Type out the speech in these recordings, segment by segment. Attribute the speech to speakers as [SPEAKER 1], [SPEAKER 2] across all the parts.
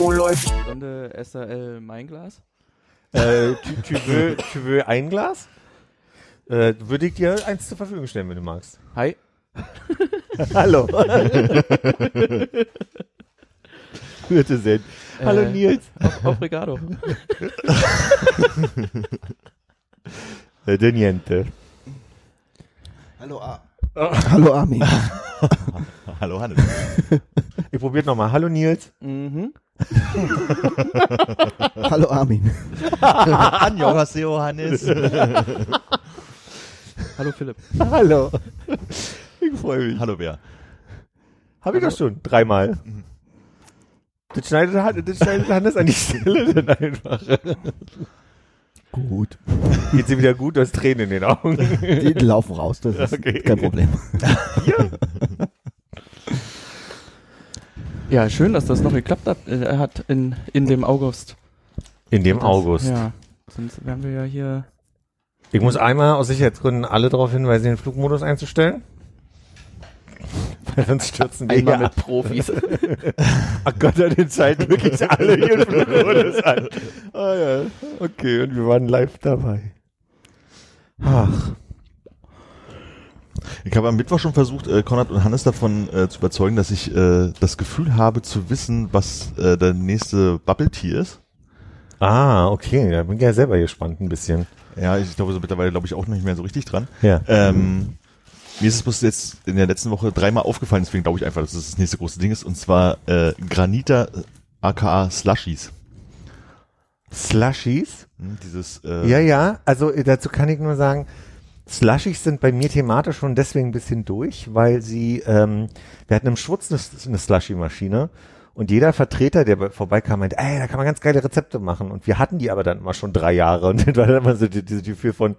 [SPEAKER 1] Oh, läuft.
[SPEAKER 2] Sonde SRL mein Glas?
[SPEAKER 3] Äh, tu, tu, veux, tu veux ein Glas? Äh, würde ich dir eins zur Verfügung stellen, wenn du magst.
[SPEAKER 2] Hi.
[SPEAKER 3] Hallo. Bitte sehr. Hallo
[SPEAKER 2] Äh,
[SPEAKER 3] Nils.
[SPEAKER 2] Auf, auf Ricardo.
[SPEAKER 3] Äh, De niente.
[SPEAKER 4] Hallo, Ar Hallo Armin.
[SPEAKER 5] Hallo Hannes.
[SPEAKER 3] Ich probiert nochmal. Hallo Nils.
[SPEAKER 2] Mhm.
[SPEAKER 4] Hallo Armin.
[SPEAKER 5] Annyeonghaseyo Hannes.
[SPEAKER 2] Hallo Philipp.
[SPEAKER 3] Hallo. Ich freue mich.
[SPEAKER 5] Hallo Bär.
[SPEAKER 3] Hab ich doch schon. Dreimal. Das schneidet, Han- das schneidet Hannes an die Stelle dann einfach.
[SPEAKER 4] Gut.
[SPEAKER 3] Geht sie wieder gut, du hast Tränen in den Augen.
[SPEAKER 4] Die laufen raus, das ist
[SPEAKER 3] Okay.
[SPEAKER 4] kein Problem.
[SPEAKER 2] Ja, schön, dass das noch geklappt hat, äh, hat in, in dem August.
[SPEAKER 3] In dem
[SPEAKER 2] Das-
[SPEAKER 3] August.
[SPEAKER 2] Ja. Sonst wären wir ja hier.
[SPEAKER 3] Ich muss einmal aus Sicherheitsgründen alle darauf hinweisen, den Flugmodus einzustellen. Weil sonst stürzen wir
[SPEAKER 2] Einmal
[SPEAKER 3] hier
[SPEAKER 2] mit Profis.
[SPEAKER 3] Ach Gott, dann schalten wirklich alle ihren Flugmodus an. Ah ja, okay, und wir waren live dabei. Ach,
[SPEAKER 5] Ich habe am Mittwoch schon versucht, äh, Konrad und Hannes davon äh, zu überzeugen, dass ich äh, das Gefühl habe zu wissen, was äh, der nächste Bubble Tea ist.
[SPEAKER 3] ah, okay, da bin ich ja selber gespannt ein bisschen.
[SPEAKER 5] Ja, ich glaube so mittlerweile glaube ich auch nicht mehr so richtig dran.
[SPEAKER 3] Ja.
[SPEAKER 5] Ähm, mir ist es bloß jetzt in der letzten Woche dreimal aufgefallen, deswegen glaube ich einfach, dass es das nächste große Ding ist. Und zwar äh, Granita äh, aka Slushies.
[SPEAKER 3] Slushies?
[SPEAKER 5] Hm, Dieses äh,
[SPEAKER 3] Ja, ja, also äh, dazu kann ich nur sagen, Slushies sind bei mir thematisch schon deswegen ein bisschen durch, weil sie, ähm, wir hatten im Schwutz eine, eine Slushie-Maschine und jeder Vertreter, der bei- vorbeikam, meinte, ey, da kann man ganz geile Rezepte machen. Und wir hatten die aber dann immer schon drei Jahre und dann war dann immer so die- dieses Gefühl von,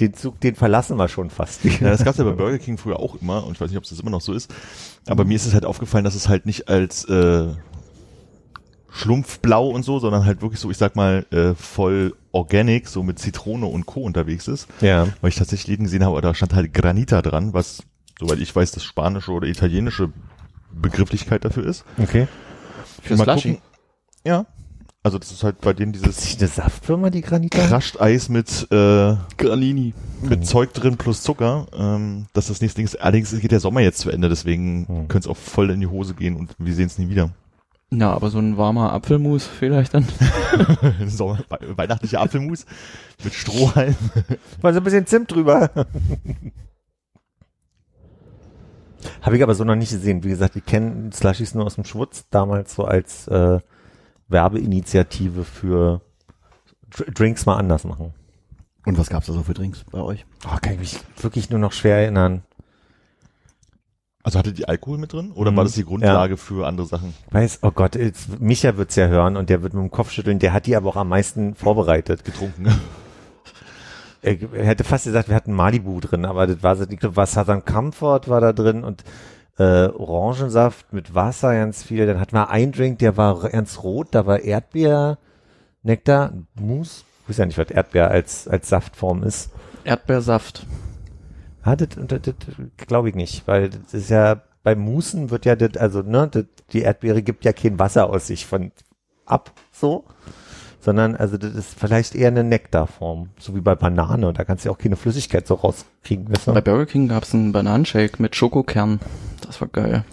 [SPEAKER 3] den Zug, den verlassen wir schon fast
[SPEAKER 5] Ja, das gab's ja bei Burger King früher auch immer und ich weiß nicht, ob es das immer noch so ist. Aber mir ist es halt aufgefallen, dass es halt nicht als äh, Schlumpfblau und so, sondern halt wirklich so, ich sag mal, äh, voll organic, so mit Zitrone und Co. unterwegs ist.
[SPEAKER 3] Ja.
[SPEAKER 5] Weil ich tatsächlich Läden gesehen habe, da stand halt Granita dran, was, soweit ich weiß, das spanische oder italienische Begrifflichkeit dafür ist.
[SPEAKER 3] Okay.
[SPEAKER 2] Für
[SPEAKER 5] Mal
[SPEAKER 2] Slushy.
[SPEAKER 5] gucken. Ja. Also das ist halt bei denen
[SPEAKER 3] Ist
[SPEAKER 5] dieses
[SPEAKER 3] das eine Saftfirma, die Granita?
[SPEAKER 5] Crushed Eis mit äh,
[SPEAKER 2] Granini.
[SPEAKER 5] mit Zeug drin plus Zucker. Ähm, das ist das nächste Ding ist. Allerdings geht der Sommer jetzt zu Ende, deswegen
[SPEAKER 3] Hm.
[SPEAKER 5] könnte es auch voll in die Hose gehen und wir sehen es nie wieder.
[SPEAKER 2] Ja, aber so ein warmer Apfelmus vielleicht dann.
[SPEAKER 5] Sommer, we weihnachtlicher Apfelmus mit Strohhalm.
[SPEAKER 3] Mal so ein bisschen Zimt drüber. Habe ich aber so noch nicht gesehen. Wie gesagt, ich kenne Slushies nur aus dem Schwutz, damals so als äh, Werbeinitiative für Dr Drinks mal anders machen.
[SPEAKER 4] Und was gab's da so für Drinks bei euch?
[SPEAKER 3] Oh, kann ich mich wirklich nur noch schwer erinnern.
[SPEAKER 5] Also hatte die Alkohol mit drin oder
[SPEAKER 3] Mhm.
[SPEAKER 5] war das die Grundlage für andere Sachen?
[SPEAKER 3] Weiß, oh Gott, jetzt, Micha wird's ja hören und der wird mit dem Kopf schütteln. Der hat die aber auch am meisten vorbereitet.
[SPEAKER 5] Getrunken.
[SPEAKER 3] Er, er hätte fast gesagt, wir hatten Malibu drin, aber das war so, ich glaube, was Southern Comfort war da drin und äh, Orangensaft mit Wasser ganz viel. Dann hatten wir einen Drink, der war ganz rot, da war Erdbeer, Nektar, Mousse. Ich weiß ja nicht, was Erdbeer als, als Saftform ist.
[SPEAKER 2] Erdbeersaft.
[SPEAKER 3] Ah, das, das, das glaube ich nicht, weil das ist ja, bei Musen wird ja das, also, ne, das, die Erdbeere gibt ja kein Wasser aus sich von ab, so, sondern, also, das ist vielleicht eher eine Nektarform, so wie bei Banane, da kannst du ja auch keine Flüssigkeit so rauskriegen, weißt du?
[SPEAKER 2] Bei Burger King gab's einen Bananenshake mit Schokokern. Das war geil.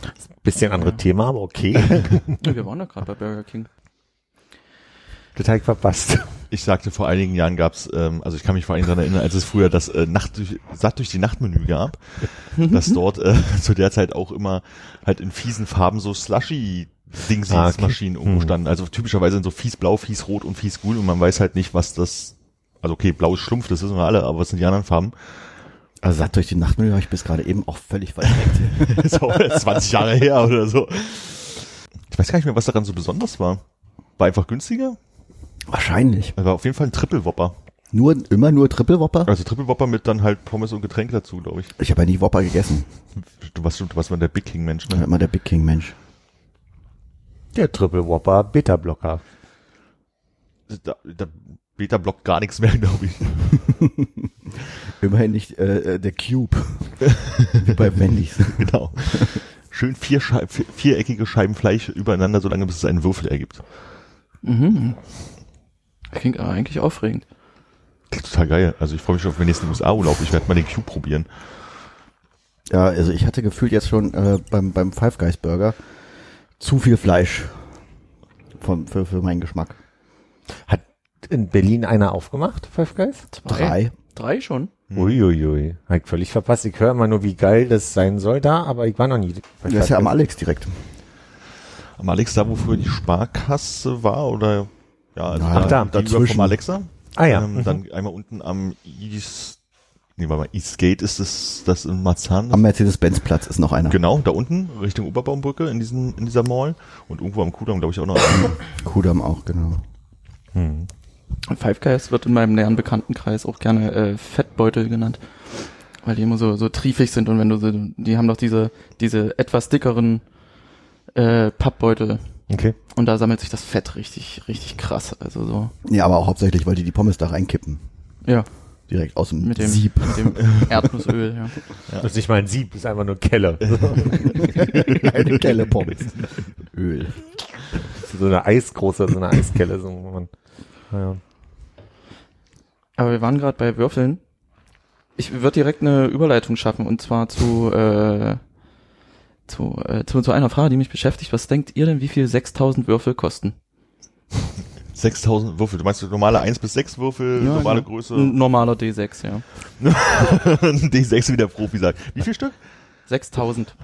[SPEAKER 3] Bisschen andere
[SPEAKER 2] Ja.
[SPEAKER 3] Thema, aber okay.
[SPEAKER 2] Wir waren doch gerade bei Burger King.
[SPEAKER 3] das ich verpasst.
[SPEAKER 5] Ich sagte, vor einigen Jahren gab's, ähm, also ich kann mich vor allem daran erinnern, als es früher das äh, Nacht durch, satt durch die Nachtmenü gab, dass dort äh, zu der Zeit auch immer halt in fiesen Farben so slushy Dingsies
[SPEAKER 3] Ah, okay.
[SPEAKER 5] Irgendwo
[SPEAKER 3] Hm.
[SPEAKER 5] Also typischerweise in so fies blau, fies rot und fies grün und man weiß halt nicht, was das, also okay, blau ist Schlumpf, das wissen wir alle, aber was sind die anderen Farben?
[SPEAKER 4] Also sagt euch die Nachtmenü, habe ich bis gerade eben auch völlig verdreckt.
[SPEAKER 5] so 20 Jahre her oder so. Ich weiß gar nicht mehr, was daran so besonders war. War einfach günstiger?
[SPEAKER 4] Wahrscheinlich.
[SPEAKER 5] Das war auf jeden Fall ein Triple Whopper.
[SPEAKER 4] Nur, immer nur Triple Whopper?
[SPEAKER 5] Also Triple Whopper mit dann halt Pommes und Getränk dazu, glaube ich.
[SPEAKER 4] Ich habe ja nie Whopper gegessen.
[SPEAKER 5] Du warst, du warst mal der Big King Mensch,
[SPEAKER 4] Ich bin
[SPEAKER 5] ne?
[SPEAKER 4] immer der Big King Mensch.
[SPEAKER 3] Der Triple Whopper Beta-Blocker.
[SPEAKER 5] Da, da Beta blockt gar nichts mehr, glaube ich.
[SPEAKER 4] Immerhin nicht äh, äh, der Cube. Wie bei Wendy's.
[SPEAKER 5] genau. Schön vier Schei vier, viereckige Scheiben Fleisch übereinander, solange bis es einen Würfel ergibt.
[SPEAKER 2] Mhm. Klingt aber eigentlich aufregend.
[SPEAKER 5] Klingt total geil. Also ich freue mich schon auf den nächsten USA-Urlaub. Ich werde mal den Cube probieren.
[SPEAKER 4] Ja, also ich hatte gefühlt jetzt schon äh, beim, beim Five Guys Burger zu viel Fleisch von, für, für meinen Geschmack.
[SPEAKER 3] Hat in Berlin einer aufgemacht, Five Guys?
[SPEAKER 4] Drei.
[SPEAKER 2] Drei schon?
[SPEAKER 3] Uiuiui. Hab ich völlig verpasst. Ich höre immer nur, wie geil das sein soll da, aber ich war noch nie.
[SPEAKER 4] Das ist ja am. Alex direkt.
[SPEAKER 5] Am Alex, da wo früher die Sparkasse war, oder ja, also
[SPEAKER 4] Ach,
[SPEAKER 3] da,
[SPEAKER 5] gegenüber
[SPEAKER 4] dazwischen.
[SPEAKER 5] vom Alexa.
[SPEAKER 3] Ah ja.
[SPEAKER 5] Ähm,
[SPEAKER 3] mhm.
[SPEAKER 5] Dann einmal unten am East, nee, warte mal, Eastgate ist das, das in Marzahn.
[SPEAKER 4] Am Mercedes-Benz-Platz ist noch einer.
[SPEAKER 5] Genau, da unten, Richtung Oberbaumbrücke in diesem, in dieser Mall. Und irgendwo am Kudamm, glaube ich, auch noch.
[SPEAKER 4] Kudam auch, genau.
[SPEAKER 3] Hm.
[SPEAKER 2] Five Guys wird in meinem näheren Bekanntenkreis auch gerne äh, Fettbeutel genannt. Weil die immer so, so triefig sind und wenn du so, die haben doch diese, diese etwas dickeren äh, Pappbeutel
[SPEAKER 3] Okay.
[SPEAKER 2] und da sammelt sich das Fett richtig, richtig krass. Also so,
[SPEAKER 4] Ja, aber auch hauptsächlich, weil die die Pommes da reinkippen.
[SPEAKER 2] ja,
[SPEAKER 4] Direkt aus dem
[SPEAKER 2] mit dem,
[SPEAKER 4] Sieb.
[SPEAKER 2] mit dem Erdnussöl, ja.
[SPEAKER 3] Das ist nicht mal ein Sieb, das ist einfach nur Kelle.
[SPEAKER 4] Eine Kelle Pommes. Öl.
[SPEAKER 3] so eine eisgroße, so eine Eiskelle. So, man, ja.
[SPEAKER 2] Aber wir waren gerade bei Würfeln. Ich würde direkt eine Überleitung schaffen und zwar zu, äh, zu, äh, zu, zu einer Frage, die mich beschäftigt. Was denkt ihr denn, wie viel 6000 Würfel kosten?
[SPEAKER 5] 6000 Würfel. Du meinst normale 1 bis 6 Würfel,
[SPEAKER 2] Ja,
[SPEAKER 5] normale. Größe?
[SPEAKER 2] Ein normaler D6, ja.
[SPEAKER 5] D6 wie der Profi sagt. Wie viel Stück?
[SPEAKER 2] 6000.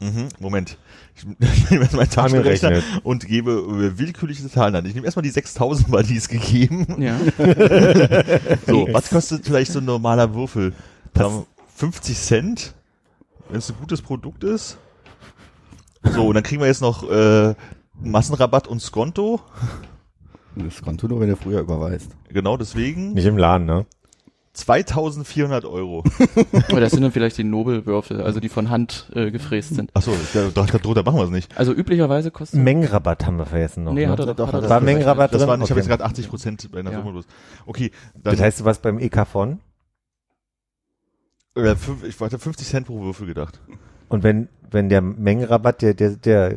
[SPEAKER 5] Mhm, Moment. Ich, ich nehme jetzt meinen Taschenrechner und gebe äh, willkürliche Zahlen an. Ich nehme erstmal die 6000, weil die ist gegeben.
[SPEAKER 2] Ja.
[SPEAKER 5] So, was kostet vielleicht so ein normaler Würfel? Ähm, 50 Cent, wenn es ein gutes Produkt ist. So, und dann kriegen wir jetzt noch äh, Massenrabatt und Skonto.
[SPEAKER 4] Das Konto nur, wenn du früher überweist.
[SPEAKER 5] Genau deswegen
[SPEAKER 3] Nicht im Laden, ne?
[SPEAKER 5] 2400 Euro.
[SPEAKER 2] Oder das sind dann vielleicht die Nobelwürfel, also die von Hand äh, gefräst sind.
[SPEAKER 5] Achso, ich dachte, drunter machen wir es nicht.
[SPEAKER 2] Also üblicherweise kostet.
[SPEAKER 3] Mengenrabatt haben wir vergessen noch.
[SPEAKER 2] nee,
[SPEAKER 3] ne?
[SPEAKER 2] hat er doch.
[SPEAKER 4] Doch,
[SPEAKER 2] Hat er
[SPEAKER 4] das
[SPEAKER 2] doch
[SPEAKER 3] war. Mengenrabatt
[SPEAKER 5] Das
[SPEAKER 3] drin?
[SPEAKER 5] waren, ich habe
[SPEAKER 3] Okay.
[SPEAKER 5] jetzt gerade 80 Prozent bei einer
[SPEAKER 2] Ja.
[SPEAKER 5] Summe bloß. Okay, dann
[SPEAKER 3] Das heißt, du warst beim EK von?
[SPEAKER 5] äh, fünf, ich hatte 50 Cent pro Würfel gedacht.
[SPEAKER 3] Und wenn, wenn der Mengenrabatt, der, der, der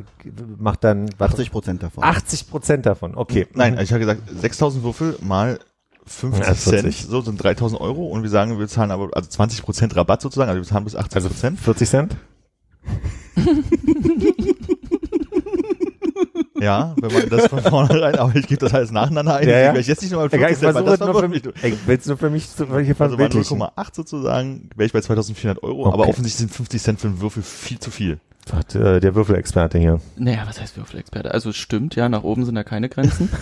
[SPEAKER 3] macht dann was?
[SPEAKER 4] 80 Prozent davon.
[SPEAKER 3] 80 Prozent davon, okay.
[SPEAKER 5] Nein, ich habe gesagt, 6000 Würfel mal 50
[SPEAKER 3] Ja, 40.
[SPEAKER 5] Cent, so sind 3000 Euro und wir sagen, wir zahlen aber, also 20 Prozent Rabatt sozusagen, also wir zahlen bis 80
[SPEAKER 3] Also
[SPEAKER 5] Prozent.
[SPEAKER 3] 40 Cent?
[SPEAKER 5] Ja, wenn man das von vornherein, aber ich gebe das alles nacheinander ein,
[SPEAKER 3] Ja, ja.
[SPEAKER 5] ich jetzt nicht nochmal
[SPEAKER 3] Egal, ich
[SPEAKER 5] 40 Cent, weil das
[SPEAKER 3] nur für mich, ich will es nur für mich zu, hier
[SPEAKER 5] Also bei
[SPEAKER 3] verbildlichen.
[SPEAKER 5] 0,8 sozusagen wäre ich bei 2400 Euro,
[SPEAKER 3] Okay.
[SPEAKER 5] aber offensichtlich sind 50 Cent für einen Würfel viel zu viel.
[SPEAKER 3] Sagt äh, der Würfelexperte hier.
[SPEAKER 2] Naja, was heißt Würfelexperte? Also es stimmt, ja, nach oben sind da keine Grenzen.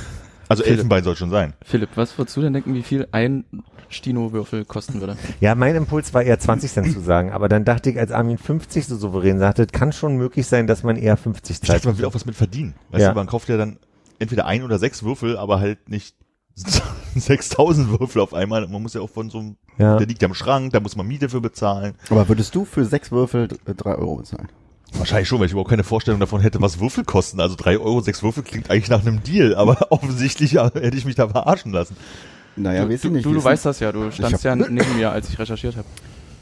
[SPEAKER 5] Also
[SPEAKER 2] Philipp.
[SPEAKER 5] Elfenbein soll schon sein.
[SPEAKER 2] Philipp, was würdest du denn denken, wie viel ein Stino-Würfel kosten würde?
[SPEAKER 3] Ja, mein Impuls war eher 20 Cent zu sagen, aber dann dachte ich, als Armin 50 so souverän sagte, kann schon möglich sein, dass man eher 50
[SPEAKER 5] Ich dachte,
[SPEAKER 3] zahlt.
[SPEAKER 5] man will auch was mit verdienen. Weißt
[SPEAKER 3] Ja.
[SPEAKER 5] du, man kauft ja dann entweder ein oder sechs Würfel, aber halt nicht 6000 Würfel auf einmal. Man muss ja auch von so einem,
[SPEAKER 3] Ja.
[SPEAKER 5] der liegt ja im Schrank, da muss man Miete für bezahlen.
[SPEAKER 4] Aber würdest du für sechs Würfel drei Euro bezahlen?
[SPEAKER 5] Wahrscheinlich schon, weil ich überhaupt keine Vorstellung davon hätte, was Würfel kosten. Also drei Euro, sechs Würfel klingt eigentlich nach einem Deal, aber offensichtlich äh, hätte ich mich da verarschen lassen.
[SPEAKER 4] Naja,
[SPEAKER 2] du,
[SPEAKER 4] weißt
[SPEAKER 2] du,
[SPEAKER 4] du nicht.
[SPEAKER 2] du, du weißt das ja, du standst ja neben mir, als ich recherchiert habe.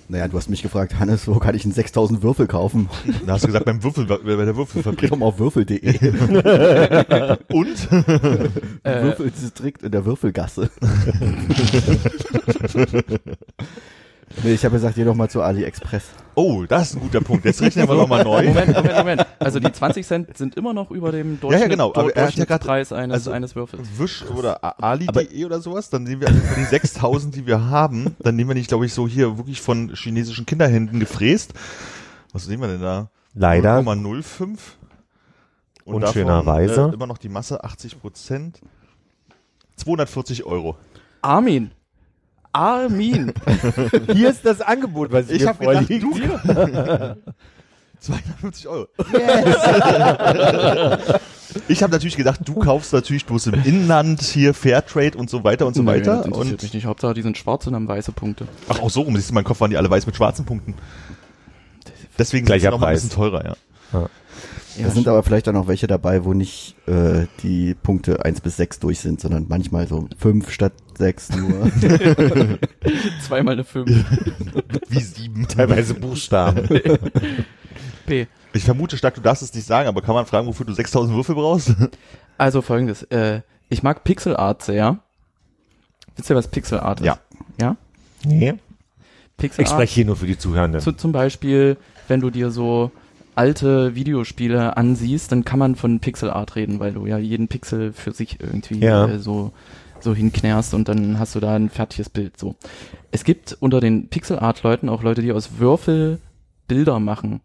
[SPEAKER 4] Naja, du hast mich gefragt, Hannes, wo kann ich einen 6000 Würfel kaufen?
[SPEAKER 5] Da hast du gesagt, beim Würfel, bei der Würfelfabrik.
[SPEAKER 4] Geh doch mal auf würfel.de.
[SPEAKER 5] Und?
[SPEAKER 2] Äh,
[SPEAKER 4] Würfeldistrikt in der Würfelgasse. Nee, ich habe gesagt, geh doch mal zu AliExpress.
[SPEAKER 5] Oh, das ist ein guter Punkt. Jetzt rechnen wir nochmal neu.
[SPEAKER 2] Moment, Moment, Moment. Also die 20 Cent sind immer noch über dem Durchschnitt,
[SPEAKER 5] Ja, ja, genau. Aber er hat ja
[SPEAKER 2] Durchschnittspreis eines,
[SPEAKER 5] also-
[SPEAKER 2] eines Würfels.
[SPEAKER 5] Wisch oder Ali.de oder sowas, dann nehmen wir also von die 6000, die wir haben, dann nehmen wir nicht, glaube ich, so hier wirklich von chinesischen Kinderhänden gefräst. Was nehmen wir denn da?
[SPEAKER 3] Leider.
[SPEAKER 5] 0,05. Und
[SPEAKER 3] Unschönerweise.
[SPEAKER 5] davon, äh, immer noch die Masse 80 Prozent. 240 Euro.
[SPEAKER 2] Armin. Armin.
[SPEAKER 3] Hier ist das Angebot, was
[SPEAKER 5] Ich
[SPEAKER 3] hier
[SPEAKER 5] habe gedacht, du. 250 Euro. ich habe natürlich gedacht, du kaufst natürlich bloß im Inland hier Fairtrade und so weiter und so
[SPEAKER 2] Nee,
[SPEAKER 5] weiter.
[SPEAKER 2] Das interessiert
[SPEAKER 5] Und
[SPEAKER 2] mich nicht. Hauptsache, die sind schwarz und haben weiße Punkte.
[SPEAKER 5] ach, auch so rum. Siehst du, in meinem Kopf waren die alle weiß mit schwarzen Punkten. Deswegen
[SPEAKER 3] Gleicher
[SPEAKER 5] sind sie noch mal ein bisschen teurer, ja.
[SPEAKER 2] Ja,
[SPEAKER 4] Da sind aber vielleicht auch noch welche dabei, wo nicht äh, die Punkte eins bis sechs durch sind, sondern manchmal so fünf statt sechs nur.
[SPEAKER 2] zweimal eine 5.
[SPEAKER 5] Wie sieben.
[SPEAKER 3] Teilweise Buchstaben.
[SPEAKER 2] P.
[SPEAKER 5] Ich vermute stark, du darfst es nicht sagen, aber kann man fragen, wofür du 6000 Würfel brauchst?
[SPEAKER 2] Also folgendes, äh, ich mag Pixel Art sehr. Wisst ihr, was Pixel Art ist?
[SPEAKER 5] Ja.
[SPEAKER 2] Ja?
[SPEAKER 3] Nee.
[SPEAKER 2] Pixel
[SPEAKER 3] Ich spreche hier nur für die Zuhörenden.
[SPEAKER 2] Zu, zum Beispiel, wenn du dir so alte Videospiele ansiehst, dann kann man von Pixel Art reden, weil du ja jeden Pixel für sich irgendwie
[SPEAKER 3] Ja.
[SPEAKER 2] äh, so so hinknärst und dann hast du da ein fertiges Bild. So, es gibt unter den Pixel Art Leuten auch Leute, die aus Würfel Bilder machen.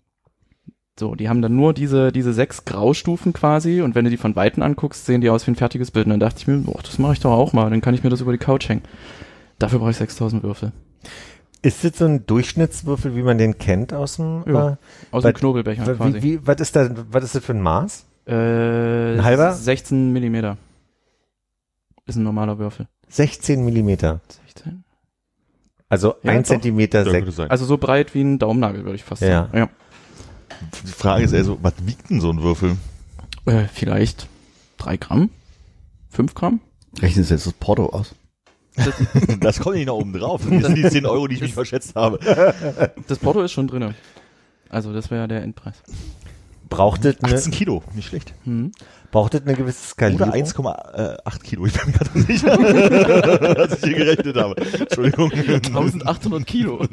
[SPEAKER 2] So, die haben dann nur diese diese sechs Graustufen quasi und wenn du die von Weitem anguckst, sehen die aus wie ein fertiges Bild. Und dann dachte ich mir, boah, das mache ich doch auch mal, dann kann ich mir das über die Couch hängen. Dafür brauche ich 6000 Würfel.
[SPEAKER 3] Ist das so ein Durchschnittswürfel, wie man den kennt aus dem?
[SPEAKER 2] Ja. Aus
[SPEAKER 3] Weil-
[SPEAKER 2] dem Knobelbecher
[SPEAKER 3] Äh,
[SPEAKER 2] quasi.
[SPEAKER 3] wie, wie, was ist da, was ist das für ein Maß?
[SPEAKER 2] Äh,
[SPEAKER 3] Ein halber?
[SPEAKER 2] 16 Millimeter. Ist ein normaler Würfel.
[SPEAKER 3] 16 Millimeter.
[SPEAKER 2] 16?
[SPEAKER 3] Also
[SPEAKER 2] Ja,
[SPEAKER 3] ein
[SPEAKER 2] doch.
[SPEAKER 3] Zentimeter
[SPEAKER 5] Ja,
[SPEAKER 3] sechs.
[SPEAKER 2] Also so breit wie ein Daumennagel, würde ich fast
[SPEAKER 3] Ja.
[SPEAKER 2] sagen.
[SPEAKER 5] Die Frage ist eher so, was wiegt denn so ein Würfel?
[SPEAKER 2] Ja. Äh, vielleicht drei Gramm? Fünf Gramm?
[SPEAKER 4] Rechnen Sie jetzt das Porto aus?
[SPEAKER 5] Das kommt nicht noch oben drauf. Das sind die 10 Euro, die ich mich verschätzt habe.
[SPEAKER 2] Das Porto ist schon drinne. Also das wäre der Endpreis.
[SPEAKER 3] Braucht das eine,
[SPEAKER 5] 18 Kilo, nicht schlecht.
[SPEAKER 2] Hm.
[SPEAKER 3] braucht das eine gewisse Skalierung?
[SPEAKER 5] Oder 1,8 Kilo, ich bin mir gerade sicher, als ich hier gerechnet habe. Entschuldigung.
[SPEAKER 2] 1800 Kilo.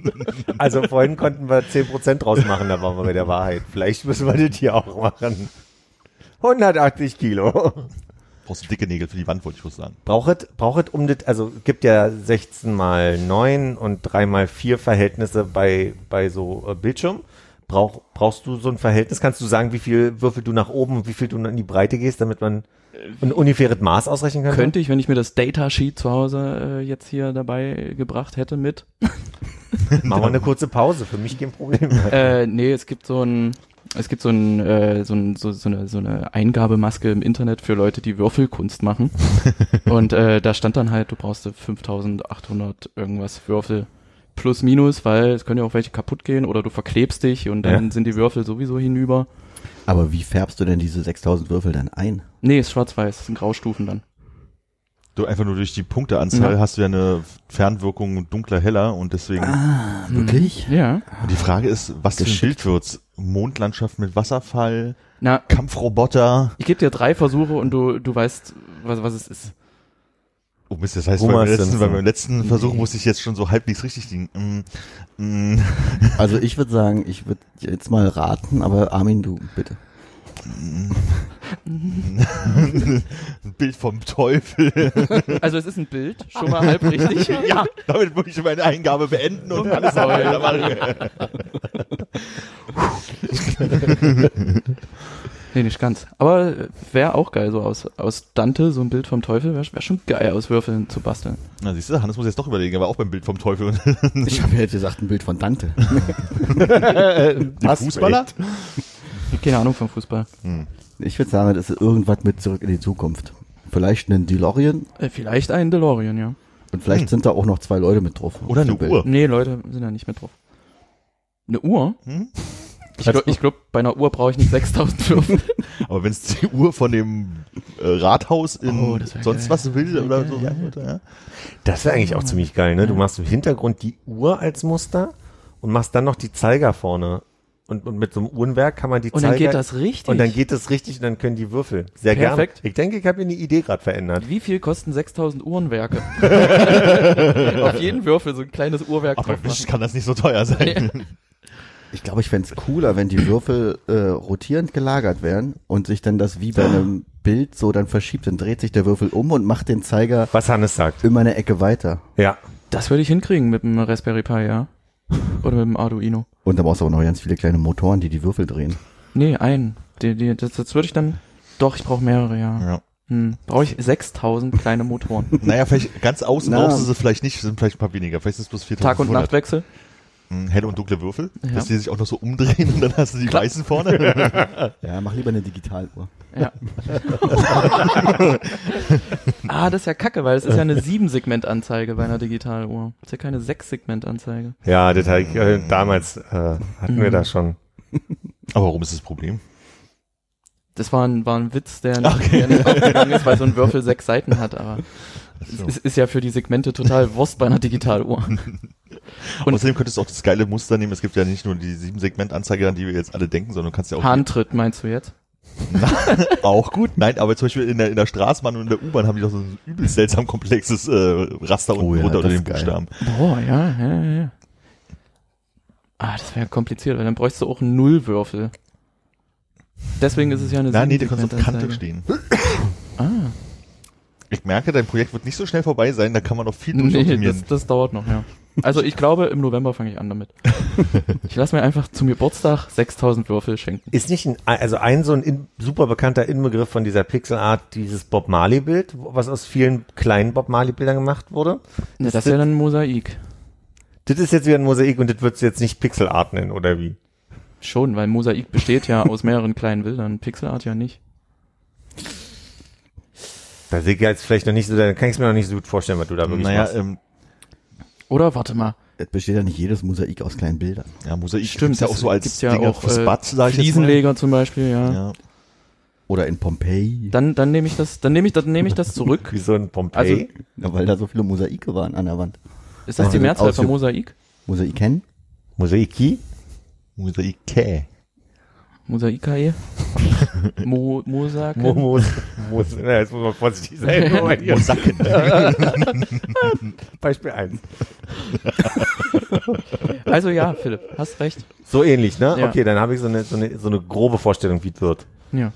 [SPEAKER 3] Also vorhin konnten wir 10% draus machen, da waren wir bei der Wahrheit. Vielleicht müssen wir das hier auch machen. 180 Kilo.
[SPEAKER 5] Brauchst du dicke Nägel für die Wand, wollte ich bloß sagen.
[SPEAKER 3] Braucht, braucht um das, also gibt ja 16 mal 9 und 3 mal 4 Verhältnisse bei, bei so äh, Bildschirm. Brauch, brauchst du so ein Verhältnis? Kannst du sagen, wie viel Würfel du nach oben und wie viel du in die Breite gehst, damit man ein ungefähres Maß ausrechnen könnte?
[SPEAKER 2] Könnte ich, wenn ich mir das Datasheet zu Hause äh, jetzt hier dabei gebracht hätte mit.
[SPEAKER 3] Machen wir eine kurze Pause, für mich kein Problem.
[SPEAKER 2] äh, nee, es gibt so ein, es gibt so ein, äh, so, ein so, so, eine, so eine Eingabemaske im Internet für Leute, die Würfelkunst machen. Und äh, da stand dann halt, du brauchst 5800 irgendwas Würfel plus minus, weil es können ja auch welche kaputt gehen oder du verklebst dich und dann
[SPEAKER 3] Ja.
[SPEAKER 2] sind die Würfel sowieso hinüber.
[SPEAKER 4] Aber wie färbst du denn diese 6000 Würfel dann ein?
[SPEAKER 2] Nee, ist schwarz-weiß, das sind Graustufen dann.
[SPEAKER 5] Du einfach nur durch die Punkteanzahl
[SPEAKER 2] Ja.
[SPEAKER 5] hast du ja eine Fernwirkung dunkler heller und deswegen.
[SPEAKER 4] Ah, wirklich?
[SPEAKER 2] Ja.
[SPEAKER 5] Und die Frage ist, was für ein
[SPEAKER 4] Geschickt.
[SPEAKER 5] Bild wird's? Mondlandschaft mit Wasserfall,
[SPEAKER 2] Na,
[SPEAKER 5] Kampfroboter.
[SPEAKER 2] ich gebe dir drei Versuche und du, du weißt, was, was es ist.
[SPEAKER 5] Oh Mist, das heißt,
[SPEAKER 3] Homer
[SPEAKER 5] beim letzten, beim letzten Versuch musste ich jetzt schon so halbwegs richtig liegen. Mm, mm,
[SPEAKER 4] Also ich würde sagen, ich würde jetzt mal raten, aber Armin, du bitte.
[SPEAKER 5] Ein Bild vom Teufel.
[SPEAKER 2] Also es ist ein Bild, schon mal halb richtig.
[SPEAKER 5] ja, damit würde ich meine Eingabe beenden und alles weitermachen.
[SPEAKER 2] Nee, nicht ganz. Aber wäre auch geil, so aus, aus Dante, so ein Bild vom Teufel, wäre wär schon geil, aus Würfeln zu basteln.
[SPEAKER 5] Na, siehst du, Hannes muss jetzt doch überlegen, er war auch beim Bild vom Teufel.
[SPEAKER 4] Ich habe ja jetzt gesagt, ein Bild von Dante.
[SPEAKER 5] Fußballer?
[SPEAKER 2] Keine Ahnung vom Fußball.
[SPEAKER 4] Ich würde sagen, das ist irgendwas mit zurück in die Zukunft. Vielleicht einen DeLorean
[SPEAKER 2] Äh, vielleicht ein DeLorean, ja.
[SPEAKER 4] und vielleicht
[SPEAKER 5] Hm.
[SPEAKER 4] sind da auch noch zwei Leute mit drauf.
[SPEAKER 5] Oder eine. Uhr.
[SPEAKER 2] Nee, Leute sind da nicht mit drauf. Eine Uhr?
[SPEAKER 5] Hm?
[SPEAKER 2] Ich glaube, ich glaub, bei einer Uhr brauche ich nicht 6000 Würfel.
[SPEAKER 5] Aber wenn es die Uhr von dem äh, Rathaus in
[SPEAKER 2] Oh,
[SPEAKER 5] sonst
[SPEAKER 2] geil.
[SPEAKER 5] was will oder
[SPEAKER 2] geil,
[SPEAKER 5] so sein würde, ja.
[SPEAKER 3] Das wäre eigentlich auch ziemlich geil, ne? Du machst im Hintergrund die Uhr als Muster und machst dann noch die Zeiger vorne. Und, und mit so einem Uhrenwerk kann man die
[SPEAKER 2] Und
[SPEAKER 3] Zeiger...
[SPEAKER 2] dann geht das richtig.
[SPEAKER 3] Und dann geht es richtig und dann können die Würfel. Sehr
[SPEAKER 2] Perfekt.
[SPEAKER 3] gerne. Ich denke, ich habe mir eine Idee gerade verändert.
[SPEAKER 2] Wie viel kosten 6000 Uhrenwerke? Auf jeden Würfel so ein kleines Uhrwerk
[SPEAKER 5] Aber
[SPEAKER 2] drauf
[SPEAKER 5] Wisch
[SPEAKER 2] machen.
[SPEAKER 5] kann das nicht so teuer sein.
[SPEAKER 4] Ich glaube, ich fänd's cooler, wenn die Würfel äh, rotierend gelagert wären und sich dann das wie bei einem Bild so dann verschiebt. Dann dreht sich der Würfel um und macht den Zeiger
[SPEAKER 3] Was Hannes sagt.
[SPEAKER 4] immer eine Ecke weiter.
[SPEAKER 3] Ja.
[SPEAKER 2] Das würde ich hinkriegen mit dem Raspberry Pi, ja. Oder mit dem Arduino.
[SPEAKER 4] Und da brauchst du auch noch ganz viele kleine Motoren, die die Würfel drehen.
[SPEAKER 2] Nee, ein. Die, die, das, das würde ich dann. Doch, ich brauche mehrere, ja.
[SPEAKER 5] Ja.
[SPEAKER 2] Hm. Brauche ich 6000 kleine Motoren.
[SPEAKER 5] Naja, vielleicht ganz außen
[SPEAKER 4] Na.
[SPEAKER 5] brauchst du sie vielleicht nicht, sind vielleicht ein paar weniger. Vielleicht sind es bloß 4500.
[SPEAKER 2] Tag- und Nachtwechsel.
[SPEAKER 5] Hm, Helle und dunkle Würfel,
[SPEAKER 2] Ja.
[SPEAKER 5] dass die sich auch noch so umdrehen und dann hast du die weißen vorne.
[SPEAKER 4] Ja, mach lieber eine Digitaluhr.
[SPEAKER 2] Ja. ah, das ist ja kacke, weil es ist ja eine Sieben-Segment-Anzeige bei einer Digitaluhr. Das ist ja keine Sechs-Segment-Anzeige.
[SPEAKER 3] Ja, das ich, äh, damals äh, hatten wir
[SPEAKER 2] Mhm.
[SPEAKER 3] da schon.
[SPEAKER 5] Aber warum ist das Problem?
[SPEAKER 2] Das war ein, war ein Witz, der nicht, der nicht aufgegangen ist, weil so ein Würfel sechs Seiten hat, aber es ist, ja für die Segmente total Wurst bei einer Digitaluhr. Und-
[SPEAKER 5] Außerdem könntest du auch das geile Muster nehmen. Es gibt ja nicht nur die sieben Segment-Anzeige, an die wir jetzt alle denken, sondern du kannst ja auch
[SPEAKER 2] Handtritt meinst du jetzt?
[SPEAKER 5] auch gut. Nein, aber zum Beispiel in der, in der Straßenbahn und in der U-Bahn haben die doch so ein übel seltsam komplexes äh, Raster unten
[SPEAKER 4] Oh ja,
[SPEAKER 5] drunter unter den. Buchstaben.
[SPEAKER 2] Boah, ja, ja, ja. Ah, das wäre kompliziert, weil dann bräuchst du auch einen Nullwürfel. Deswegen ist es ja eine
[SPEAKER 5] Nein, nee, der kannst auf Kante stehen.
[SPEAKER 2] Ah,
[SPEAKER 5] Ich merke, dein Projekt wird nicht so schnell vorbei sein, da kann man noch viel durch
[SPEAKER 2] nee, das, das dauert noch, ja. Also ich glaube, im November fange ich an damit. Ich lasse mir einfach zum Geburtstag 6000 Würfel schenken.
[SPEAKER 3] Ist nicht ein, also ein so ein in, super bekannter Inbegriff von dieser Pixelart, dieses Bob Marley Bild, was aus vielen kleinen Bob Marley Bildern gemacht wurde.
[SPEAKER 2] Ja, das ist ja dann ein Mosaik.
[SPEAKER 3] Das ist jetzt wieder ein Mosaik und das würdest du jetzt nicht Pixelart nennen, oder wie?
[SPEAKER 2] Schon, weil Mosaik besteht ja aus mehreren kleinen Bildern. Pixelart ja nicht.
[SPEAKER 3] Da sehe ich jetzt vielleicht noch nicht so, da kann ich es mir noch nicht so gut vorstellen, was du da wirklich
[SPEAKER 5] Naja,
[SPEAKER 3] machst.
[SPEAKER 5] ähm,
[SPEAKER 2] Oder warte mal,
[SPEAKER 4] Es besteht ja nicht jedes Mosaik aus kleinen Bildern.
[SPEAKER 5] ja, Mosaik
[SPEAKER 2] Stimmt,
[SPEAKER 5] gibt's ja auch so als
[SPEAKER 2] gibt's ja
[SPEAKER 5] Dinger
[SPEAKER 2] auch,
[SPEAKER 5] fürs
[SPEAKER 2] äh,
[SPEAKER 5] Bad, sag ich jetzt mal.
[SPEAKER 2] Fliesenleger zum Beispiel, ja.
[SPEAKER 5] Ja.
[SPEAKER 4] Oder in Pompeji.
[SPEAKER 2] Dann, dann nehme ich das, dann nehme ich, dann nehme ich das zurück.
[SPEAKER 3] Wie so ein Pompeii.
[SPEAKER 4] Ja, weil da so viele Mosaike waren an der Wand.
[SPEAKER 2] Ist das die
[SPEAKER 4] Also
[SPEAKER 2] Mehrzahl von Mosaik?
[SPEAKER 4] Mosaiken?
[SPEAKER 3] Mosaiki?
[SPEAKER 5] Mosaike.
[SPEAKER 2] Mosaikae? Mo, Mosaken?
[SPEAKER 3] Mo, Mo, Mo, na, jetzt muss man vorsichtig sein.
[SPEAKER 5] Mosaken.
[SPEAKER 3] Beispiel 1.
[SPEAKER 2] Also ja, Philipp, hast recht.
[SPEAKER 3] So ähnlich, ne?
[SPEAKER 2] Ja.
[SPEAKER 3] Okay, dann habe ich so eine, so, eine, so eine grobe Vorstellung, wie es wird.
[SPEAKER 2] Ja.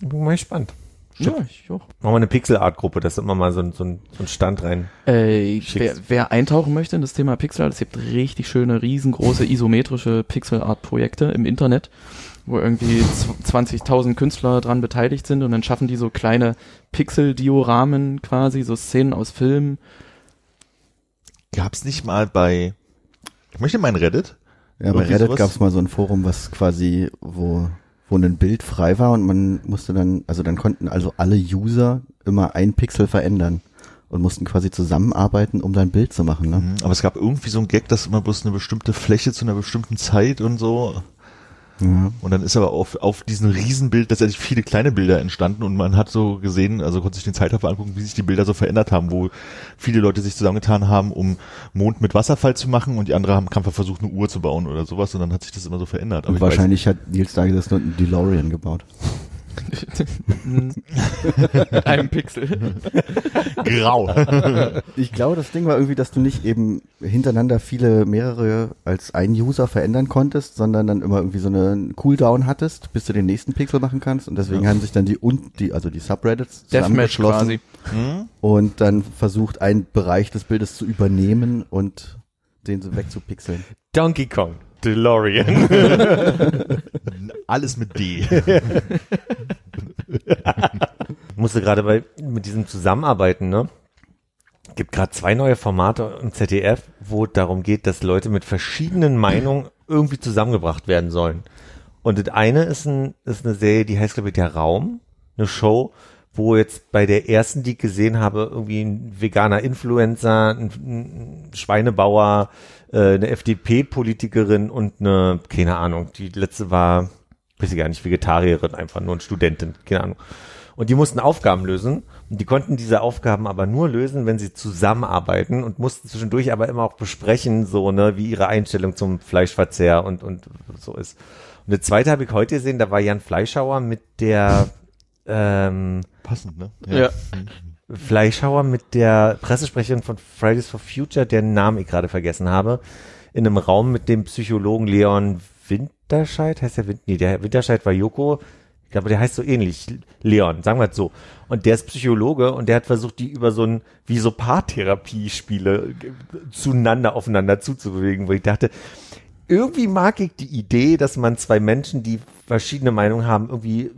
[SPEAKER 3] Bin mal gespannt.
[SPEAKER 2] Ja, ich auch.
[SPEAKER 3] Machen wir eine Pixel-Art-Gruppe, dass immer mal so ein, so ein, so ein Stand rein.
[SPEAKER 2] Äh, wer, wer eintauchen möchte in das Thema Pixel Art, es gibt richtig schöne, riesengroße isometrische Pixel Art Projekte im Internet, wo irgendwie zw- 20.000 Künstler dran beteiligt sind und dann schaffen die so kleine Pixel-Dioramen quasi, so Szenen aus Filmen.
[SPEAKER 5] Gab's nicht mal bei, ich möchte meinen Reddit.
[SPEAKER 4] Ja, bei Reddit
[SPEAKER 5] sowas?
[SPEAKER 4] gab es mal so ein Forum, was quasi, wo, wo ein Bild frei war und man musste dann, also dann konnten also alle User immer ein Pixel verändern und mussten quasi zusammenarbeiten, um dein Bild zu machen. Ne?
[SPEAKER 5] Mhm, Aber es gab irgendwie so ein Gag, dass immer bloß eine bestimmte Fläche zu einer bestimmten Zeit und so.
[SPEAKER 4] Ja.
[SPEAKER 5] Und dann ist aber auf, auf diesem Riesenbild letztendlich viele kleine Bilder entstanden und man hat so gesehen, also konnte sich den Zeitraffer angucken, wie sich die Bilder so verändert haben, wo viele Leute sich zusammengetan haben, um Mond mit Wasserfall zu machen und die andere haben Kampfer versucht, eine Uhr zu bauen oder sowas und dann hat sich das immer so verändert.
[SPEAKER 4] Und
[SPEAKER 5] ich
[SPEAKER 4] wahrscheinlich hat Nils da gesessen und einen DeLorean gebaut.
[SPEAKER 2] Mit einem Pixel.
[SPEAKER 5] grau.
[SPEAKER 4] Ich glaube, das Ding war irgendwie, dass du nicht eben hintereinander viele, mehrere als ein User verändern konntest, sondern dann immer irgendwie so einen Cooldown hattest, bis du den nächsten Pixel machen kannst. Und deswegen haben sich dann die und die, also die Subreddits
[SPEAKER 2] Deathmatch
[SPEAKER 4] zusammengeschlossen
[SPEAKER 2] quasi.
[SPEAKER 5] Hm?
[SPEAKER 4] und dann versucht, einen Bereich des Bildes zu übernehmen und den so wegzupixeln.
[SPEAKER 3] Donkey Kong. DeLorean.
[SPEAKER 5] Alles mit D.
[SPEAKER 3] Musste gerade bei, mit diesem Zusammenarbeiten, ne? Gibt gerade zwei neue Formate im ZDF, wo es darum geht, dass Leute mit verschiedenen Meinungen irgendwie zusammengebracht werden sollen. Und das eine ist, ein, ist eine Serie, die heißt, glaube ich, Der Raum. Eine Show, wo jetzt bei der ersten, die ich gesehen habe, irgendwie ein veganer Influencer, ein, ein Schweinebauer, äh, eine FDP-Politikerin und eine, keine Ahnung, die letzte war, weiß ich gar nicht, Vegetarierin, einfach nur eine Studentin, keine Ahnung. Und die mussten Aufgaben lösen und die konnten diese Aufgaben aber nur lösen, wenn sie zusammenarbeiten und mussten zwischendurch aber immer auch besprechen, so, ne, wie ihre Einstellung zum Fleischverzehr und, und so ist. Und eine zweite habe ich heute gesehen, da war Jan Fleischhauer mit der, ähm,
[SPEAKER 5] Passend, ne?
[SPEAKER 2] Ja.
[SPEAKER 3] Fleischhauer mit der Pressesprecherin von Fridays for Future, deren Namen ich gerade vergessen habe, in einem Raum mit dem Psychologen Leon Winterscheid, heißt der Wind, nee, der Winterscheid war Joko, ich glaube, der heißt so ähnlich, Leon, sagen wir es so. Und der ist Psychologe und der hat versucht, die über so ein, wie so Paartherapie-Spiele ge- zueinander, aufeinander zuzubewegen, wo ich dachte, irgendwie mag ich die Idee, dass man zwei Menschen, die verschiedene Meinungen haben, irgendwie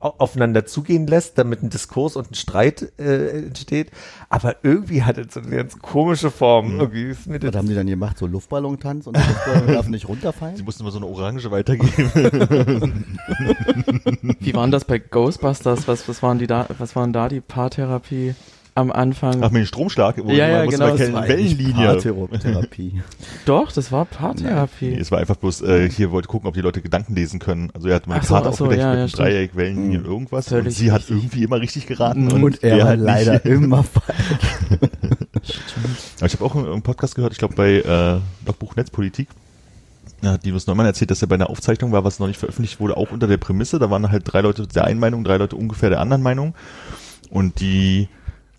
[SPEAKER 3] aufeinander zugehen lässt, damit ein Diskurs und ein Streit äh, entsteht. Aber irgendwie hat es so eine ganz komische Form. Irgendwie ist mir das
[SPEAKER 4] Was haben die dann gemacht? So Luftballontanz und der Luftballon darf nicht
[SPEAKER 5] Sie
[SPEAKER 4] runterfallen?
[SPEAKER 5] mussten immer so eine Orange weitergeben.
[SPEAKER 2] Wie waren das bei Ghostbusters? Was, was waren die da, was waren da die Paartherapie am Anfang?
[SPEAKER 5] Ach, mit dem Stromschlag, wo
[SPEAKER 2] Ja, ja, genau, das war
[SPEAKER 5] Wellenlinie.
[SPEAKER 4] Paartherapie.
[SPEAKER 2] Doch, das war Paartherapie.
[SPEAKER 5] Nee, es war einfach bloß, äh, hier wollte gucken, ob die Leute Gedanken lesen können. Also er hat mal eine
[SPEAKER 2] so,
[SPEAKER 5] Karte
[SPEAKER 2] so,
[SPEAKER 5] aufgedeckt
[SPEAKER 2] ja,
[SPEAKER 5] mit
[SPEAKER 2] ja.
[SPEAKER 5] Dreieck, Wellenlinien, irgendwas. Und
[SPEAKER 2] Völlig
[SPEAKER 5] sie hat
[SPEAKER 2] richtig.
[SPEAKER 5] irgendwie immer richtig geraten.
[SPEAKER 2] Mhm.
[SPEAKER 4] Und er war
[SPEAKER 5] halt nicht.
[SPEAKER 4] leider immer falsch.
[SPEAKER 5] Aber ich habe auch einen, Podcast gehört, ich glaube bei äh, Logbuch Netzpolitik. Da hat Linus Neumann erzählt, dass er bei einer Aufzeichnung war, was noch nicht veröffentlicht wurde, auch unter der Prämisse. Da waren halt drei Leute der einen Meinung, drei Leute ungefähr der anderen Meinung. Und die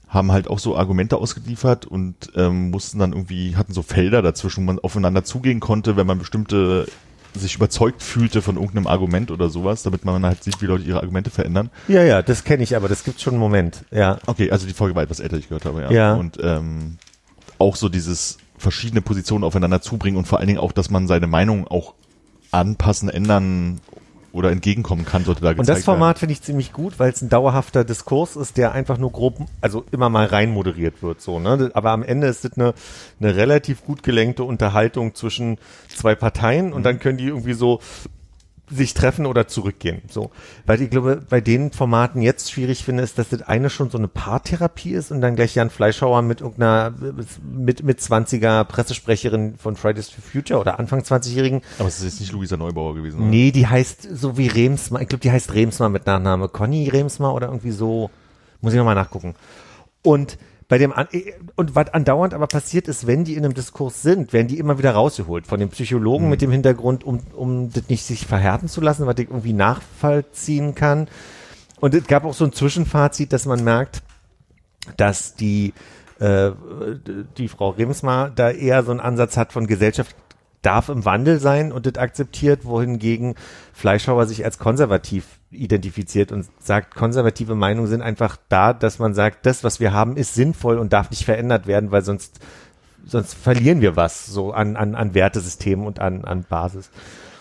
[SPEAKER 5] haben halt auch so Argumente ausgeliefert und ähm, mussten dann irgendwie, hatten so Felder dazwischen, wo man aufeinander zugehen konnte, wenn man bestimmte sich überzeugt fühlte von irgendeinem Argument oder sowas, damit man halt sieht, wie Leute ihre Argumente verändern.
[SPEAKER 3] Ja, ja, das kenne ich, aber das gibt schon einen Moment. Ja.
[SPEAKER 5] Okay, also die Folge war etwas älter, ich gehört habe, ja.
[SPEAKER 3] Ja.
[SPEAKER 5] Und ähm, auch so dieses verschiedene Positionen aufeinander zubringen und vor allen Dingen auch, dass man seine Meinung auch anpassen, ändern oder entgegenkommen kann, sollte da
[SPEAKER 3] Und
[SPEAKER 5] gezeigt
[SPEAKER 3] das Format finde ich ziemlich gut, weil es ein dauerhafter Diskurs ist, der einfach nur grob, also immer mal rein moderiert wird, so, ne? Aber am Ende ist es eine, eine relativ gut gelenkte Unterhaltung zwischen zwei Parteien und dann können die irgendwie so sich treffen oder zurückgehen, so. Weil ich glaube, bei den Formaten jetzt schwierig finde, ist, dass das eine schon so eine Paartherapie ist und dann gleich Jan Fleischhauer mit irgendeiner, mit, mit 20er Pressesprecherin von Fridays for Future oder Anfang 20-Jährigen
[SPEAKER 5] werden. Aber es ist jetzt nicht Luisa Neubauer gewesen. oder?
[SPEAKER 3] Nee, die heißt so wie Remsmar. Ich glaube, die heißt Remsmar mit Nachname. Conny Remsmar oder irgendwie so. Muss ich nochmal nachgucken. Und bei dem, an und was andauernd aber passiert ist, wenn die in einem Diskurs sind, werden die immer wieder rausgeholt von dem Psychologen mit dem Hintergrund, um, um das nicht sich verhärten zu lassen, was ich irgendwie nachvollziehen kann. Und es gab auch so ein Zwischenfazit, dass man merkt, dass die, äh, die Frau Remsmar da eher so einen Ansatz hat von Gesellschaft darf im Wandel sein und das akzeptiert, wohingegen Fleischhauer sich als konservativ identifiziert und sagt, konservative Meinungen sind einfach da, dass man sagt, das, was wir haben, ist sinnvoll und darf nicht verändert werden, weil sonst, sonst verlieren wir was so an, an, an Wertesystemen und an, an Basis.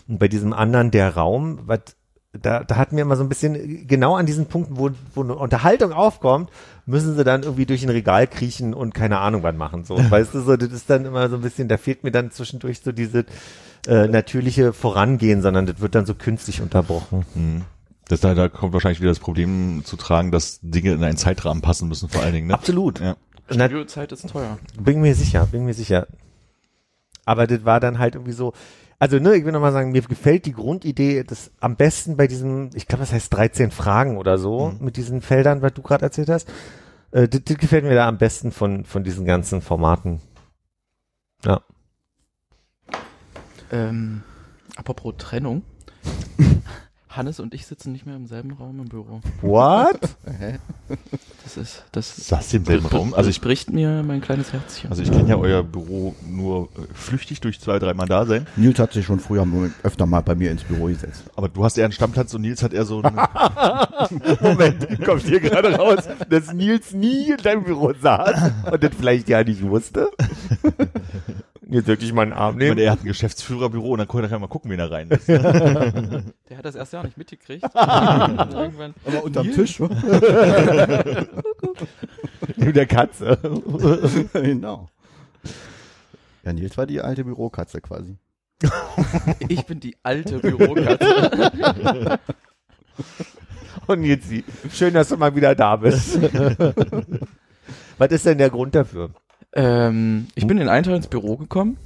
[SPEAKER 3] Und bei diesem anderen, der Raum, was da, da hatten wir immer so ein bisschen, genau an diesen Punkten, wo, wo eine Unterhaltung aufkommt, müssen sie dann irgendwie durch ein Regal kriechen und keine Ahnung was machen. So, weißt du, so, das ist dann immer so ein bisschen, da fehlt mir dann zwischendurch so diese äh, natürliche Vorangehen, sondern das wird dann so künstlich unterbrochen.
[SPEAKER 5] Mhm. Das, da, da kommt wahrscheinlich wieder das Problem zu tragen, dass Dinge in einen Zeitrahmen passen müssen, vor allen Dingen. Ne?
[SPEAKER 3] Absolut.
[SPEAKER 5] Ja.
[SPEAKER 2] Studiozeit ist teuer.
[SPEAKER 3] bin mir sicher, bin mir sicher. Aber das war dann halt irgendwie so, also ne, ich will nochmal sagen, mir gefällt die Grundidee, das am besten bei diesem, ich glaube, das heißt 13 Fragen oder so, mit diesen Feldern, was du gerade erzählt hast. Äh, das, das gefällt mir da am besten von, von diesen ganzen Formaten. Ja.
[SPEAKER 2] Ähm, apropos Trennung. Hannes und ich sitzen nicht mehr im selben Raum im Büro.
[SPEAKER 3] What?
[SPEAKER 2] Das ist, das
[SPEAKER 5] Saß ihr im selben Raum? Also ich,
[SPEAKER 2] bricht mir mein kleines Herzchen.
[SPEAKER 5] also ich kenne ja euer Büro nur äh, flüchtig durch zwei, drei Mal da sein.
[SPEAKER 4] Nils hat sich schon früher öfter mal bei mir ins Büro gesetzt.
[SPEAKER 5] Aber du hast eher einen Stammplatz und Nils hat eher so eine,
[SPEAKER 3] Moment, kommt hier gerade raus, dass Nils nie in deinem Büro saß und das vielleicht ja nicht wusste? Jetzt wirklich mal einen Arm
[SPEAKER 5] ich meine,
[SPEAKER 3] nehmen.
[SPEAKER 5] er hat ein Geschäftsführerbüro und dann konnte er mal gucken, wen er rein ist.
[SPEAKER 2] Der hat das erst Jahr nicht mitgekriegt. Irgendwann.
[SPEAKER 4] Aber unterm Tisch.
[SPEAKER 3] Mit der Katze.
[SPEAKER 4] genau. Ja, Nils war die alte Bürokatze quasi.
[SPEAKER 2] Ich bin die alte Bürokatze.
[SPEAKER 3] Und jetzt sie. Schön, dass du mal wieder da bist. Was ist denn der Grund dafür?
[SPEAKER 2] Ähm, ich bin in einen Tag ins Büro gekommen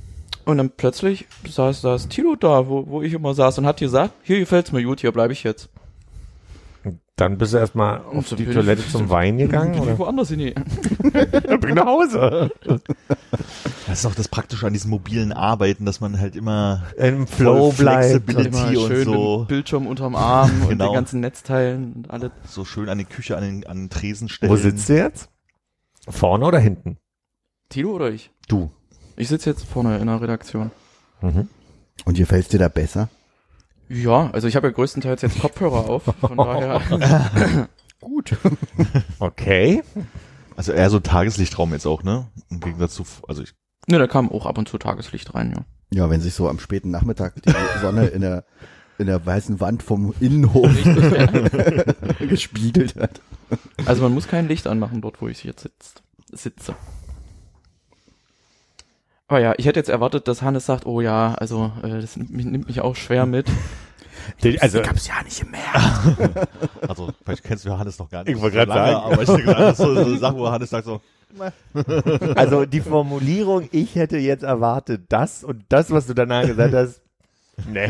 [SPEAKER 2] und dann plötzlich saß, saß Tilo da, wo, wo ich immer saß und hat gesagt, hier gefällt's mir gut, hier bleibe ich jetzt.
[SPEAKER 3] Dann bist du erstmal auf
[SPEAKER 2] so
[SPEAKER 3] die
[SPEAKER 2] bin
[SPEAKER 3] Toilette
[SPEAKER 2] ich-
[SPEAKER 3] zum Wein gegangen?
[SPEAKER 2] Bin ich
[SPEAKER 3] Oder?
[SPEAKER 2] woanders hin. die-
[SPEAKER 3] Bring nach Hause.
[SPEAKER 5] Das ist auch das Praktische an diesem mobilen Arbeiten, dass man halt immer
[SPEAKER 3] Im Flow bleibt.
[SPEAKER 5] Flexibility.
[SPEAKER 2] Immer
[SPEAKER 5] und
[SPEAKER 2] schön
[SPEAKER 5] so.
[SPEAKER 2] Bildschirm unterm Arm und
[SPEAKER 5] Genau.
[SPEAKER 2] den ganzen Netzteilen und alles.
[SPEAKER 5] so schön an die Küche, an den, an den Tresen stellen.
[SPEAKER 3] Wo sitzt du jetzt? Vorne oder hinten?
[SPEAKER 2] Tilo oder ich?
[SPEAKER 3] Du.
[SPEAKER 2] Ich sitze jetzt vorne in der Redaktion.
[SPEAKER 3] Mhm.
[SPEAKER 4] Und hier fällt's dir da besser?
[SPEAKER 2] Ja, also ich habe ja größtenteils jetzt Kopfhörer auf, von daher.
[SPEAKER 4] Gut.
[SPEAKER 3] Okay.
[SPEAKER 5] Also eher so Tageslichtraum jetzt auch, ne? Im Gegensatz zu, also ich,
[SPEAKER 2] ne, da kam auch ab und zu Tageslicht rein, ja.
[SPEAKER 4] Ja, wenn sich so am späten Nachmittag die Sonne in der in der weißen Wand vom Innenhof gespiegelt hat.
[SPEAKER 2] Also man muss kein Licht anmachen dort, wo ich jetzt sitzt, sitze. Aber ja, ich hätte jetzt erwartet, dass Hannes sagt, oh ja, also äh, das nimmt mich, nimmt mich auch schwer mit.
[SPEAKER 3] Also,
[SPEAKER 4] gab's ja nicht mehr.
[SPEAKER 5] Also, vielleicht kennst du Johannes noch gar nicht.
[SPEAKER 3] Ich wollte
[SPEAKER 5] lange,
[SPEAKER 3] sagen.
[SPEAKER 5] Aber ich denke, das ist so, so eine Sache, wo Johannes sagt so,
[SPEAKER 3] also die Formulierung, ich hätte jetzt erwartet das und das, was du danach gesagt hast, nee,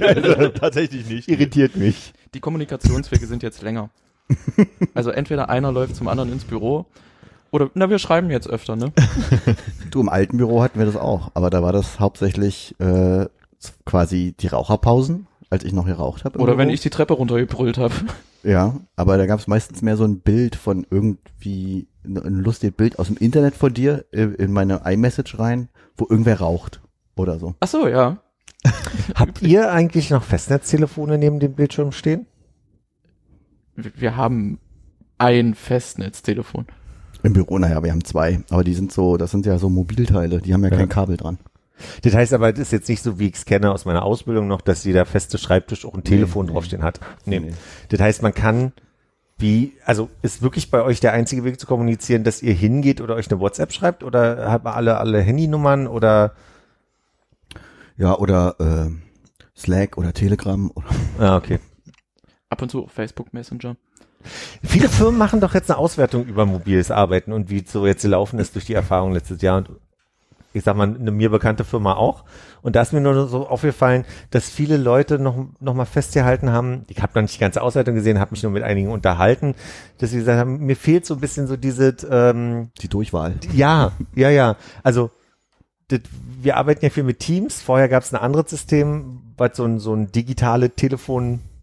[SPEAKER 3] also,
[SPEAKER 5] tatsächlich nicht.
[SPEAKER 3] irritiert mich.
[SPEAKER 2] Die Kommunikationswege sind jetzt länger. Also entweder einer läuft zum anderen ins Büro oder, na, wir schreiben jetzt öfter, ne?
[SPEAKER 4] Du, im alten Büro hatten wir das auch, aber da war das hauptsächlich äh, quasi die Raucherpausen, als ich noch geraucht habe.
[SPEAKER 2] Oder wenn ich die Treppe runtergebrüllt habe.
[SPEAKER 4] Ja, aber da gab es meistens mehr so ein Bild von irgendwie, ein lustiges Bild aus dem Internet von dir in meine iMessage rein, wo irgendwer raucht oder so.
[SPEAKER 2] Ach so, ja.
[SPEAKER 3] Habt ihr eigentlich noch Festnetztelefone neben dem Bildschirm stehen?
[SPEAKER 2] Wir haben ein Festnetztelefon.
[SPEAKER 4] Im Büro, naja, wir haben zwei, aber die sind so, das sind ja so Mobilteile, die haben ja,
[SPEAKER 3] Ja.
[SPEAKER 4] kein Kabel dran.
[SPEAKER 3] Das heißt aber, das ist jetzt nicht so, wie ich es kenne aus meiner Ausbildung noch, dass jeder feste Schreibtisch auch ein Telefon
[SPEAKER 4] nee.
[SPEAKER 3] draufstehen hat. Nee.
[SPEAKER 4] Nee.
[SPEAKER 3] Das heißt, man kann wie, also ist wirklich bei euch der einzige Weg zu kommunizieren, dass ihr hingeht oder euch eine WhatsApp schreibt oder habt ihr alle, alle Handynummern oder,
[SPEAKER 4] Ja, oder äh, Slack oder Telegram. Oder
[SPEAKER 3] ah, okay.
[SPEAKER 2] Ab und zu Facebook Messenger.
[SPEAKER 3] Viele Firmen machen doch jetzt eine Auswertung über mobiles Arbeiten und wie so jetzt gelaufen ist durch die Erfahrung letztes Jahr und ich sag mal, eine mir bekannte Firma auch. Und da ist mir nur so aufgefallen, dass viele Leute noch, noch mal festgehalten haben, ich habe noch nicht die ganze Auswertung gesehen, habe mich nur mit einigen unterhalten, dass sie gesagt haben, mir fehlt so ein bisschen so diese, ähm,
[SPEAKER 4] die Durchwahl.
[SPEAKER 3] ja, ja, ja. Also das, wir arbeiten ja viel mit Teams. Vorher gab es ein anderes System, was so ein, so ein digitale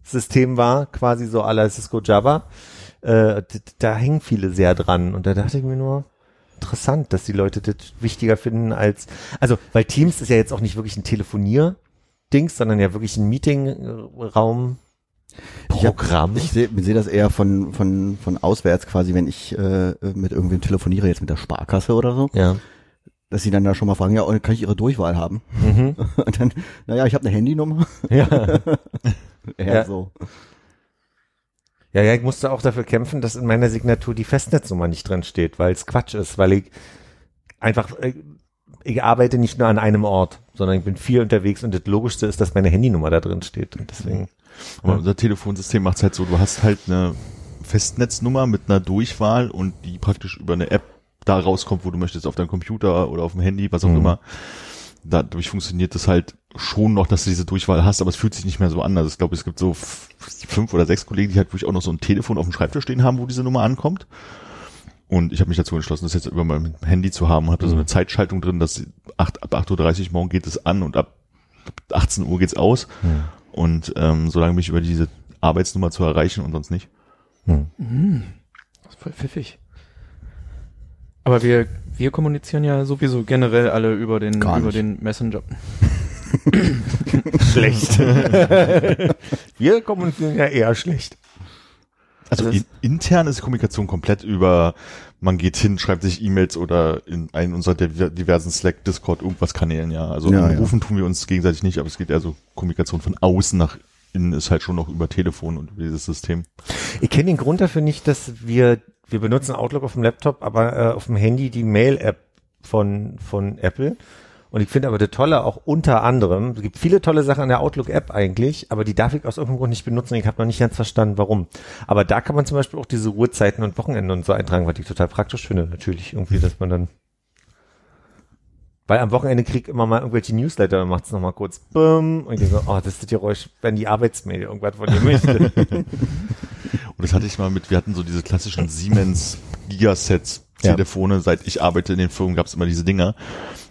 [SPEAKER 3] Telefonsystem war, quasi so à la Cisco Java. Äh, da hängen viele sehr dran. Und da dachte ich mir nur, interessant, dass die Leute das wichtiger finden als, also, weil Teams ist ja jetzt auch nicht wirklich ein Telefonier-Dings, sondern ja wirklich ein Meeting-Raum.
[SPEAKER 4] Ich
[SPEAKER 3] Programm.
[SPEAKER 4] Ich sehe seh das eher von, von, von auswärts quasi, wenn ich äh, mit irgendwem telefoniere, jetzt mit der Sparkasse oder so,
[SPEAKER 3] ja.
[SPEAKER 4] dass sie dann da schon mal fragen, ja, und kann ich ihre Durchwahl haben?
[SPEAKER 3] Mhm.
[SPEAKER 4] Und dann, naja, ich habe eine Handynummer.
[SPEAKER 3] ja.
[SPEAKER 4] Eher
[SPEAKER 3] Ja.
[SPEAKER 4] so.
[SPEAKER 3] Ja, ja, ich musste auch dafür kämpfen, dass in meiner Signatur die Festnetznummer nicht drin steht, weil es Quatsch ist, weil ich einfach, äh, ich arbeite nicht nur an einem Ort, sondern ich bin viel unterwegs und das Logischste ist, dass meine Handynummer da drin steht und deswegen.
[SPEAKER 5] Aber unser Telefonsystem macht halt so, du hast halt eine Festnetznummer mit einer Durchwahl und die praktisch über eine App da rauskommt, wo du möchtest, auf deinem Computer oder auf dem Handy, was auch
[SPEAKER 3] Mhm.
[SPEAKER 5] immer. Dadurch funktioniert das halt schon noch, dass du diese Durchwahl hast, aber es fühlt sich nicht mehr so an. Also ich glaube, es gibt so fünf oder sechs Kollegen, die halt wirklich auch noch so ein Telefon auf dem Schreibtisch stehen haben, wo diese Nummer ankommt. Und ich habe mich dazu entschlossen, das jetzt über mein Handy zu haben und habe da so eine Zeitschaltung drin, dass acht, ab 8.30 Uhr morgen geht es an und ab 18 Uhr geht's aus. Und ähm, solange mich über diese Arbeitsnummer zu erreichen und sonst nicht.
[SPEAKER 2] Das ist voll pfiffig. Aber wir, wir kommunizieren ja sowieso generell alle über den,
[SPEAKER 4] Gar
[SPEAKER 2] über
[SPEAKER 4] nicht.
[SPEAKER 2] den Messenger.
[SPEAKER 3] Schlecht. Wir kommunizieren ja eher schlecht.
[SPEAKER 5] Also in, intern ist die Kommunikation komplett über, man geht hin, schreibt sich E-Mails oder in einen unserer diver- diversen Slack, Discord, irgendwas Kanälen, ja. Also
[SPEAKER 4] Ja, ja.
[SPEAKER 5] rufen tun wir uns gegenseitig nicht, aber es geht eher so Kommunikation von außen nach innen ist halt schon noch über Telefon und über dieses System.
[SPEAKER 3] Ich kenne den Grund dafür nicht, dass wir, wir benutzen Outlook auf dem Laptop, aber äh, auf dem Handy die Mail-App von, von Apple. Und ich finde aber das Tolle auch unter anderem, es gibt viele tolle Sachen an der Outlook-App eigentlich, aber die darf ich aus irgendeinem Grund nicht benutzen. Ich habe noch nicht ganz verstanden, warum. Aber da kann man zum Beispiel auch diese Ruhezeiten und Wochenende und so eintragen, was ich total praktisch finde. Natürlich irgendwie, dass man dann weil am Wochenende krieg ich immer mal irgendwelche Newsletter, dann macht's noch mal kurz BUM und ich so, oh, das ist das Geräusch, wenn die Arbeitsmail irgendwas von dir möchte.
[SPEAKER 5] Und das hatte ich mal mit, wir hatten so diese klassischen Siemens Gigasets
[SPEAKER 3] Ja.
[SPEAKER 5] Telefone, seit ich arbeite in den Firmen gab es immer diese Dinger.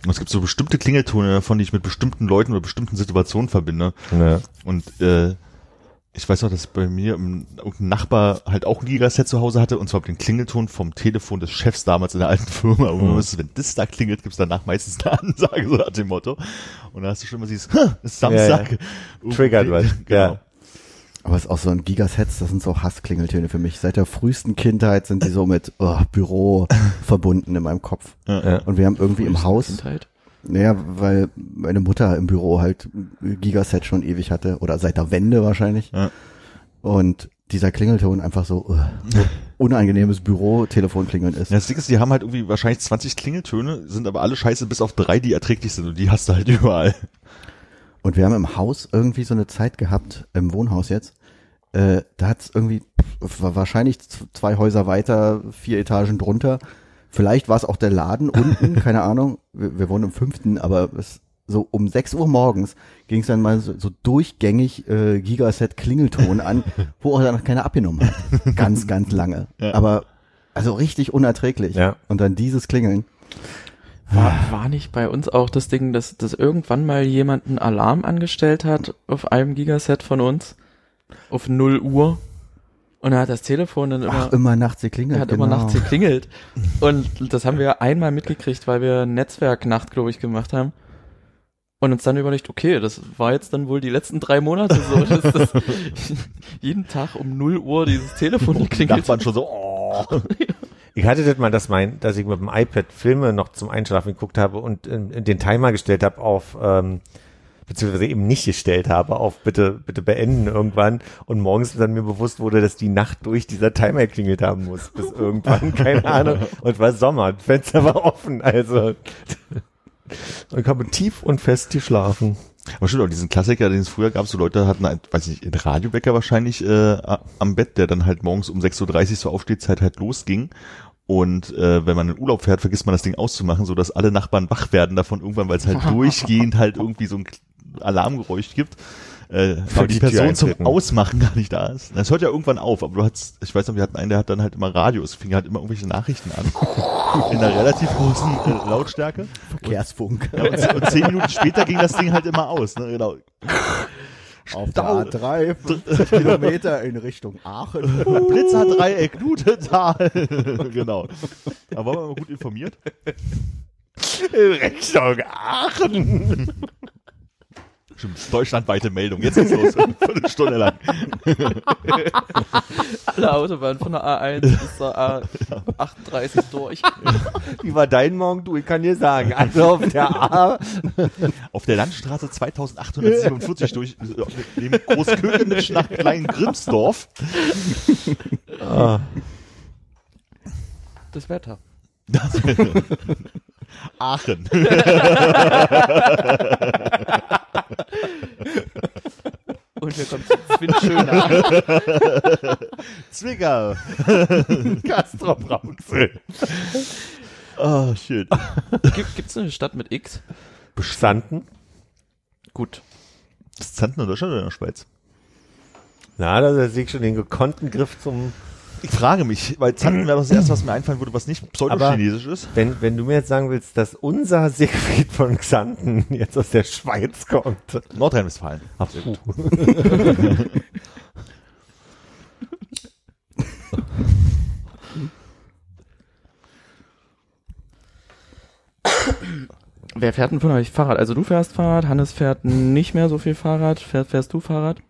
[SPEAKER 5] Und es gibt so bestimmte Klingeltöne davon, die ich mit bestimmten Leuten oder bestimmten Situationen verbinde.
[SPEAKER 3] ne.
[SPEAKER 5] Und äh, ich weiß noch, dass bei mir ein, irgendein Nachbar halt auch ein Gigaset zu Hause hatte und zwar den Klingelton vom Telefon des Chefs damals in der alten Firma. Und wusste, wenn das da klingelt, gibt's danach meistens eine Ansage, so nach dem Motto. Und da hast du schon mal dieses, "Ha, es ist Samstag.
[SPEAKER 3] Triggert was,
[SPEAKER 5] Genau.
[SPEAKER 3] ja.
[SPEAKER 4] Aber es ist auch so ein Gigasets, das sind so Hassklingeltöne für mich. Seit der frühesten Kindheit sind die so mit oh, Büro verbunden in meinem Kopf.
[SPEAKER 3] Ja.
[SPEAKER 4] Und wir haben irgendwie im Haus,
[SPEAKER 2] Kindheit.
[SPEAKER 4] Naja, weil meine Mutter im Büro halt Gigaset schon ewig hatte oder seit der Wende wahrscheinlich.
[SPEAKER 5] Ja.
[SPEAKER 4] Und dieser Klingelton einfach so, uh, unangenehmes Büro-Telefonklingeln ist.
[SPEAKER 5] Ja, das Ding ist, die haben halt irgendwie wahrscheinlich 20 Klingeltöne, sind aber alle scheiße bis auf drei, die erträglich sind und die hast du halt überall.
[SPEAKER 4] Und wir haben im Haus irgendwie so eine Zeit gehabt, im Wohnhaus jetzt, äh, da hat's irgendwie pff, wahrscheinlich zwei Häuser weiter, vier Etagen drunter. Vielleicht war es auch der Laden unten, keine Ahnung. Wir, wir wohnen im fünften, aber es, so um 6 Uhr morgens ging es dann mal so, so durchgängig äh, Gigaset Klingelton an, wo auch dann keiner abgenommen hat. Ganz, ganz lange.
[SPEAKER 5] Ja.
[SPEAKER 4] Aber also richtig unerträglich.
[SPEAKER 3] Ja.
[SPEAKER 4] Und dann dieses Klingeln.
[SPEAKER 2] War, war nicht bei uns auch das Ding, dass, dass irgendwann mal jemand einen Alarm angestellt hat auf einem Gigaset von uns auf 0 Uhr und er hat das Telefon dann immer,
[SPEAKER 4] Ach, immer nachts geklingelt.
[SPEAKER 2] er hat immer
[SPEAKER 4] genau.
[SPEAKER 2] nachts geklingelt. Und das haben wir einmal mitgekriegt, weil wir Netzwerknacht, glaube ich, gemacht haben. Und uns dann überlegt, okay, das war jetzt dann wohl die letzten drei Monate so, dass das jeden Tag um 0 Uhr dieses Telefon geklingelt
[SPEAKER 5] Nachbarn schon so, oh.
[SPEAKER 3] Ich hatte das mal, dass mein, dass ich mit dem iPad Filme noch zum Einschlafen geguckt habe und äh, den Timer gestellt habe auf, ähm, beziehungsweise eben nicht gestellt habe auf bitte, bitte beenden irgendwann und morgens dann mir bewusst wurde, dass die Nacht durch dieser Timer geklingelt haben muss, bis irgendwann, keine Ahnung. Und es war Sommer, das Fenster war offen, also. Und ich habe tief und fest geschlafen.
[SPEAKER 5] Aber stimmt, auch diesen Klassiker, den es früher gab, so Leute hatten, ein, weiß nicht, einen Radiowecker wahrscheinlich äh, am Bett, der dann halt morgens um 6.30 Uhr zur Aufstehzeit halt losging. Und äh, wenn man in Urlaub fährt, vergisst man das Ding auszumachen, so dass alle Nachbarn wach werden davon irgendwann, weil es halt durchgehend halt irgendwie so ein Alarmgeräusch gibt. Äh, aber die,
[SPEAKER 3] die
[SPEAKER 5] Person zum. Ausmachen gar nicht da ist. Das hört ja irgendwann auf, aber du hast, ich weiß noch, wir hatten einen, der hat dann halt immer Radios, fing halt immer irgendwelche Nachrichten an. In einer relativ großen äh, Lautstärke.
[SPEAKER 4] Verkehrsfunk.
[SPEAKER 5] Ja, und, und zehn Minuten später ging das Ding halt immer aus. Ne? Genau.
[SPEAKER 4] Auf der A3, 50 Kilometer in Richtung Aachen.
[SPEAKER 5] Blitzerdreieck, Nutental. genau. Aber waren wir mal gut informiert?
[SPEAKER 3] Richtung Aachen.
[SPEAKER 5] Stimmt, deutschlandweite Meldung. Jetzt geht's los. Viertelstunde lang.
[SPEAKER 2] alle Autobahnen von der A1 bis zur A38 durch.
[SPEAKER 3] Wie war dein Morgen? Du, ich kann dir sagen. Also auf der A,
[SPEAKER 5] Auf der Landstraße 2847 durch neben Großkökenitsch nach Klein Grimsdorf.
[SPEAKER 2] Das Wetter.
[SPEAKER 5] Aachen.
[SPEAKER 2] Und wir kommen zu Zwinschöner.
[SPEAKER 5] Zwickau.
[SPEAKER 3] Castro Brauxel.
[SPEAKER 5] Oh, schön.
[SPEAKER 2] Gibt, gibt's eine Stadt mit X?
[SPEAKER 3] Bestanden?
[SPEAKER 2] Gut.
[SPEAKER 5] Ist Zanten in Deutschland oder in der Schweiz?
[SPEAKER 3] Na, da sehe ich schon den gekonnten Griff zum.
[SPEAKER 5] Ich frage mich, weil Zanten wäre das erste, was mir einfallen würde, was nicht pseudochinesisch ist.
[SPEAKER 3] Wenn, wenn du mir jetzt sagen willst, dass unser Siegfried von Xanten jetzt aus der Schweiz kommt.
[SPEAKER 5] Nordrhein-Westfalen.
[SPEAKER 3] Ach, puh.
[SPEAKER 2] Wer fährt denn von euch Fahrrad? Also du fährst Fahrrad, Hannes fährt nicht mehr so viel Fahrrad. Fährst, fährst du Fahrrad?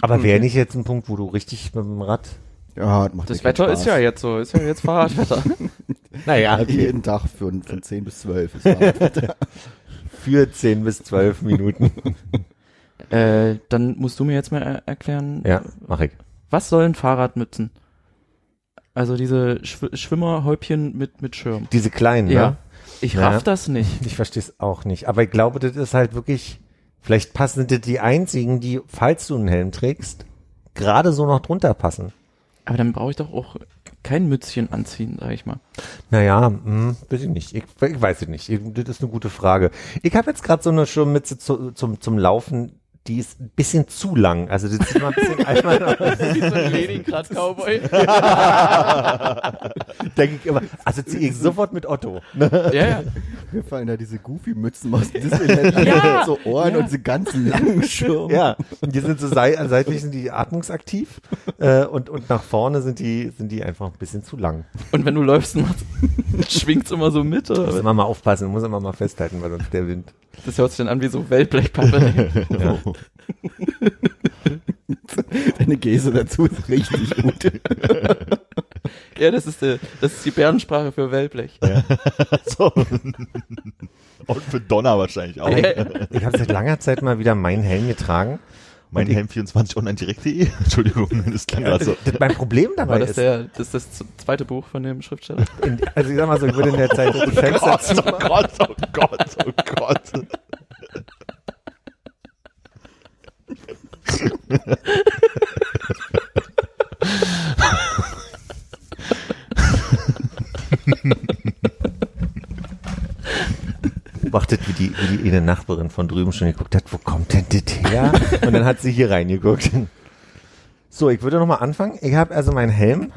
[SPEAKER 3] Aber wäre nicht jetzt ein Punkt, wo du richtig mit dem Rad.
[SPEAKER 4] Ja, das macht
[SPEAKER 2] Das Wetter
[SPEAKER 4] Spaß.
[SPEAKER 2] ist ja jetzt so, ist ja jetzt Fahrradwetter.
[SPEAKER 3] Naja,
[SPEAKER 4] Jeden Tag von, von 10 bis 12 ist Fahrradwetter.
[SPEAKER 3] für 10 bis 12 Minuten.
[SPEAKER 2] äh, dann musst du mir jetzt mal er erklären,
[SPEAKER 3] Ja, mach ich.
[SPEAKER 2] was sollen Fahrradmützen? Also diese Schw Schwimmerhäubchen mit, mit Schirm.
[SPEAKER 3] Diese kleinen,
[SPEAKER 2] Ja.
[SPEAKER 3] ne?
[SPEAKER 2] Ich
[SPEAKER 3] Ja.
[SPEAKER 2] raff das nicht.
[SPEAKER 3] Ich verstehe es auch nicht. Aber ich glaube, das ist halt wirklich, vielleicht passen das die einzigen, die, falls du einen Helm trägst, gerade so noch drunter passen.
[SPEAKER 2] Aber dann brauche ich doch auch kein Mützchen anziehen, sag ich mal.
[SPEAKER 3] Naja, hm, weiß ich nicht. Ich, ich weiß es nicht. Ich, das ist eine gute Frage. Ich habe jetzt gerade so eine Schirmmütze zu, zum, zum Laufen, die ist ein bisschen zu lang. Also das sieht mal ein bisschen albern aus.
[SPEAKER 2] Wie so ein Leningrad-Cowboy.
[SPEAKER 3] Denke ich immer. Also ziehe ich sofort mit Otto.
[SPEAKER 2] ja, ja.
[SPEAKER 4] Mir fallen da diese Goofy-Mützen aus Disneyland
[SPEAKER 2] Ja.
[SPEAKER 4] so Ohren
[SPEAKER 2] Ja.
[SPEAKER 4] und diese ganzen langen Schirme.
[SPEAKER 3] Ja, und die sind so sei, seitlich sind die atmungsaktiv äh, und, und nach vorne sind die, sind die einfach ein bisschen zu lang.
[SPEAKER 2] Und wenn du läufst, schwingt's immer so mit.
[SPEAKER 3] Muss
[SPEAKER 2] Oder?
[SPEAKER 3] immer mal aufpassen, muss immer mal festhalten, weil sonst der Wind.
[SPEAKER 2] Das hört sich dann an wie so Wellblechpappe.
[SPEAKER 3] Ja.
[SPEAKER 4] Deine Gese dazu ist richtig gut.
[SPEAKER 2] ja, das ist, äh, das ist die Bärensprache für Wellblech.
[SPEAKER 5] So. Und für Donner wahrscheinlich auch.
[SPEAKER 3] Ich habe seit langer Zeit mal wieder meinen Helm getragen.
[SPEAKER 5] Mein Helm 24 online direkt.de. Entschuldigung, das klang gerade so.
[SPEAKER 3] Das, mein Problem dabei
[SPEAKER 2] War das,
[SPEAKER 3] ist,
[SPEAKER 2] der, das ist das zweite Buch von dem Schriftsteller?
[SPEAKER 3] in, also ich sag mal so, ich würde in der Zeit die Fenster zu.
[SPEAKER 5] Oh Gott, oh Gott, oh Gott.
[SPEAKER 3] beobachtet, wie die, wie die eine Nachbarin von drüben schon geguckt hat, wo kommt denn das her? Und dann hat sie hier reingeguckt. So, ich würde nochmal anfangen. Ich habe also meinen Helm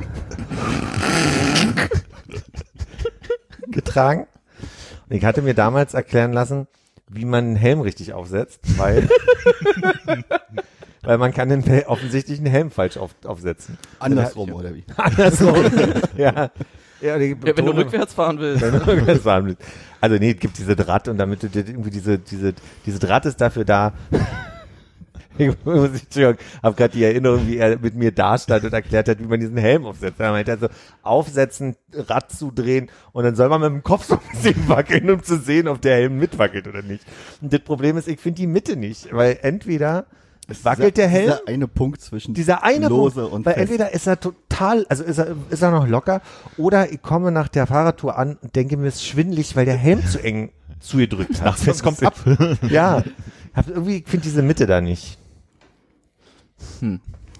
[SPEAKER 3] getragen. Und ich hatte mir damals erklären lassen, wie man einen Helm richtig aufsetzt, weil, weil man kann den offensichtlich einen Helm falsch auf, aufsetzen.
[SPEAKER 4] Andersrum, oder wie?
[SPEAKER 3] Andersrum. ja. Ja,
[SPEAKER 2] Ja, wenn du rückwärts fahren willst.
[SPEAKER 3] wenn du rückwärts fahren willst. Also nee, es gibt diese Draht und damit du dir irgendwie diese, diese, diese Draht ist dafür da. Ich muss ich habe gerade die Erinnerung, wie er mit mir da stand und erklärt hat, wie man diesen Helm aufsetzt. Er meinte also, aufsetzen, Rad zudrehen und dann soll man mit dem Kopf so ein bisschen wackeln, um zu sehen, ob der Helm mitwackelt oder nicht. Und das Problem ist, ich finde die Mitte nicht, weil entweder wackelt der Helm,
[SPEAKER 4] Dieser eine Punkt zwischen
[SPEAKER 3] dieser eine
[SPEAKER 4] lose
[SPEAKER 3] Punkt,
[SPEAKER 4] und
[SPEAKER 3] weil
[SPEAKER 4] fest.
[SPEAKER 3] entweder ist er total, also ist er, ist er noch locker, oder ich komme nach der Fahrradtour an und denke mir, es ist schwindelig, weil der Helm zu eng zugedrückt hat.
[SPEAKER 5] Nach Fest kommt ab.
[SPEAKER 3] Ja, hab irgendwie, ich finde diese Mitte da nicht.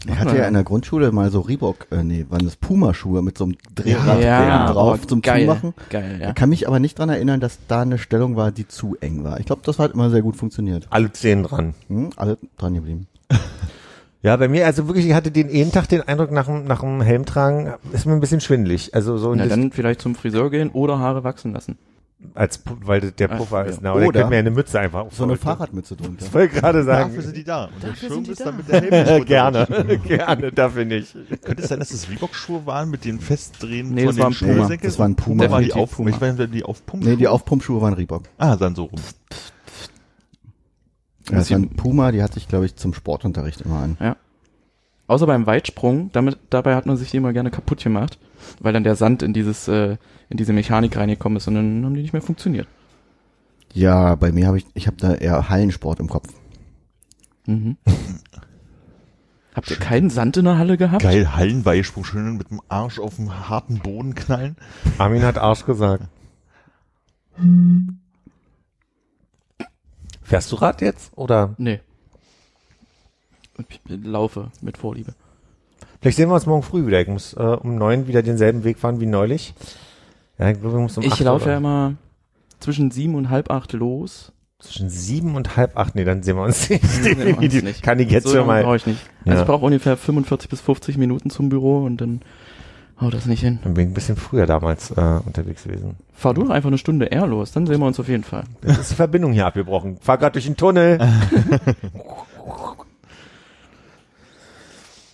[SPEAKER 4] Ich hatte ja in der Grundschule mal so Reebok, äh, nee, waren das Puma-Schuhe mit so einem Drehrad oben drauf
[SPEAKER 2] aber
[SPEAKER 4] zum
[SPEAKER 2] geil,
[SPEAKER 4] Zumachen.
[SPEAKER 2] Geil, ja.
[SPEAKER 4] Ich kann mich aber nicht dran erinnern, dass da eine Stellung war, die zu eng war. Ich glaube, das hat immer sehr gut funktioniert.
[SPEAKER 3] Alle zehn dran.
[SPEAKER 4] Hm, alle dran geblieben.
[SPEAKER 3] Ja, bei mir, also wirklich, ich hatte den jeden Tag den Eindruck, nach dem, nach dem Helm tragen, ist mir ein bisschen schwindelig. Also so
[SPEAKER 2] Na,
[SPEAKER 3] das,
[SPEAKER 2] dann vielleicht zum Friseur gehen oder Haare wachsen lassen.
[SPEAKER 3] Als, weil das der
[SPEAKER 2] Ach,
[SPEAKER 3] Puffer
[SPEAKER 2] ja.
[SPEAKER 3] ist. Na, oder,
[SPEAKER 4] Oder
[SPEAKER 3] könnte mir eine Mütze einfach
[SPEAKER 4] So eine. Fahrradmütze drunter.
[SPEAKER 3] Ich wollte gerade sagen.
[SPEAKER 5] Dafür sind die da. Und der Schirm ist
[SPEAKER 2] da.
[SPEAKER 5] dann mit der Helm
[SPEAKER 3] gerne, gerne, dafür nicht.
[SPEAKER 5] Könnte es sein, dass das Reebok-Schuhe waren mit den Festdrehen
[SPEAKER 2] Nee,
[SPEAKER 5] von
[SPEAKER 2] das
[SPEAKER 5] den
[SPEAKER 2] waren Puma.
[SPEAKER 5] Schnellsenkeln?
[SPEAKER 4] Das waren Puma.
[SPEAKER 5] Oder war die
[SPEAKER 2] Definitiv
[SPEAKER 5] auf,
[SPEAKER 2] Puma.
[SPEAKER 5] ich weiß nicht, die Aufpump?
[SPEAKER 4] Nee, die Aufpumpschuhe waren Reebok.
[SPEAKER 5] Ah, dann so rum.
[SPEAKER 4] Ja, das waren Puma, die hatte ich, glaube ich, zum Sportunterricht immer an.
[SPEAKER 2] Außer beim Weitsprung, damit, dabei hat man sich die immer gerne kaputt gemacht, weil dann der Sand in dieses, äh, in diese Mechanik reingekommen ist und dann haben die nicht mehr funktioniert.
[SPEAKER 4] Ja, bei mir habe ich, ich habe da eher Hallensport im Kopf.
[SPEAKER 2] Mhm. Habt ihr keinen Sand in der Halle gehabt?
[SPEAKER 5] Geil, Hallenweitsprung, schön mit dem Arsch auf dem harten Boden knallen.
[SPEAKER 3] Armin hat Arsch gesagt. Fährst du Rad jetzt? Oder?
[SPEAKER 2] Nee. Ich laufe mit Vorliebe.
[SPEAKER 3] Vielleicht sehen wir uns morgen früh wieder. Ich muss äh, um neun wieder denselben Weg fahren wie neulich. Ja, ich glaube, ich muss um
[SPEAKER 2] ich laufe ja immer zwischen sieben und halb acht los.
[SPEAKER 3] Zwischen sieben und halb acht. Nee, dann sehen wir uns nicht.
[SPEAKER 2] Sehen wir uns nicht.
[SPEAKER 3] Kann ich jetzt
[SPEAKER 2] so
[SPEAKER 3] schon mal.
[SPEAKER 2] brauche ich nicht. Also
[SPEAKER 3] Ja.
[SPEAKER 2] ich brauche ungefähr 45 bis 50 Minuten zum Büro und dann haut das nicht hin.
[SPEAKER 3] Dann bin ich ein bisschen früher damals äh, unterwegs gewesen.
[SPEAKER 2] Fahr du doch einfach eine Stunde eher los, dann sehen wir uns auf jeden Fall.
[SPEAKER 3] Jetzt ist die Verbindung hier abgebrochen. Fahr gerade durch den Tunnel.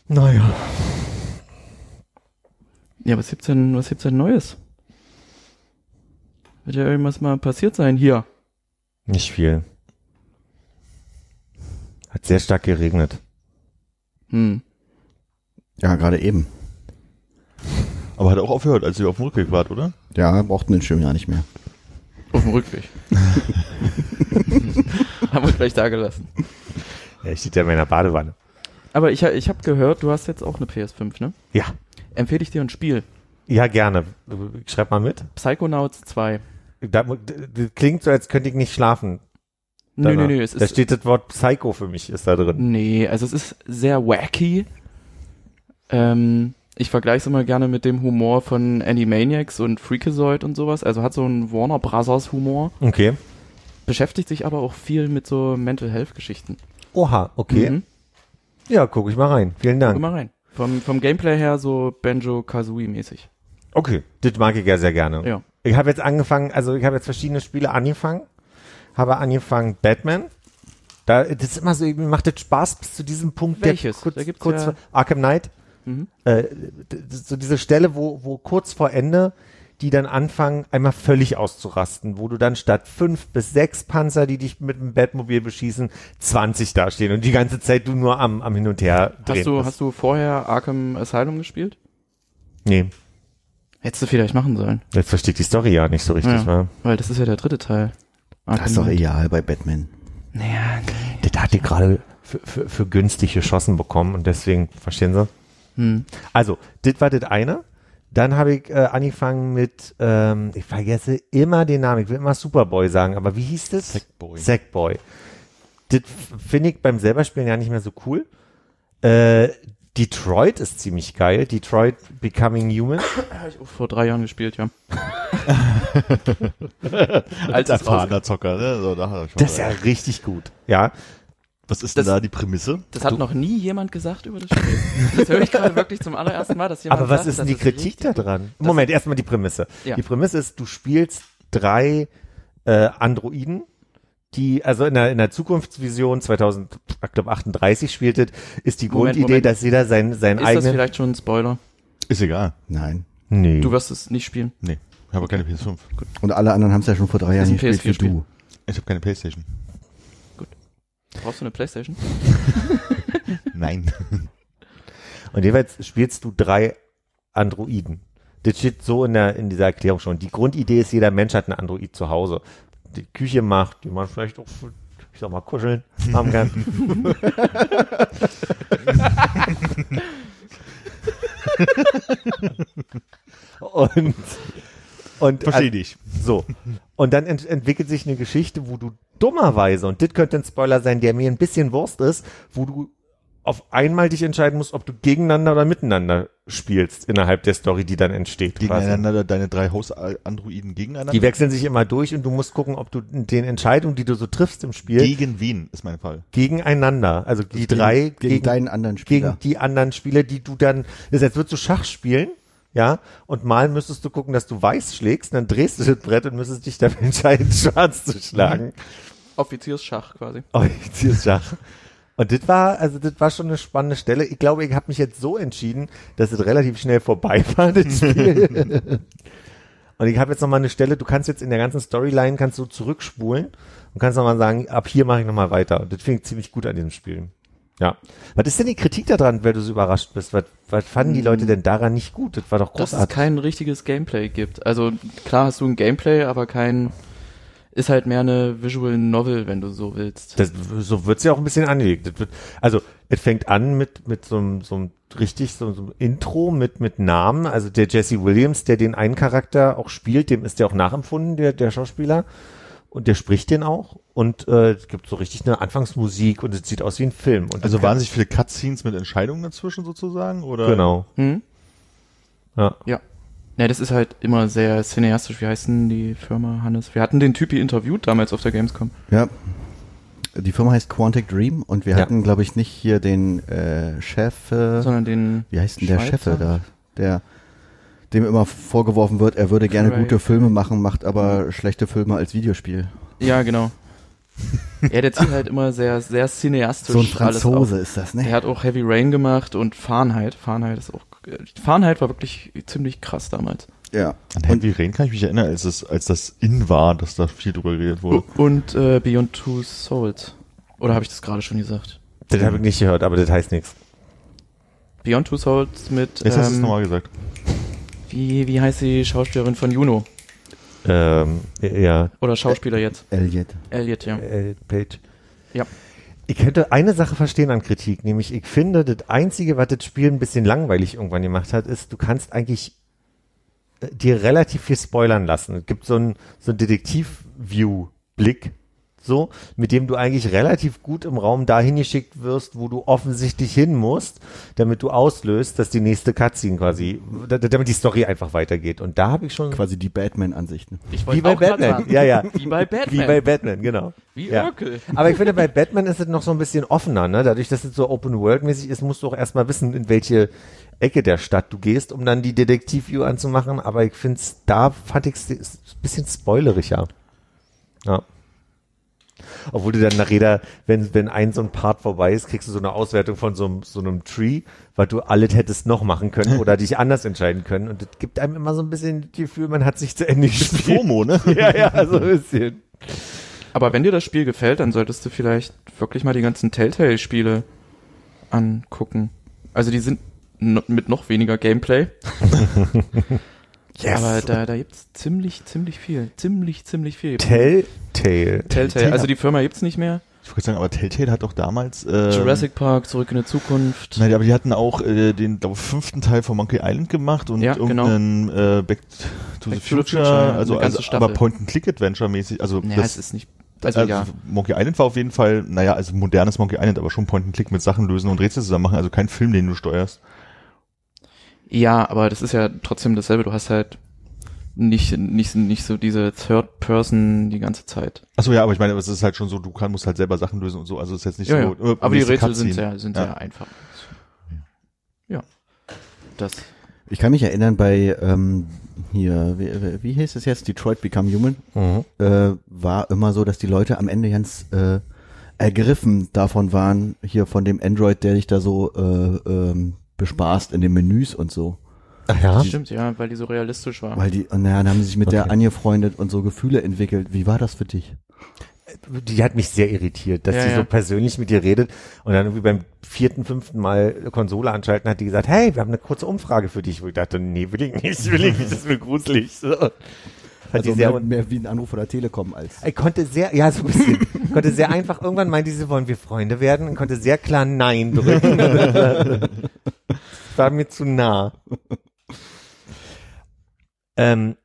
[SPEAKER 3] naja.
[SPEAKER 2] Ja, was gibt's denn, was gibt's denn Neues? Wird ja irgendwas mal passiert sein hier.
[SPEAKER 3] Nicht viel. Hat sehr stark geregnet.
[SPEAKER 2] Hm.
[SPEAKER 4] Ja, gerade eben.
[SPEAKER 5] Aber hat auch aufgehört, als ihr auf dem Rückweg wart, oder?
[SPEAKER 4] Ja, brauchten den Schirm ja nicht mehr.
[SPEAKER 2] Auf dem Rückweg. Haben wir gleich da gelassen.
[SPEAKER 3] Ja, ich stehe ja in meiner Badewanne.
[SPEAKER 2] Aber ich, ich habe gehört, du hast jetzt auch eine PS5, ne?
[SPEAKER 3] Ja.
[SPEAKER 2] Empfehle ich dir ein Spiel.
[SPEAKER 3] Ja, gerne. Schreib mal mit.
[SPEAKER 2] Psychonauts 2.
[SPEAKER 3] Da, das klingt so, als könnte ich nicht schlafen.
[SPEAKER 2] Nö, nö, nö, es
[SPEAKER 3] da
[SPEAKER 2] ist,
[SPEAKER 3] steht das Wort Psycho für mich, ist da drin.
[SPEAKER 2] nee, also es ist sehr wacky. Ähm, ich vergleiche es immer gerne mit dem Humor von Animaniacs und Freakazoid und sowas. Also hat so einen Warner Brothers Humor.
[SPEAKER 3] Okay.
[SPEAKER 2] Beschäftigt sich aber auch viel mit so Mental Health Geschichten.
[SPEAKER 3] Oha, okay.
[SPEAKER 2] Mhm.
[SPEAKER 3] Ja, guck ich mal rein. Vielen
[SPEAKER 2] Guck
[SPEAKER 3] Dank.
[SPEAKER 2] mal rein. Vom, vom Gameplay her so Banjo-Kazooie-mäßig.
[SPEAKER 3] Okay, das mag ich ja sehr gerne.
[SPEAKER 2] Ja.
[SPEAKER 3] Ich habe jetzt angefangen, also ich habe jetzt verschiedene Spiele angefangen. Habe angefangen Batman. Da, das ist immer so, mir macht das Spaß bis zu diesem Punkt.
[SPEAKER 2] Welches?
[SPEAKER 3] Kurz,
[SPEAKER 2] Da gibt's
[SPEAKER 3] kurz
[SPEAKER 2] ja-
[SPEAKER 3] vor, Arkham Knight.
[SPEAKER 2] Mhm.
[SPEAKER 3] Äh, so diese Stelle, wo, wo kurz vor Ende die dann anfangen, einmal völlig auszurasten, wo du dann statt fünf bis sechs Panzer, die dich mit dem Batmobil beschießen, 20 dastehen und die ganze Zeit du nur am, am Hin und Her drehen
[SPEAKER 2] Hast du,
[SPEAKER 3] bist.
[SPEAKER 2] hast du vorher Arkham Asylum gespielt?
[SPEAKER 3] Nee,
[SPEAKER 2] Hättest du vielleicht machen sollen.
[SPEAKER 3] jetzt versteht die Story ja nicht so richtig,
[SPEAKER 2] Ja.
[SPEAKER 3] wa?
[SPEAKER 2] Weil das ist ja der dritte Teil.
[SPEAKER 4] Das ist doch
[SPEAKER 2] Arkham-
[SPEAKER 4] egal bei Batman.
[SPEAKER 2] Naja,
[SPEAKER 3] Das hat die gerade für, für, für günstig geschossen bekommen und deswegen, verstehen Sie?
[SPEAKER 2] hm.
[SPEAKER 3] Also, das war das eine. Dann habe ich äh, angefangen mit, ähm, ich vergesse immer den Namen, ich will immer Superboy sagen, aber wie hieß das?
[SPEAKER 5] Sackboy.
[SPEAKER 3] Sackboy. Das finde ich beim selberspielen ja nicht mehr so cool. Äh, Detroit ist ziemlich geil. Detroit Becoming Human.
[SPEAKER 2] Habe ich auch vor drei Jahren gespielt, ja.
[SPEAKER 5] Als erfahrener Zocker, ne? So, da hat er schon
[SPEAKER 3] Das ist ja richtig gut. Ja.
[SPEAKER 5] Was ist
[SPEAKER 2] Das-
[SPEAKER 5] denn da die Prämisse?
[SPEAKER 2] Das hat noch nie jemand gesagt über das Spiel. Das höre ich gerade wirklich zum allerersten Mal, dass jemand
[SPEAKER 3] Aber was
[SPEAKER 2] sagt,
[SPEAKER 3] ist denn
[SPEAKER 2] das
[SPEAKER 3] die Kritik da
[SPEAKER 2] gut.
[SPEAKER 3] dran? Moment, erstmal die Prämisse.
[SPEAKER 2] Ja.
[SPEAKER 3] Die Prämisse ist, du spielst drei äh, Androiden, die, also in der, in der Zukunftsvision 2038 spielt es, ist die
[SPEAKER 2] Moment,
[SPEAKER 3] Grundidee,
[SPEAKER 2] Moment.
[SPEAKER 3] dass jeder sein, sein
[SPEAKER 2] Ist das
[SPEAKER 3] eigenen...
[SPEAKER 2] vielleicht schon ein Spoiler?
[SPEAKER 5] Ist egal.
[SPEAKER 4] Nein.
[SPEAKER 3] Nee.
[SPEAKER 2] Du wirst es nicht spielen.
[SPEAKER 5] Nee, ich habe keine PS5.
[SPEAKER 4] Und alle anderen haben es ja schon vor drei Jahren gespielt wie
[SPEAKER 2] PS4-Spiel.
[SPEAKER 4] du.
[SPEAKER 5] Ich habe keine Playstation.
[SPEAKER 2] Brauchst du eine Playstation?
[SPEAKER 5] Nein.
[SPEAKER 3] Und jeweils spielst du drei Androiden. Das steht so in, der, in dieser Erklärung schon. Die Grundidee ist, jeder Mensch hat einen Android zu Hause. Die Küche macht, die man vielleicht auch, für, ich sag mal, kuscheln haben kann. und, und
[SPEAKER 5] Verstehe dich.
[SPEAKER 3] so. Und dann ent entwickelt sich eine Geschichte, wo du dummerweise, und das könnte ein Spoiler sein, der mir ein bisschen Wurst ist, wo du auf einmal dich entscheiden musst, ob du gegeneinander oder miteinander spielst innerhalb der Story, die dann entsteht. quasi.
[SPEAKER 5] Gegeneinander, deine drei Haus-Androiden gegeneinander?
[SPEAKER 3] Die wechseln sich immer durch und du musst gucken, ob du den Entscheidungen, die du so triffst im Spiel,
[SPEAKER 5] Gegen wen ist mein Fall?
[SPEAKER 3] gegeneinander, also die
[SPEAKER 4] Gegen-
[SPEAKER 3] drei
[SPEAKER 4] gegen, deinen anderen Spieler.
[SPEAKER 3] gegen die anderen Spieler, die du dann, das als würdest du Schach spielen, ja, und mal müsstest du gucken, dass du weiß schlägst, dann drehst du das Brett und müsstest dich dafür entscheiden, schwarz zu schlagen.
[SPEAKER 2] Offiziersschach quasi.
[SPEAKER 3] Oh, ich ziehe Schach. Und das war, also das war schon eine spannende Stelle. Ich glaube, ich habe mich jetzt so entschieden, dass es relativ schnell vorbei war, das Spiel. und ich habe jetzt nochmal eine Stelle, du kannst jetzt in der ganzen Storyline, kannst du zurückspulen und kannst nochmal sagen, ab hier mache ich nochmal weiter. Und das finde ich ziemlich gut an diesem Spiel. Ja. Was ist denn die Kritik daran, weil du so überrascht bist? Was, was fanden die Leute denn daran nicht gut? Das war doch
[SPEAKER 2] Dass es
[SPEAKER 3] großartig.
[SPEAKER 2] kein richtiges Gameplay gibt. Also klar hast du ein Gameplay, aber kein ist halt mehr eine Visual Novel, wenn du so willst.
[SPEAKER 3] Das, so wird's ja auch ein bisschen angelegt. Wird, also, es fängt an mit, mit so einem, so einem richtig, so, so einem Intro mit, mit Namen. Also der Jesse Williams, der den einen Charakter auch spielt, dem ist der auch nachempfunden, der, der Schauspieler. Und der spricht den auch. Und äh, es gibt so richtig eine Anfangsmusik und es sieht aus wie ein Film. Und
[SPEAKER 5] Also sich viele Cutscenes mit Entscheidungen dazwischen sozusagen? Oder?
[SPEAKER 3] Genau.
[SPEAKER 2] Hm?
[SPEAKER 3] Ja.
[SPEAKER 2] Ja. Ne, das ist halt immer sehr cineastisch. Wie heißt denn die Firma, Hannes? Wir hatten den Typi interviewt damals auf der Gamescom.
[SPEAKER 4] Ja. Die Firma heißt Quantic Dream und wir
[SPEAKER 3] Ja.
[SPEAKER 4] hatten, glaube ich, nicht hier den äh, Chef, äh,
[SPEAKER 2] Sondern den
[SPEAKER 4] wie heißt denn der
[SPEAKER 2] Schweizer?
[SPEAKER 4] Chef da? Der, dem immer vorgeworfen wird, er würde gerne
[SPEAKER 2] Cray.
[SPEAKER 4] gute Filme machen, macht aber schlechte Filme als Videospiel.
[SPEAKER 2] Ja, genau. ja, der zieht halt immer sehr, sehr cineastisch
[SPEAKER 4] So ein Franzose ist das,
[SPEAKER 2] Der
[SPEAKER 4] ne?
[SPEAKER 2] hat auch Heavy Rain gemacht und Fahrenheit. Fahrenheit ist auch, Fahrenheit war wirklich ziemlich krass damals.
[SPEAKER 4] Ja.
[SPEAKER 5] An Heavy Rain kann ich mich erinnern, als, es, als das in war, dass da viel drüber geredet wurde.
[SPEAKER 2] Und äh, Beyond Two Souls. Oder habe ich das gerade schon gesagt?
[SPEAKER 3] Das habe ich nicht gehört, aber das heißt nichts.
[SPEAKER 2] Beyond Two Souls mit,
[SPEAKER 5] Jetzt hast du es
[SPEAKER 2] ähm,
[SPEAKER 5] nochmal gesagt.
[SPEAKER 2] Wie, wie heißt die Schauspielerin von Juno?
[SPEAKER 3] Ähm, ja,
[SPEAKER 2] Oder Schauspieler jetzt?
[SPEAKER 4] Elliot.
[SPEAKER 2] Elliot, ja.
[SPEAKER 3] äh, Page.
[SPEAKER 2] Ja.
[SPEAKER 3] Ich könnte eine Sache verstehen an Kritik, nämlich ich finde, das Einzige, was das Spiel ein bisschen langweilig irgendwann gemacht hat, ist, du kannst eigentlich äh, dir relativ viel spoilern lassen. Es gibt so einen so einen Detektiv-View-Blick, so, mit dem du eigentlich relativ gut im Raum dahin geschickt wirst, wo du offensichtlich hin musst, damit du auslöst, dass die nächste Cutscene quasi, da- damit die Story einfach weitergeht. Und da habe ich schon
[SPEAKER 4] Quasi die Batman-Ansichten.
[SPEAKER 2] Ich
[SPEAKER 3] wie bei Batman.
[SPEAKER 2] sagen.
[SPEAKER 3] Ja, ja.
[SPEAKER 2] Wie bei Batman.
[SPEAKER 3] Wie bei Batman, genau.
[SPEAKER 2] Wie
[SPEAKER 3] Ja.
[SPEAKER 2] Urkel.
[SPEAKER 3] Aber ich finde, bei Batman ist es noch so ein bisschen offener, ne? Dadurch, dass es so Open-World-mäßig ist, musst du auch erstmal wissen, in welche Ecke der Stadt du gehst, um dann die Detektiv-View anzumachen. Aber ich finde es, da fand ich es ein bisschen spoileriger. Ja. Obwohl du dann nachher, da, wenn, wenn ein so ein Part vorbei ist, kriegst du so eine Auswertung von so einem, so einem Tree, weil du alles hättest noch machen können oder dich anders entscheiden können. Und das gibt einem immer so ein bisschen das Gefühl, man hat sich zu Ende gespielt.
[SPEAKER 5] FOMO, ne?
[SPEAKER 3] ja, ja, so ein bisschen.
[SPEAKER 2] Aber wenn dir das Spiel gefällt, dann solltest du vielleicht wirklich mal die ganzen Telltale-Spiele angucken. Also die sind mit noch weniger Gameplay.
[SPEAKER 3] Yes.
[SPEAKER 2] Aber da, da gibt's ziemlich, ziemlich viel. Ziemlich, ziemlich viel.
[SPEAKER 3] Telltale.
[SPEAKER 2] Telltale. Also die Firma gibt's nicht mehr.
[SPEAKER 5] Ich wollte sagen, aber Telltale hat doch damals. Äh,
[SPEAKER 2] Jurassic Park, Zurück in die Zukunft.
[SPEAKER 5] Nein, aber die hatten auch äh, den glaub, fünften Teil von Monkey Island gemacht und
[SPEAKER 2] Ja, genau.
[SPEAKER 5] irgendeinen äh, Back to
[SPEAKER 2] Back
[SPEAKER 5] the
[SPEAKER 2] to the
[SPEAKER 5] Future,
[SPEAKER 2] Future,
[SPEAKER 5] also,
[SPEAKER 2] eine ganze
[SPEAKER 5] also aber Point-and-Click-Adventure mäßig. Also
[SPEAKER 2] Ja,
[SPEAKER 5] das,
[SPEAKER 2] es ist nicht. Also,
[SPEAKER 5] also
[SPEAKER 2] ja.
[SPEAKER 5] Monkey Island war auf jeden Fall, naja, also modernes Monkey Island, aber schon Point-and-Click mit Sachen lösen und Rätsel zusammen machen, also kein Film, den du steuerst.
[SPEAKER 2] Ja, aber das ist ja trotzdem dasselbe. Du hast halt nicht, nicht, nicht so diese Third Person die ganze Zeit.
[SPEAKER 5] Achso, ja, aber ich meine, es ist halt schon so, du kann, musst halt selber Sachen lösen und so, also es ist jetzt nicht
[SPEAKER 2] Ja,
[SPEAKER 5] so.
[SPEAKER 2] ja.
[SPEAKER 5] äh,
[SPEAKER 2] Aber die Rätsel sind sehr, sind
[SPEAKER 5] Ja.
[SPEAKER 2] sehr einfach. Ja. Das.
[SPEAKER 4] Ich kann mich erinnern bei ähm, hier, wie, wie- wie hieß es jetzt? Detroit Become Human.
[SPEAKER 3] Mhm.
[SPEAKER 4] Äh, war immer so, dass die Leute am Ende ganz äh, ergriffen davon waren, hier von dem Android, der dich da so äh, ähm, bespaßt in den Menüs und so.
[SPEAKER 3] Ach ja?
[SPEAKER 2] Stimmt, ja, weil die so realistisch war.
[SPEAKER 4] Weil die, und naja, dann haben sie sich mit der
[SPEAKER 3] Okay.
[SPEAKER 4] angefreundet und so Gefühle entwickelt. Wie war das für dich?
[SPEAKER 3] Die hat mich sehr irritiert, dass
[SPEAKER 2] Ja,
[SPEAKER 3] sie
[SPEAKER 2] ja.
[SPEAKER 3] so persönlich mit dir redet und dann irgendwie beim vierten, fünften Mal Konsole anschalten hat die gesagt, hey, wir haben eine kurze Umfrage für dich. Wo ich dachte, nee, will ich nicht, will ich nicht, das ist mir gruselig. So. Fand
[SPEAKER 4] Also
[SPEAKER 3] ich sehr
[SPEAKER 4] mehr, mehr wie ein Anruf von der Telekom als.
[SPEAKER 3] Ich konnte sehr, ja, so ein bisschen, konnte sehr einfach, irgendwann meinte sie, wollen wir Freunde werden und konnte sehr klar Nein drücken. war mir zu nah. Ähm,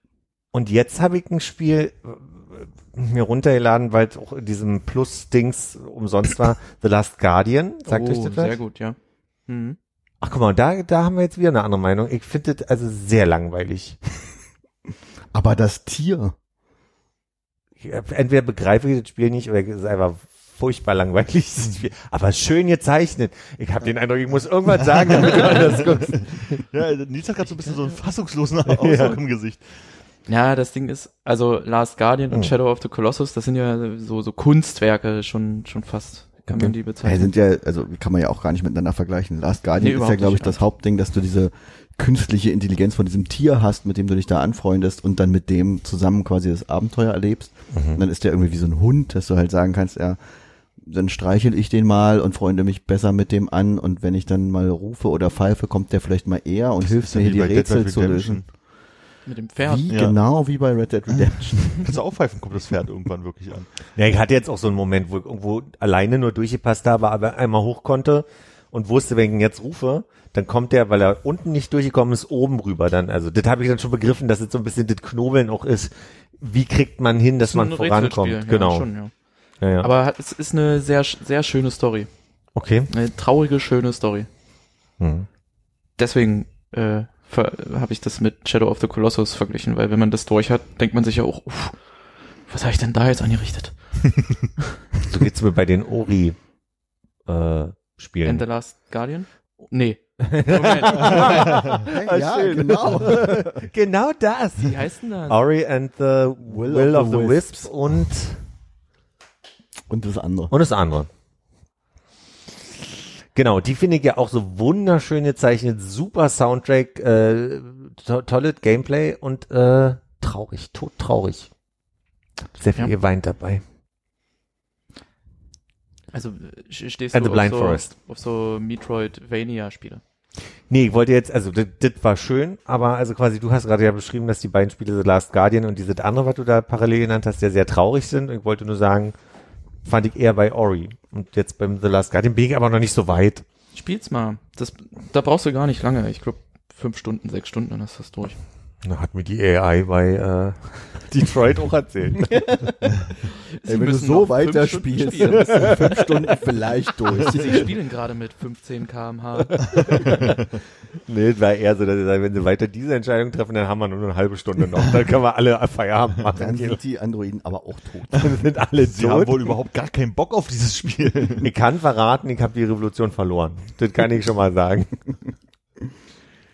[SPEAKER 3] und jetzt habe ich ein Spiel äh, mir runtergeladen, weil es auch in diesem Plus-Dings umsonst war, The Last Guardian. Sagt
[SPEAKER 2] oh,
[SPEAKER 3] euch das was?
[SPEAKER 2] sehr gut, ja. Mhm.
[SPEAKER 3] Ach guck mal, da, da haben wir jetzt wieder eine andere Meinung. Ich finde das also sehr langweilig.
[SPEAKER 4] Aber das Tier.
[SPEAKER 3] entweder begreife ich das Spiel nicht oder es ist einfach furchtbar langweilig. dieses Spiel. Aber schön gezeichnet. Ich habe den Eindruck, ich muss irgendwas sagen, damit du anders guckst.
[SPEAKER 5] Ja, Nils hat gerade so ein bisschen so einen fassungslosen Ausdruck im Gesicht.
[SPEAKER 2] Ja, das Ding ist, also Last Guardian und
[SPEAKER 3] Mhm.
[SPEAKER 2] Shadow of the Colossus, das sind ja so, so Kunstwerke schon, schon fast, kann
[SPEAKER 3] Okay.
[SPEAKER 2] man die
[SPEAKER 4] Ja,
[SPEAKER 2] bezeichnen.
[SPEAKER 4] sind ja, also kann man ja auch gar nicht miteinander vergleichen. Last Guardian
[SPEAKER 2] Nee,
[SPEAKER 4] ist ja, glaube ich,
[SPEAKER 2] nicht,
[SPEAKER 4] das Hauptding, dass du diese künstliche Intelligenz von diesem Tier hast, mit dem du dich da anfreundest und dann mit dem zusammen quasi das Abenteuer erlebst. Und dann ist der irgendwie wie so ein Hund, dass du halt sagen kannst, ja, dann streichel ich den mal und freunde mich besser mit dem an und wenn ich dann mal rufe oder pfeife, kommt der vielleicht mal eher und hilft
[SPEAKER 5] ist ja
[SPEAKER 4] mir hier die Rätsel zu lösen.
[SPEAKER 2] Mit dem Pferd.
[SPEAKER 4] Wie
[SPEAKER 5] Ja.
[SPEAKER 4] genau wie bei Red Dead Redemption.
[SPEAKER 5] Kannst du aufpfeifen, kommt das Pferd irgendwann wirklich an.
[SPEAKER 3] Ja, ich hatte jetzt auch so einen Moment, wo ich irgendwo alleine nur durchgepasst habe, aber einmal hoch konnte und wusste, wenn ich ihn jetzt rufe, dann kommt der, weil er unten nicht durchgekommen ist, oben rüber dann. Also das habe ich dann schon begriffen, dass es so ein bisschen das Knobeln auch ist. Wie kriegt man hin, dass
[SPEAKER 2] Ist
[SPEAKER 3] man vorankommt?
[SPEAKER 2] Rätselspiel,
[SPEAKER 3] genau.
[SPEAKER 2] Ja, schon, ja.
[SPEAKER 3] Ja, ja.
[SPEAKER 2] Aber es ist eine sehr, sehr schöne Story.
[SPEAKER 3] okay.
[SPEAKER 2] Eine traurige, schöne Story.
[SPEAKER 3] Hm.
[SPEAKER 2] Deswegen äh, habe ich das mit Shadow of the Colossus verglichen, weil wenn man das durch hat, denkt man sich ja auch, uff, was habe ich denn da jetzt angerichtet?
[SPEAKER 3] So geht's mir bei den Ori äh, Spielen.
[SPEAKER 2] And the Last Guardian? Nee. Moment.
[SPEAKER 4] ja,
[SPEAKER 3] schön.
[SPEAKER 4] genau.
[SPEAKER 3] genau das.
[SPEAKER 2] Wie heißt denn das?
[SPEAKER 3] Ori and the Will, of, the, Wisps und
[SPEAKER 4] Und das andere.
[SPEAKER 3] und das andere. Genau, die finde ich ja auch so wunderschön gezeichnet, super Soundtrack, äh, to tolles Gameplay und äh, traurig, tot traurig. Sehr viel
[SPEAKER 2] Ja.
[SPEAKER 3] geweint dabei.
[SPEAKER 2] Also stehst
[SPEAKER 3] And
[SPEAKER 2] du
[SPEAKER 3] the Blind
[SPEAKER 2] auf, so,
[SPEAKER 3] Forest.
[SPEAKER 2] auf so Metroidvania-Spiele?
[SPEAKER 3] Nee, ich wollte jetzt, also das das war schön, aber also quasi, du hast gerade ja beschrieben, dass die beiden Spiele The Last Guardian und dieses andere, was du da parallel genannt hast, ja sehr traurig sind. Und ich wollte nur sagen, fand ich eher bei Ori. Und jetzt beim The Last Guardian bin ich aber noch nicht so weit.
[SPEAKER 2] Spiel's mal. Das, da brauchst du gar nicht lange. Ich glaube, fünf Stunden, sechs Stunden, dann hast du das durch.
[SPEAKER 3] Na, hat mir die AI bei äh, Detroit auch erzählt.
[SPEAKER 2] Sie
[SPEAKER 4] Ey, wenn du so weiter spielst, dann bist du in fünf Stunden vielleicht durch.
[SPEAKER 2] Sie spielen gerade mit 15 kmh.
[SPEAKER 3] nee, es war eher so, dass ich sage, wenn sie weiter diese Entscheidung treffen, dann haben wir nur eine halbe Stunde noch. Dann können wir alle Feierabend
[SPEAKER 4] Dann
[SPEAKER 3] machen.
[SPEAKER 4] sind die Androiden aber auch tot.
[SPEAKER 3] Dann sind alle
[SPEAKER 5] Sie haben
[SPEAKER 3] tot.
[SPEAKER 5] wohl überhaupt gar keinen Bock auf dieses Spiel.
[SPEAKER 3] Ich kann verraten, ich habe die Revolution verloren. Das kann ich schon mal sagen.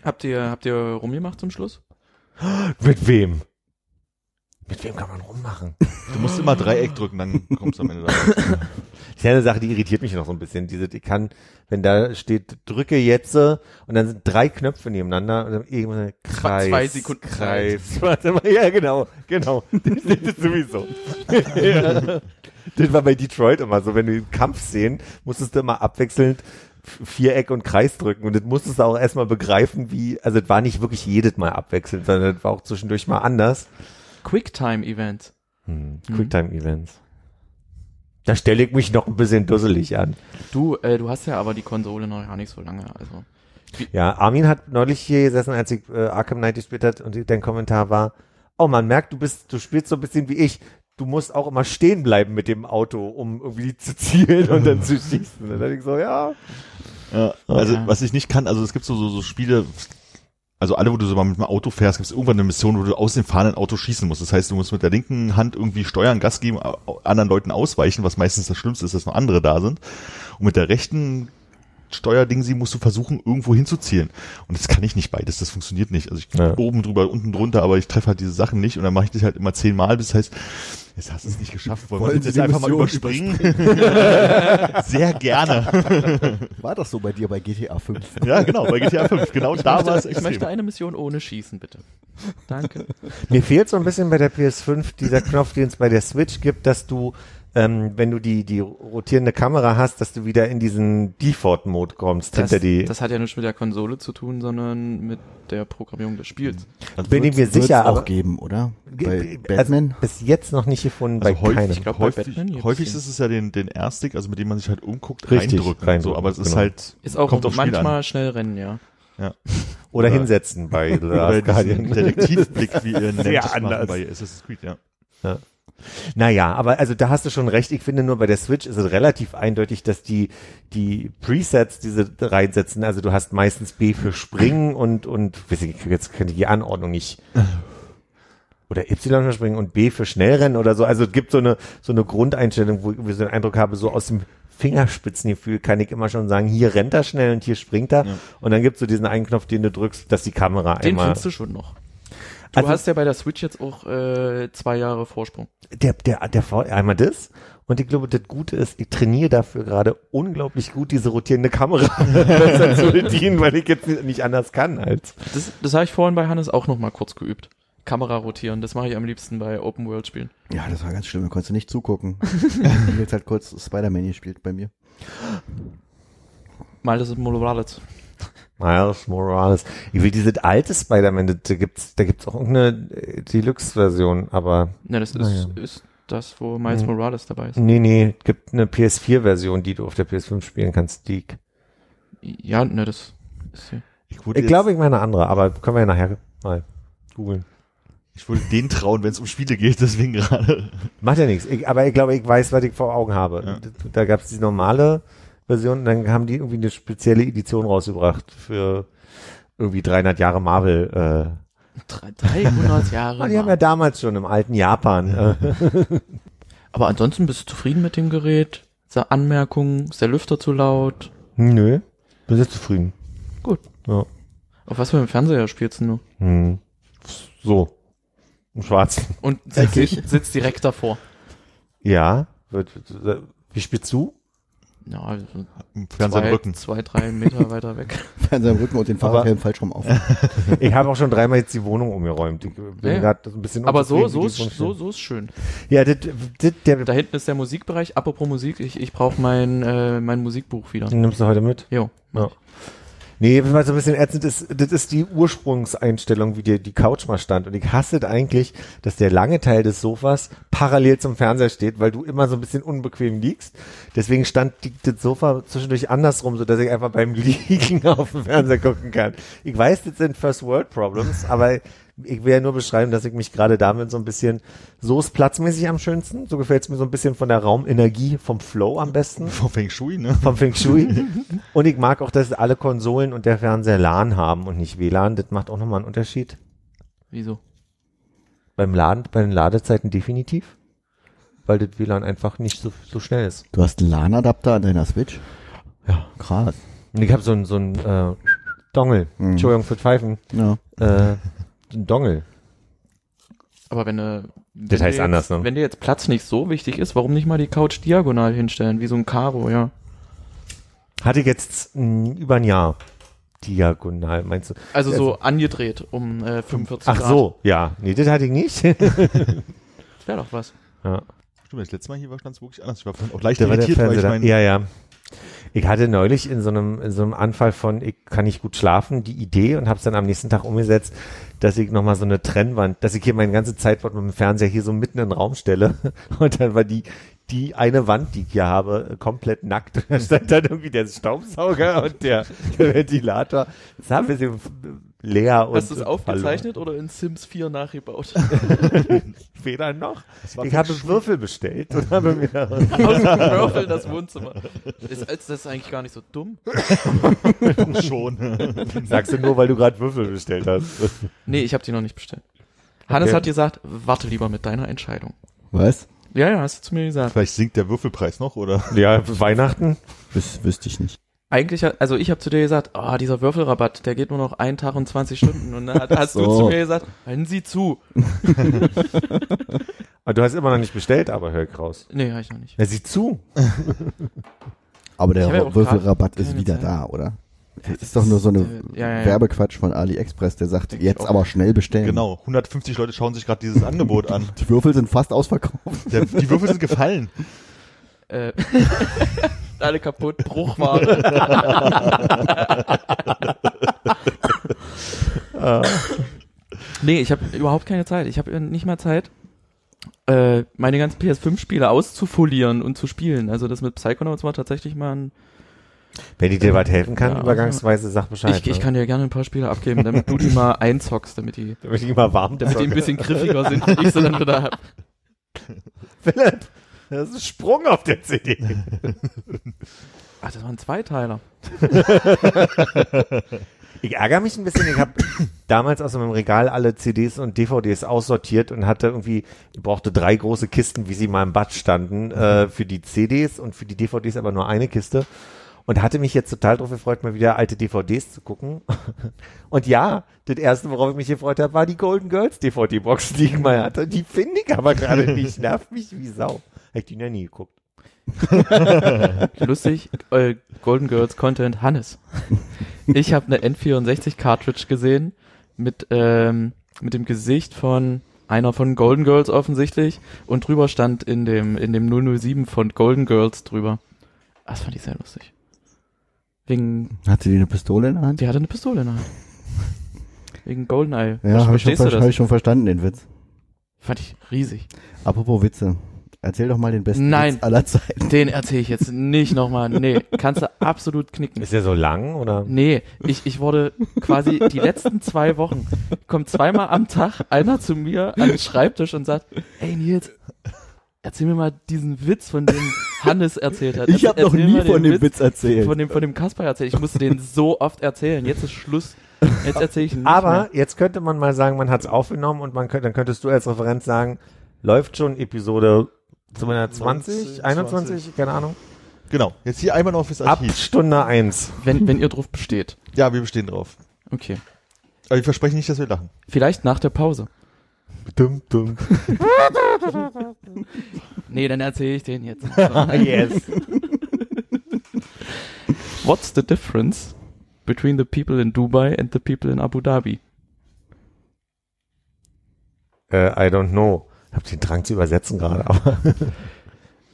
[SPEAKER 2] habt ihr, habt ihr rumgemacht zum Schluss?
[SPEAKER 3] Mit wem? Mit wem kann man rummachen?
[SPEAKER 5] Du musst immer Dreieck drücken, dann kommst du am Ende da. raus.
[SPEAKER 3] Das ist ja eine Sache, die irritiert mich noch so ein bisschen. Diese, ich kann, wenn da steht, drücke jetzt und dann sind drei Knöpfe nebeneinander und dann irgendwann Kreis.
[SPEAKER 2] zwei Sekunden
[SPEAKER 3] Kreis. Warte mal, ja, genau, genau. Das ist sowieso. ja. Das war bei Detroit immer so, wenn du den Kampf sehen, musstest du immer abwechselnd Viereck und Kreis drücken und das musstest du auch erstmal begreifen, wie, also es war nicht wirklich jedes Mal abwechselnd, sondern es war auch zwischendurch mal anders.
[SPEAKER 2] Quicktime-Events.
[SPEAKER 3] Hm, Quicktime-Events. Da stelle ich mich noch ein bisschen dusselig an.
[SPEAKER 2] Du, äh, du hast ja aber die Konsole noch gar nicht so lange, also.
[SPEAKER 3] Ja, Armin hat neulich hier gesessen, als ich äh, Arkham Knight gespielt hat und dein Kommentar war, oh, man merkt, du bist, du spielst so ein bisschen wie ich. Du musst auch immer stehen bleiben mit dem Auto, um irgendwie zu zielen und dann zu schießen. Und dann denk ich so, ja.
[SPEAKER 5] Ja, also
[SPEAKER 2] Ja.
[SPEAKER 5] was ich nicht kann, also es gibt so, so, so Spiele, also alle, wo du so mal mit dem Auto fährst, gibt es irgendwann eine Mission, wo du aus dem fahrenden Auto schießen musst. Das heißt, du musst mit der linken Hand irgendwie steuern, Gas geben, anderen Leuten ausweichen, was meistens das Schlimmste ist, dass noch andere da sind. Und mit der rechten Steuerding sie musst du versuchen, irgendwo hinzuzielen. Und das kann ich nicht beides, das funktioniert nicht. Also ich
[SPEAKER 3] Ja.
[SPEAKER 5] oben drüber, unten drunter, aber ich treffe halt diese Sachen nicht und dann mache ich das halt immer zehnmal. Das heißt, jetzt hast du es nicht geschafft. Wollen,
[SPEAKER 4] Wollen
[SPEAKER 5] wir
[SPEAKER 4] die
[SPEAKER 5] jetzt einfach mal
[SPEAKER 4] Mission
[SPEAKER 5] überspringen? Sehr gerne.
[SPEAKER 4] War das so bei dir bei GTA 5?
[SPEAKER 5] Ja, genau, bei GTA 5. Genau da war es
[SPEAKER 2] ich möchte
[SPEAKER 5] extrem.
[SPEAKER 2] eine Mission ohne Schießen, bitte. Danke.
[SPEAKER 3] Mir fehlt so ein bisschen bei der PS5 dieser Knopf, den es bei der Switch gibt, dass du, ähm, wenn du die, die rotierende Kamera hast, dass du wieder in diesen Default-Mode kommst,
[SPEAKER 2] Das,
[SPEAKER 3] hinter die.
[SPEAKER 2] das hat ja nichts mit der Konsole zu tun, sondern mit der Programmierung des Spiels.
[SPEAKER 5] Also
[SPEAKER 3] bin ich mir sicher,
[SPEAKER 4] auch
[SPEAKER 3] aber
[SPEAKER 4] geben, oder? Bei
[SPEAKER 3] also
[SPEAKER 4] Batman?
[SPEAKER 3] bis jetzt noch nicht gefunden
[SPEAKER 5] Also
[SPEAKER 3] bei
[SPEAKER 5] häufig,
[SPEAKER 3] keinem.
[SPEAKER 2] ich glaub, bei
[SPEAKER 5] häufig,
[SPEAKER 2] Batman gibt's
[SPEAKER 5] häufig ist es ja den, den R-Stick, also mit dem man sich halt umguckt,
[SPEAKER 3] Richtig,
[SPEAKER 5] reindrücken.
[SPEAKER 3] reindrücken,
[SPEAKER 5] so, aber es ist
[SPEAKER 3] genau.
[SPEAKER 5] halt,
[SPEAKER 2] Ist auch
[SPEAKER 5] kommt Spiel
[SPEAKER 2] manchmal schnell rennen, ja.
[SPEAKER 5] an.
[SPEAKER 3] Oder
[SPEAKER 5] oder-
[SPEAKER 3] hinsetzen bei The Last Guardian.
[SPEAKER 5] Detektivblick, wie ihr nennt,
[SPEAKER 3] Sehr anders.
[SPEAKER 5] bei Assassin's Creed, ja.
[SPEAKER 3] Naja, aber also da hast du schon recht. Ich finde nur bei der Switch ist es relativ eindeutig, dass die, die Presets diese reinsetzen. Also du hast meistens B für Springen und, und, jetzt könnte ich die Anordnung nicht. Oder Y für Springen und B für Schnellrennen oder so. Also es gibt so eine, so eine Grundeinstellung, wo ich so den Eindruck habe, so aus dem Fingerspitzengefühl kann ich immer schon sagen, hier rennt er schnell und hier springt er.
[SPEAKER 5] Ja.
[SPEAKER 3] Und dann gibt's so diesen einen Knopf, den du drückst, dass die Kamera
[SPEAKER 2] Den
[SPEAKER 3] einmal.
[SPEAKER 2] findest du schon noch. Du
[SPEAKER 3] Also-
[SPEAKER 2] hast ja bei der Switch jetzt auch äh, zwei Jahre Vorsprung.
[SPEAKER 3] der, der, der, Vor- einmal das. Und ich glaube, das Gute ist, ich trainiere dafür gerade unglaublich gut, diese rotierende Kamera besser zu bedienen, weil ich jetzt nicht anders kann als.
[SPEAKER 2] Das, das habe ich vorhin bei Hannes auch noch mal kurz geübt. Kamera rotieren, das mache ich am liebsten bei Open World Spielen.
[SPEAKER 4] Ja, das war ganz schlimm, da konntest du nicht zugucken. jetzt halt kurz Spider-Man gespielt bei mir.
[SPEAKER 2] Mal das ist Morales.
[SPEAKER 3] Miles Morales. Ich will diese alte Spider-Man, da gibt's, da gibt's auch irgendeine äh, Deluxe-Version, aber
[SPEAKER 2] Ne, das ist,
[SPEAKER 3] Naja.
[SPEAKER 2] ist das, wo Miles
[SPEAKER 3] Hm.
[SPEAKER 2] Morales dabei ist.
[SPEAKER 3] nee, nee, gibt eine PS4-Version, die du auf der PS5 spielen kannst, die.
[SPEAKER 2] Ja, ne, das ist hier.
[SPEAKER 5] Ich,
[SPEAKER 3] Ich glaube, ich meine eine andere, aber können wir ja nachher mal googeln.
[SPEAKER 5] ich würde den trauen, wenn es um Spiele geht, deswegen gerade.
[SPEAKER 3] Macht ja nichts. Ich, aber ich glaube, ich weiß, was ich vor Augen habe.
[SPEAKER 5] Ja.
[SPEAKER 3] Da, da gab es die normale Version dann haben die irgendwie eine spezielle Edition rausgebracht für irgendwie 300 Jahre Marvel. Äh.
[SPEAKER 2] Drei- 300 Jahre.
[SPEAKER 3] Und die haben ja damals schon im alten Japan. Äh,
[SPEAKER 2] Aber ansonsten bist du zufrieden mit dem Gerät? Ist Anmerkungen? Ist der Lüfter zu laut?
[SPEAKER 3] nö, bin sehr zufrieden.
[SPEAKER 2] Gut.
[SPEAKER 3] Ja.
[SPEAKER 2] Auf was für einem Fernseher spielst du nur?
[SPEAKER 3] Hm. So. Im Schwarzen.
[SPEAKER 2] Und sitzt, sitzt direkt davor.
[SPEAKER 3] Ja. Wie spielst du?
[SPEAKER 2] Ja, also
[SPEAKER 5] Im Fernseher im
[SPEAKER 2] zwei,
[SPEAKER 5] Rücken.
[SPEAKER 2] zwei, drei Meter weiter weg.
[SPEAKER 4] Fernseher im Rücken und den Fahrradhelm falsch rum auf.
[SPEAKER 3] Ich habe auch schon dreimal jetzt die Wohnung umgeräumt. Ich bin
[SPEAKER 2] Ja.
[SPEAKER 3] gerade ein bisschen
[SPEAKER 2] Aber so, so ist, so, so ist schön.
[SPEAKER 3] Ja, das, das, der,
[SPEAKER 2] Da hinten ist der Musikbereich. Apropos Musik, ich, ich brauche mein, äh, mein Musikbuch wieder.
[SPEAKER 3] den nimmst du heute mit?
[SPEAKER 2] Jo.
[SPEAKER 3] Ja. Nee, was so ein bisschen ätzend ist, das ist die Ursprungseinstellung, wie dir die Couch mal stand. Und ich hasse eigentlich, dass der lange Teil des Sofas parallel zum Fernseher steht, weil du immer so ein bisschen unbequem liegst. Deswegen stand die, das Sofa zwischendurch andersrum, so dass ich einfach beim Liegen auf den Fernseher gucken kann. Ich weiß, das sind First World Problems, aber ich will ja nur beschreiben, dass ich mich gerade damit so ein bisschen, so ist platzmäßig am schönsten, so gefällt es mir so ein bisschen von der Raumenergie, vom Flow am besten
[SPEAKER 5] Vom Feng Shui, ne?
[SPEAKER 3] vom Feng Shui. und ich mag auch, dass alle Konsolen und der Fernseher LAN haben und nicht WLAN. Das macht auch nochmal einen Unterschied.
[SPEAKER 2] Wieso?
[SPEAKER 3] Beim Laden, bei den Ladezeiten definitiv. Weil das WLAN einfach nicht so, so schnell ist.
[SPEAKER 4] Du hast einen LAN-Adapter an deiner Switch?
[SPEAKER 3] Ja.
[SPEAKER 4] Krass.
[SPEAKER 3] Und ich habe so ein, so ein äh, Dongle.
[SPEAKER 4] Mhm.
[SPEAKER 3] Entschuldigung für Pfeifen.
[SPEAKER 4] Ja.
[SPEAKER 3] Äh, ein Dongle.
[SPEAKER 2] Aber wenn du, wenn
[SPEAKER 3] Das heißt
[SPEAKER 2] dir jetzt,
[SPEAKER 3] anders, ne?
[SPEAKER 2] Wenn dir jetzt Platz nicht so wichtig ist, warum nicht mal die Couch diagonal hinstellen, wie so ein Karo, ja.
[SPEAKER 3] Hatte ich jetzt mh, über ein Jahr. Diagonal, meinst du?
[SPEAKER 2] Also
[SPEAKER 3] Also-
[SPEAKER 2] so angedreht um äh, 45
[SPEAKER 3] Ach
[SPEAKER 2] Grad.
[SPEAKER 3] so, ja. Nee, das hatte ich nicht.
[SPEAKER 2] Das wäre doch was.
[SPEAKER 3] ja.
[SPEAKER 5] Stimmt, das letzte Mal hier war es wirklich anders. Ich war auch leicht
[SPEAKER 3] der
[SPEAKER 5] irritiert, weil ich mein,
[SPEAKER 3] ja, ja. Ich hatte neulich in so einem, in so einem Anfall von, ich kann nicht gut schlafen, die Idee und habe es dann am nächsten Tag umgesetzt, dass ich nochmal so eine Trennwand, dass ich hier meine ganze Zeitwort mit dem Fernseher hier so mitten in den Raum stelle und dann war die, die eine Wand, die ich hier habe, komplett nackt. Da stand dann irgendwie der Staubsauger und der, der Ventilator. Das haben wir leer und
[SPEAKER 2] Hast du es aufgezeichnet oder in Sims 4 nachgebaut?
[SPEAKER 3] verloren. Weder noch. Ich habe
[SPEAKER 5] Schul-
[SPEAKER 3] Würfel bestellt und habe mir da
[SPEAKER 2] Aus dem Würfel das Wohnzimmer. Ist, das ist eigentlich gar nicht so dumm.
[SPEAKER 5] Schon.
[SPEAKER 3] Sagst du nur, weil du gerade Würfel bestellt hast.
[SPEAKER 2] Nee, ich habe die noch nicht bestellt. Hannes
[SPEAKER 3] Okay.
[SPEAKER 2] hat gesagt, warte lieber mit deiner Entscheidung.
[SPEAKER 4] Was?
[SPEAKER 2] Ja, ja, hast du zu mir gesagt.
[SPEAKER 5] Vielleicht sinkt der Würfelpreis noch, oder?
[SPEAKER 3] Ja, Weihnachten.
[SPEAKER 4] Wüs wüsste ich nicht.
[SPEAKER 2] Eigentlich, hat- also ich habe zu dir gesagt, ah, dieser Würfelrabatt, der geht nur noch einen Tag und 20 Stunden. Und dann hast du
[SPEAKER 4] So.
[SPEAKER 2] zu mir gesagt, halten Sie zu.
[SPEAKER 3] Und du hast immer noch nicht bestellt, aber hör ich raus.
[SPEAKER 2] Nee, habe ich noch nicht.
[SPEAKER 3] Na, sieh zu.
[SPEAKER 4] Aber der
[SPEAKER 2] ja
[SPEAKER 4] Würfelrabatt ist wieder
[SPEAKER 2] Zeit.
[SPEAKER 4] da, oder? Das ist doch nur so eine
[SPEAKER 2] ja, ja, ja.
[SPEAKER 4] Werbequatsch von AliExpress, der sagt,
[SPEAKER 2] Denk
[SPEAKER 4] jetzt aber schnell bestellen.
[SPEAKER 5] Genau. 150 Leute schauen sich gerade dieses Angebot an.
[SPEAKER 4] Die Würfel sind fast ausverkauft.
[SPEAKER 5] Der, die Würfel sind gefallen.
[SPEAKER 2] Äh, alle kaputt, Bruchware. nee, ich habe überhaupt keine Zeit. Ich habe nicht mal Zeit, äh, meine ganzen PS5-Spiele auszufolieren und zu spielen. Also das mit Psychonauts war tatsächlich mal ein...
[SPEAKER 3] Wenn ich dir was helfen kann,
[SPEAKER 2] Ja,
[SPEAKER 3] übergangsweise, sag Bescheid.
[SPEAKER 2] Ich, ich
[SPEAKER 3] ne?
[SPEAKER 2] kann dir gerne ein paar Spiele abgeben, damit du die mal einzockst, damit die,
[SPEAKER 3] Damit ich immer warm
[SPEAKER 2] damit die ein bisschen griffiger sind und ich sie dann wieder hab.
[SPEAKER 3] Philipp, das ist ein Sprung auf der CD.
[SPEAKER 2] Ach, das waren Zweiteiler.
[SPEAKER 3] Ich ärgere mich ein bisschen. Ich habe damals aus meinem Regal alle CDs und DVDs aussortiert und hatte irgendwie, ich brauchte drei große Kisten, wie sie mal im Bad standen, äh, für die CDs und für die DVDs aber nur eine Kiste. Und hatte mich jetzt total drauf gefreut, mal wieder alte DVDs zu gucken. Und ja, das erste, worauf ich mich gefreut habe, war die Golden Girls DVD-Box, die ich mal hatte. Die finde ich aber gerade nicht. Nervt mich wie Sau. Hätte ich die noch nie geguckt.
[SPEAKER 2] Lustig, äh, Golden Girls Content Hannes. Ich habe eine N64 Cartridge gesehen mit ähm, mit dem Gesicht von einer von Golden Girls offensichtlich und drüber stand in dem in dem 007 von Golden Girls drüber. Das fand ich sehr lustig. Wegen
[SPEAKER 4] Hatte die eine Pistole in der Hand?
[SPEAKER 2] die hatte eine Pistole in der Hand. Wegen Goldeneye.
[SPEAKER 4] Ja, habe ich, schon ver- hab ich schon verstanden, den Witz.
[SPEAKER 2] Fand ich riesig.
[SPEAKER 4] Apropos Witze. Erzähl doch mal den besten
[SPEAKER 2] Nein.
[SPEAKER 4] Witz aller Zeiten.
[SPEAKER 2] Den erzähle ich jetzt nicht nochmal. Nee, kannst du absolut knicken.
[SPEAKER 3] Ist der so lang oder?
[SPEAKER 2] Nee, ich, ich wurde quasi die letzten zwei Wochen, kommt zweimal am Tag einer zu mir an den Schreibtisch und sagt, ey Nils, erzähl mir mal diesen Witz, von dem Hannes erzählt hat.
[SPEAKER 4] Ich habe noch nie
[SPEAKER 2] mal
[SPEAKER 4] von dem Witz erzählt.
[SPEAKER 2] Von dem, von dem Kasper erzählt. Ich musste den so oft erzählen. Jetzt ist Schluss. Jetzt erzähle ich ihn nicht
[SPEAKER 3] Aber
[SPEAKER 2] mehr.
[SPEAKER 3] jetzt könnte man mal sagen, man hat es aufgenommen und man könnte, dann könntest du als Referenz sagen, läuft schon Episode 220,
[SPEAKER 5] 20,
[SPEAKER 3] 21, keine Ahnung.
[SPEAKER 5] Genau. Jetzt hier einmal noch fürs
[SPEAKER 3] Ab
[SPEAKER 5] Archiv.
[SPEAKER 3] Stunde 1.
[SPEAKER 2] Wenn, wenn ihr drauf besteht.
[SPEAKER 5] Ja, wir bestehen drauf.
[SPEAKER 2] Okay.
[SPEAKER 5] Aber ich verspreche nicht, dass wir lachen.
[SPEAKER 2] Vielleicht nach der Pause.
[SPEAKER 3] Dum, dum.
[SPEAKER 2] Nee, dann erzähle ich den jetzt.
[SPEAKER 3] yes.
[SPEAKER 2] What's the difference between the people in Dubai and the people in Abu Dhabi?
[SPEAKER 3] Äh, I don't know. Ich habe den Drang zu übersetzen gerade, aber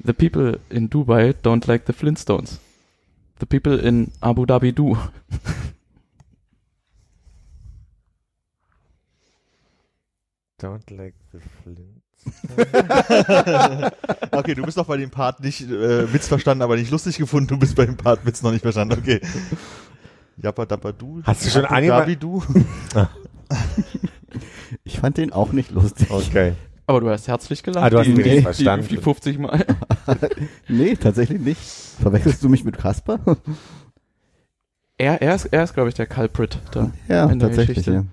[SPEAKER 2] The people in Dubai don't like the Flintstones. The people in Abu Dhabi do.
[SPEAKER 3] don't like the flint.
[SPEAKER 5] Okay, du bist doch bei dem Part nicht äh, Witz verstanden, aber nicht lustig gefunden. Du bist bei dem Part Witz noch nicht verstanden. Okay. Jappa Dappa Du.
[SPEAKER 3] Hast du schon
[SPEAKER 5] Dhabi Du?
[SPEAKER 4] Ich fand den auch nicht lustig.
[SPEAKER 3] Okay.
[SPEAKER 2] Aber du hast herzlich gelacht.
[SPEAKER 3] Ah, du hast
[SPEAKER 2] die,
[SPEAKER 3] ihn
[SPEAKER 2] die,
[SPEAKER 3] richtig
[SPEAKER 2] die,
[SPEAKER 3] verstanden.
[SPEAKER 2] Die 50 Mal.
[SPEAKER 4] Nee, tatsächlich nicht. Verwechselst du mich mit Kasper?
[SPEAKER 2] Er, er ist, er ist glaube ich, der Culprit da.
[SPEAKER 4] Ja,
[SPEAKER 2] In der
[SPEAKER 4] tatsächlich.
[SPEAKER 2] Geschichte.
[SPEAKER 4] Ja.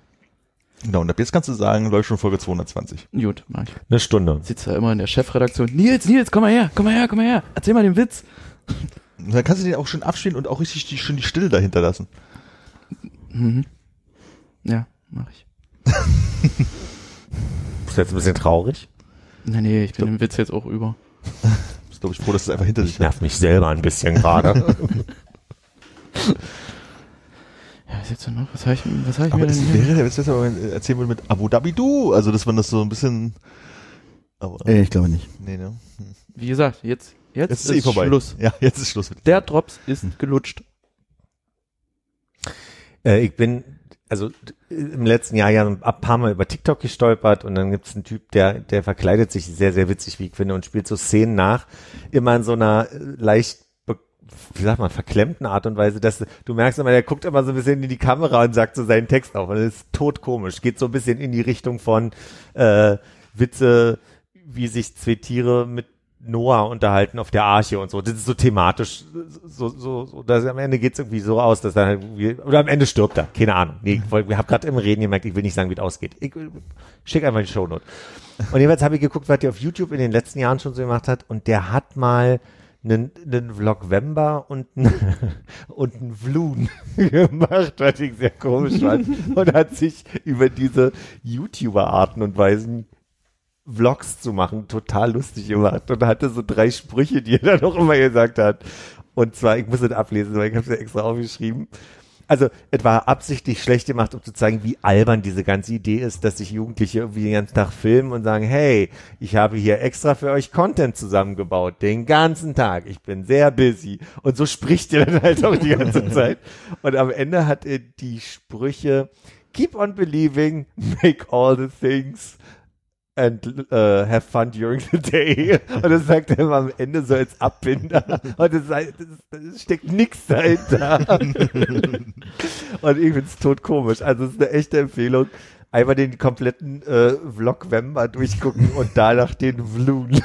[SPEAKER 5] Genau, und ab jetzt kannst du sagen, läuft schon Folge 220.
[SPEAKER 2] Gut, mach ich.
[SPEAKER 3] Eine Stunde.
[SPEAKER 2] Sitzt da immer in der Chefredaktion. Nils, Nils, komm mal her, komm mal her, komm mal her. Erzähl mal den Witz.
[SPEAKER 5] Und dann kannst du den auch schön abstehen und auch richtig die, schön die Stille dahinter lassen.
[SPEAKER 2] Mhm. Ja, mach ich.
[SPEAKER 3] Bist du jetzt ein bisschen traurig?
[SPEAKER 2] Nee, nee, ich bin im Witz jetzt auch über.
[SPEAKER 5] Bist, glaube ich, froh, dass es einfach hinter
[SPEAKER 3] Ich
[SPEAKER 5] sich
[SPEAKER 3] nerv mich selber ein bisschen gerade.
[SPEAKER 2] Ja, was jetzt noch? Was habe ich, was hab ich
[SPEAKER 5] Aber
[SPEAKER 2] mir denn hier?
[SPEAKER 5] wäre der Witz, dass wir erzählen würden mit Abu Dhabi Du. Also, dass man das so ein bisschen. Aber,
[SPEAKER 4] Äh, Ich glaube nicht.
[SPEAKER 5] nee, ne?
[SPEAKER 2] Wie gesagt, jetzt Jetzt,
[SPEAKER 5] Jetzt
[SPEAKER 2] ist,
[SPEAKER 5] ist eh vorbei.
[SPEAKER 2] Schluss.
[SPEAKER 5] Ja, jetzt ist Schluss mit.
[SPEAKER 2] Der Drops ist gelutscht.
[SPEAKER 3] Äh, ich bin also im letzten Jahr ja ein paar Mal über TikTok gestolpert und dann gibt's einen Typ, der, der verkleidet sich sehr, sehr witzig, wie ich finde, und spielt so Szenen nach, immer in so einer äh, leicht, wie sagt man, verklemmten Art und Weise, dass du merkst immer, der guckt immer so ein bisschen in die Kamera und sagt so seinen Text auf. Und das ist totkomisch, geht so ein bisschen in die Richtung von äh, Witze, wie sich zwei Tiere mit Noah unterhalten auf der Arche und so. Das ist so thematisch, so, so, so dass am Ende geht's irgendwie so aus, dass er halt oder am Ende stirbt er. Keine Ahnung. Nee, ich, wollt- ich habe gerade im Reden gemerkt, ich will nicht sagen, wie es ausgeht. Ich schick einfach die Shownote. Und jedenfalls habe ich geguckt, was der auf YouTube in den letzten Jahren schon so gemacht hat und der hat mal einen, einen Vlogvember und einen, und einen Vloon gemacht, was ich sehr komisch fand und hat sich über diese YouTuber-Arten und Weisen Vlogs zu machen, total lustig gemacht und hatte so drei Sprüche, die er dann auch immer gesagt hat. Und zwar, ich muss es ablesen, weil ich habe es ja extra aufgeschrieben. Also, es war absichtlich schlecht gemacht, um zu zeigen, wie albern diese ganze Idee ist, dass sich Jugendliche irgendwie den ganzen Tag filmen und sagen, hey, ich habe hier extra für euch Content zusammengebaut, den ganzen Tag. Ich bin sehr busy. Und so spricht er dann halt auch die ganze Zeit. Und am Ende hat er die Sprüche, keep on believing, make all the things, and uh, have fun during the day. Und das sagt er immer am Ende so als Abbinder. Und es das, das steckt nichts dahinter. Und ich find's tot komisch. Also es ist eine echte Empfehlung. Einmal den kompletten äh, Vlog Wember durchgucken und danach den Vloon.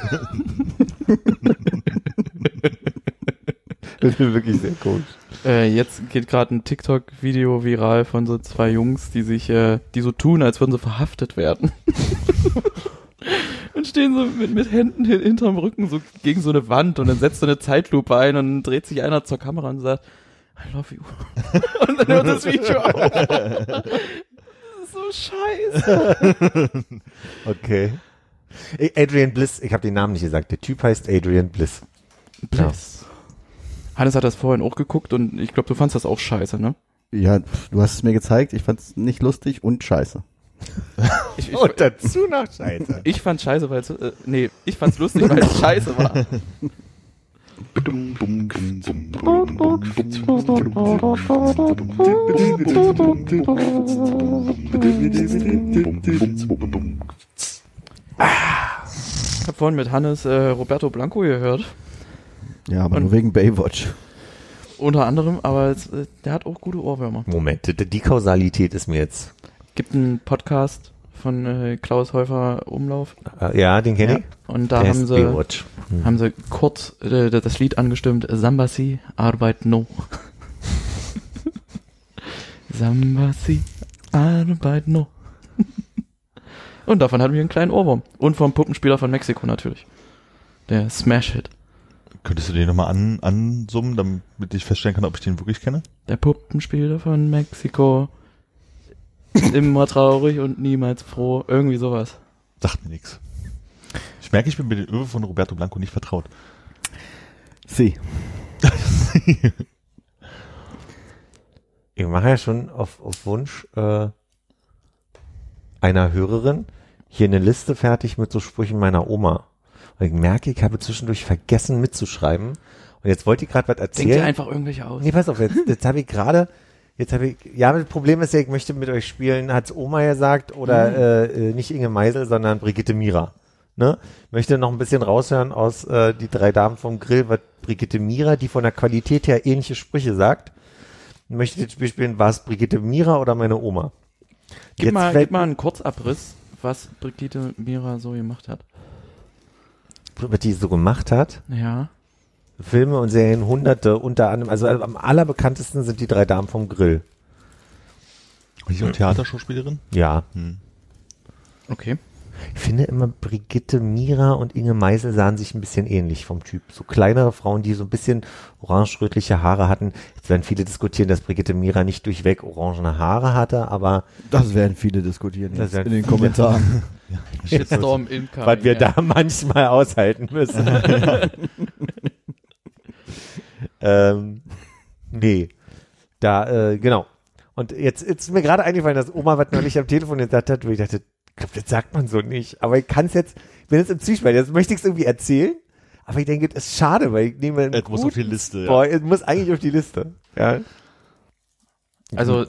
[SPEAKER 3] das ist wirklich sehr komisch.
[SPEAKER 2] Äh, jetzt geht gerade ein TikTok-Video viral von so zwei Jungs, die sich, äh, die so tun, als würden sie verhaftet werden. und stehen so mit, mit Händen hin, hinterm Rücken so gegen so eine Wand und dann setzt so eine Zeitlupe ein und dann dreht sich einer zur Kamera und sagt, I love you. und dann hört das Video auf. das ist so scheiße.
[SPEAKER 3] Okay. Adrian Bliss, ich habe den Namen nicht gesagt. Der Typ heißt Adrian Bliss.
[SPEAKER 2] Bliss. Hannes hat das vorhin auch geguckt und ich glaube, du fandst das auch scheiße, ne?
[SPEAKER 4] Ja, du hast es mir gezeigt, ich fand's nicht lustig und scheiße.
[SPEAKER 2] Ich, ich,
[SPEAKER 3] Und dazu noch Scheiße.
[SPEAKER 2] ich fand scheiße, weil es, äh, nee, ich fand's lustig, weil es scheiße war. Ich habe vorhin mit Hannes äh, Roberto Blanco gehört.
[SPEAKER 4] Ja, aber
[SPEAKER 2] Und-
[SPEAKER 4] nur wegen Baywatch.
[SPEAKER 2] Unter anderem, aber es, äh, der hat auch gute Ohrwürmer.
[SPEAKER 3] Moment, die, die Kausalität ist mir jetzt.
[SPEAKER 2] Gibt einen Podcast von äh, Klaus Häufer Umlauf
[SPEAKER 3] Äh, ja, den kenne ich.
[SPEAKER 2] und da
[SPEAKER 3] Der
[SPEAKER 2] haben sie,
[SPEAKER 3] Baywatch.
[SPEAKER 2] haben sie kurz äh, das Lied angestimmt, Sambasi, Arbeit no. Sambasi, Arbeit no. und davon hatten wir einen kleinen Ohrwurm. Und vom Puppenspieler von Mexiko natürlich. Der Smash-Hit.
[SPEAKER 5] Könntest du den nochmal an, ansummen, damit ich feststellen kann, ob ich den wirklich kenne?
[SPEAKER 2] Der Puppenspieler von Mexiko. Immer traurig und niemals froh. Irgendwie sowas.
[SPEAKER 5] Sagt mir nichts. Ich merke, ich bin mit den Öwe von Roberto Blanco nicht vertraut.
[SPEAKER 4] Sie.
[SPEAKER 3] Ich mache ja schon auf, auf Wunsch äh, einer Hörerin hier eine Liste fertig mit so Sprüchen meiner Oma. Und ich merke, ich habe zwischendurch vergessen mitzuschreiben. Und jetzt wollte ich gerade was
[SPEAKER 2] Denk dir
[SPEAKER 3] erzählen.
[SPEAKER 2] einfach irgendwelche aus.
[SPEAKER 3] Nee, pass auf, jetzt, jetzt habe ich gerade, jetzt habe ich, ja, das Problem ist ja, ich möchte mit euch spielen, hat's Oma gesagt, oder äh, äh, nicht Inge Meisel, sondern Brigitte Mira. Ne? Ich möchte noch ein bisschen raushören aus äh, die drei Damen vom Grill, was Brigitte Mira, die von der Qualität her ähnliche Sprüche sagt. Möchte das Spiel spielen, war es Brigitte Mira oder meine Oma?
[SPEAKER 2] Gib
[SPEAKER 3] Jetzt
[SPEAKER 2] mal, gib mal einen Kurzabriss, was Brigitte Mira so gemacht hat.
[SPEAKER 3] Was die so gemacht hat.
[SPEAKER 2] Ja.
[SPEAKER 3] Filme und Serien hunderte, unter anderem, also am allerbekanntesten sind die drei Damen vom Grill.
[SPEAKER 5] Und ich auch Theaterschauspielerin?
[SPEAKER 3] Ja.
[SPEAKER 5] Hm.
[SPEAKER 2] Okay.
[SPEAKER 3] Ich finde immer Brigitte Mira und Inge Meisel sahen sich ein bisschen ähnlich vom Typ. So kleinere Frauen, die so ein bisschen orange-rötliche Haare hatten. Jetzt werden viele diskutieren, dass Brigitte Mira nicht durchweg orangene Haare hatte, aber
[SPEAKER 4] Das werden viele diskutieren
[SPEAKER 3] Das
[SPEAKER 4] jetzt
[SPEAKER 3] werden
[SPEAKER 4] in den. Kommentaren.
[SPEAKER 2] Shitstorm incoming.
[SPEAKER 3] was wir
[SPEAKER 2] ja.
[SPEAKER 3] da manchmal aushalten müssen. ähm, nee. Da, äh, genau. Und jetzt, jetzt ist mir gerade eingefallen, dass Oma was neulich am Telefon gesagt hat, wo ich dachte, ich glaube, das sagt man so nicht. Aber ich kann es jetzt, ich bin jetzt im Zwiespalt. Jetzt möchte ich es irgendwie erzählen, Aber ich denke, es ist schade, weil ich nehme einen
[SPEAKER 5] Es muss auf die Liste, ja.
[SPEAKER 3] Boy, es muss eigentlich auf die Liste. Ja.
[SPEAKER 2] Also,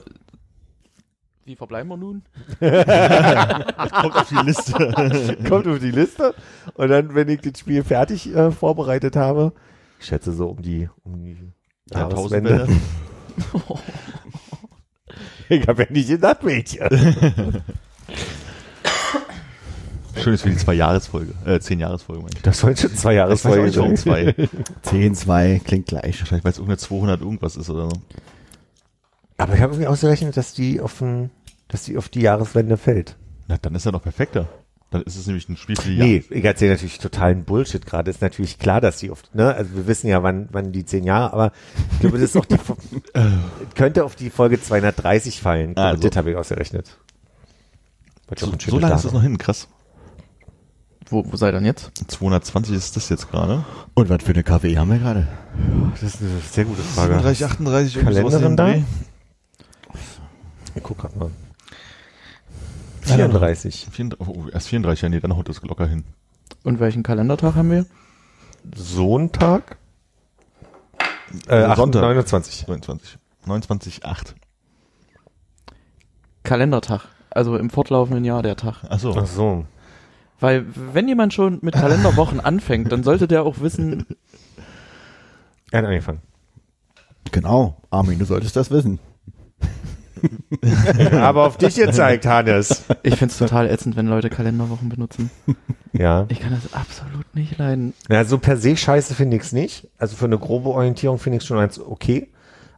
[SPEAKER 2] wie verbleiben wir nun?
[SPEAKER 5] Kommt auf die Liste.
[SPEAKER 3] kommt auf die Liste und dann, wenn ich das Spiel fertig äh, vorbereitet habe, ich schätze so um die, um die Jahreswende.
[SPEAKER 5] Jahrtausendwende.
[SPEAKER 3] Ich habe ja nicht gedacht, Mädchen.
[SPEAKER 5] Schön ist für die zwei Jahresfolge, äh, zehn Jahresfolge, meine ich.
[SPEAKER 3] Das soll schon zwei Jahresfolge sein.
[SPEAKER 5] zwei.
[SPEAKER 4] 10, 2, klingt gleich.
[SPEAKER 5] Wahrscheinlich, weil es irgendeine 200 irgendwas ist oder so.
[SPEAKER 3] Aber ich habe irgendwie ausgerechnet, dass die auf, ein, dass die auf die Jahreswende fällt.
[SPEAKER 5] Na, dann ist er noch perfekter. Dann ist es nämlich ein Spiel für die
[SPEAKER 3] Nee, ich erzähle natürlich totalen Bullshit gerade. Ist natürlich klar, dass die oft, ne, also wir wissen ja, wann, wann die zehn Jahre, aber ich glaube, das ist auch die, könnte auf die Folge 230 fallen.
[SPEAKER 5] Ah,
[SPEAKER 3] Und
[SPEAKER 5] so.
[SPEAKER 3] das habe ich ausgerechnet.
[SPEAKER 5] So, so lange ist das
[SPEAKER 3] Datum.
[SPEAKER 5] noch hin, krass.
[SPEAKER 2] Wo, wo seid ihr denn jetzt?
[SPEAKER 5] 220 ist das jetzt gerade.
[SPEAKER 4] Und was für eine Kaffee haben wir gerade?
[SPEAKER 3] Das ist eine sehr gute Frage.
[SPEAKER 5] 37, 38, irgendwie sowas
[SPEAKER 3] Kalenderin
[SPEAKER 5] in
[SPEAKER 3] da? Ich guck grad mal. 34.
[SPEAKER 5] 34, oh, erst 34, ja, nee, dann haut das locker hin.
[SPEAKER 2] Und welchen Kalendertag haben wir?
[SPEAKER 3] Sonntag? Äh,
[SPEAKER 5] Sonntag.
[SPEAKER 3] 29.
[SPEAKER 5] 29. 29, 8.
[SPEAKER 2] Kalendertag. Also im fortlaufenden Jahr der Tag.
[SPEAKER 5] Achso.
[SPEAKER 3] Ach so.
[SPEAKER 2] Weil wenn jemand schon mit Kalenderwochen anfängt, dann sollte der auch wissen,
[SPEAKER 3] Er hat angefangen.
[SPEAKER 4] Genau. Armin, du solltest das wissen.
[SPEAKER 3] Aber auf dich gezeigt, Hannes.
[SPEAKER 2] ich find's total ätzend, wenn Leute Kalenderwochen benutzen.
[SPEAKER 3] Ja.
[SPEAKER 2] Ich kann das absolut nicht leiden.
[SPEAKER 3] Na, so per se scheiße finde ich's nicht. Also für eine grobe Orientierung finde ich schon ganz okay.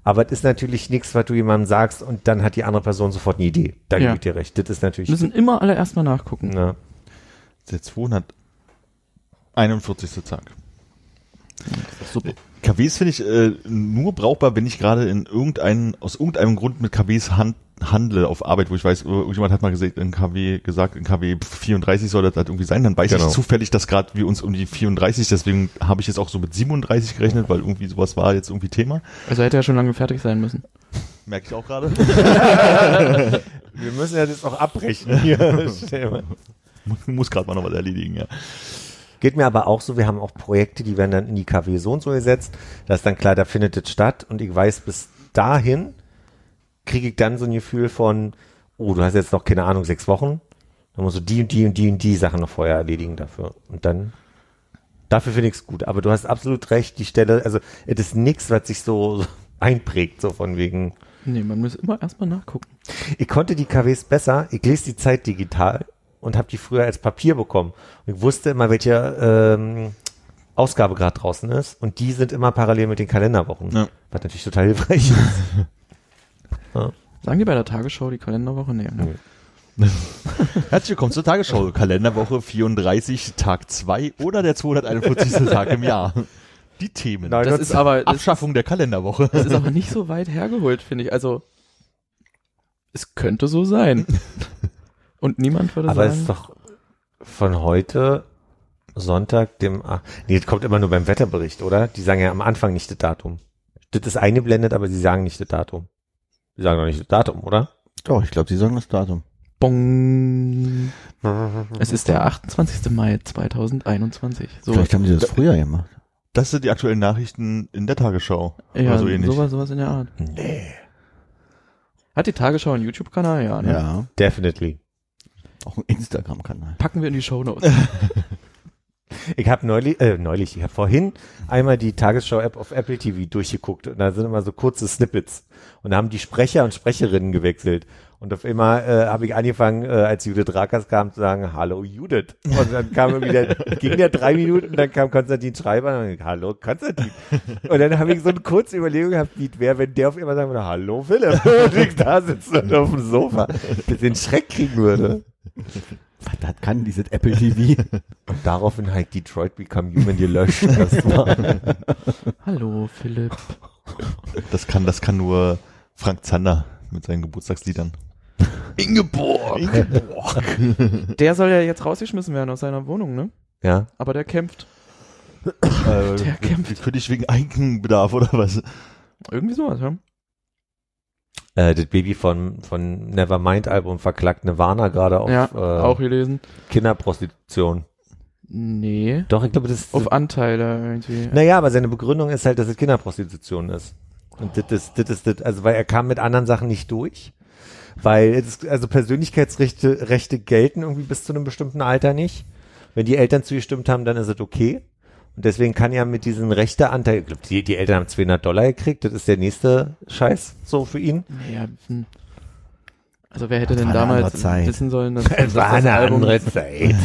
[SPEAKER 3] Aber es ist natürlich nichts, was du jemandem sagst und dann hat die andere Person sofort eine Idee. Da
[SPEAKER 2] Ja.
[SPEAKER 3] gebe ich dir recht. Das ist natürlich.
[SPEAKER 2] Müssen immer alle erstmal nachgucken.
[SPEAKER 3] Na,
[SPEAKER 5] Der 241. Tag.
[SPEAKER 2] Super.
[SPEAKER 5] KWs finde ich äh, nur brauchbar, wenn ich gerade in irgendeinen, aus irgendeinem Grund mit KWs hand, handle auf Arbeit, wo ich weiß, irgendjemand hat mal gesagt, in KW gesagt, in KW 34 soll das halt irgendwie sein, dann weiß
[SPEAKER 3] Genau.
[SPEAKER 5] ich zufällig, dass gerade wir uns um die 34, deswegen habe ich jetzt auch so mit 37 gerechnet, weil irgendwie sowas war jetzt irgendwie Thema.
[SPEAKER 2] Also hätte ja schon lange fertig sein müssen.
[SPEAKER 5] Merke ich auch gerade.
[SPEAKER 3] wir müssen ja das auch abbrechen hier.
[SPEAKER 5] Muss gerade mal noch was erledigen, ja.
[SPEAKER 3] Geht mir aber auch so, wir haben auch Projekte, die werden dann in die KW so und so gesetzt. Da ist dann klar, da findet es statt und ich weiß, bis dahin kriege ich dann so ein Gefühl von, oh, du hast jetzt noch, keine Ahnung, sechs Wochen. Dann musst du die und die und die und die Sachen noch vorher erledigen dafür. Und dann, dafür finde ich es gut. Aber du hast absolut recht, die Stelle, also es ist nichts, was sich so einprägt, so von wegen,
[SPEAKER 2] Nee, man muss immer erstmal nachgucken.
[SPEAKER 3] ich konnte die KWs besser. Ich lese die Zeit digital und habe die früher als Papier bekommen. Und ich wusste immer, welche ähm, Ausgabe gerade draußen ist. Und die sind immer parallel mit den Kalenderwochen.
[SPEAKER 5] Ja.
[SPEAKER 3] Was natürlich total hilfreich ist.
[SPEAKER 2] Sagen die bei der Tagesschau die Kalenderwoche? Nee. ne?
[SPEAKER 5] Herzlich willkommen zur Tagesschau. Kalenderwoche 34, Tag 2 oder der 241. Tag im Jahr. Die Themen.
[SPEAKER 3] Nein,
[SPEAKER 2] Das ist aber, das,
[SPEAKER 5] Abschaffung der Kalenderwoche.
[SPEAKER 2] das ist aber nicht so weit hergeholt, finde ich. Also, es könnte so sein. Und niemand würde
[SPEAKER 3] Aber es
[SPEAKER 2] sagen,
[SPEAKER 3] ist doch von heute Sonntag, dem, ah, nee, das kommt immer nur beim Wetterbericht, oder? Die sagen ja am Anfang nicht das Datum. Das ist eingeblendet, aber sie sagen nicht das Datum. Sie sagen doch nicht das Datum, oder?
[SPEAKER 4] Doch, ich glaube, sie sagen das Datum.
[SPEAKER 2] Bong. Es ist der 28. Mai 2021. So,
[SPEAKER 4] Vielleicht haben sie das früher gemacht.
[SPEAKER 5] Das sind die aktuellen Nachrichten in der Tagesschau.
[SPEAKER 2] ja,
[SPEAKER 5] oder so ähnlich.
[SPEAKER 2] sowas, sowas in der Art.
[SPEAKER 3] Nee.
[SPEAKER 2] Hat die Tagesschau einen YouTube-Kanal? Ja, ne?
[SPEAKER 4] Ja.
[SPEAKER 3] Definitely.
[SPEAKER 4] Auch ein Instagram-Kanal.
[SPEAKER 2] Packen wir in die Shownotes.
[SPEAKER 3] Ich habe neulich, äh, neulich, ich habe vorhin einmal die Tagesschau-App auf Apple TV durchgeguckt und da sind immer so kurze Snippets und da haben die Sprecher und Sprecherinnen gewechselt und auf einmal äh, habe ich angefangen, äh, als Judith Rakers kam, zu sagen, hallo Judith und dann kam irgendwie der, ging der drei Minuten, dann kam Konstantin Schreiber und dann, hallo Konstantin und dann habe ich so eine kurze Überlegung gehabt, wie wäre, wenn der auf einmal sagen würde, hallo Philipp und ich da sitze und auf dem Sofa, bis den Schreck kriegen würde.
[SPEAKER 4] Was das kann, dieses Apple TV.
[SPEAKER 3] Und daraufhin halt Detroit Become Human gelöscht erstmal.
[SPEAKER 2] Hallo, Philipp.
[SPEAKER 5] Das kann, das kann nur Frank Zander mit seinen Geburtstagsliedern.
[SPEAKER 2] Ingeborg. Der soll ja jetzt rausgeschmissen werden aus seiner Wohnung, ne?
[SPEAKER 3] Ja.
[SPEAKER 2] Aber der kämpft.
[SPEAKER 5] Äh,
[SPEAKER 2] Der kämpft.
[SPEAKER 5] Für dich wegen Eigenbedarf oder was?
[SPEAKER 2] Irgendwie sowas, ja?
[SPEAKER 3] Äh, das Baby von, von Nevermind Album verklagt Nirvana gerade auf
[SPEAKER 2] ja,
[SPEAKER 3] äh,
[SPEAKER 2] auch gelesen.
[SPEAKER 3] Kinderprostitution.
[SPEAKER 2] Nee.
[SPEAKER 3] Doch, ich glaube, das ist.
[SPEAKER 2] Auf Anteile irgendwie.
[SPEAKER 3] Naja, aber seine Begründung ist halt, dass es Kinderprostitution ist. Und das ist, das ist, das, also weil er kam mit anderen Sachen nicht durch. Weil, es, also Persönlichkeitsrechte Rechte gelten irgendwie bis zu einem bestimmten Alter nicht. Wenn die Eltern zugestimmt haben, dann ist es okay. Und deswegen kann ja mit diesen Rechteanteil, ich glaub, die, die Eltern haben 200 Dollar gekriegt, das ist der nächste Scheiß so für ihn.
[SPEAKER 2] Naja, hm. Also wer hätte
[SPEAKER 4] Das
[SPEAKER 2] denn damals wissen sollen, dass,
[SPEAKER 3] Es
[SPEAKER 2] dass das
[SPEAKER 3] eine
[SPEAKER 2] Album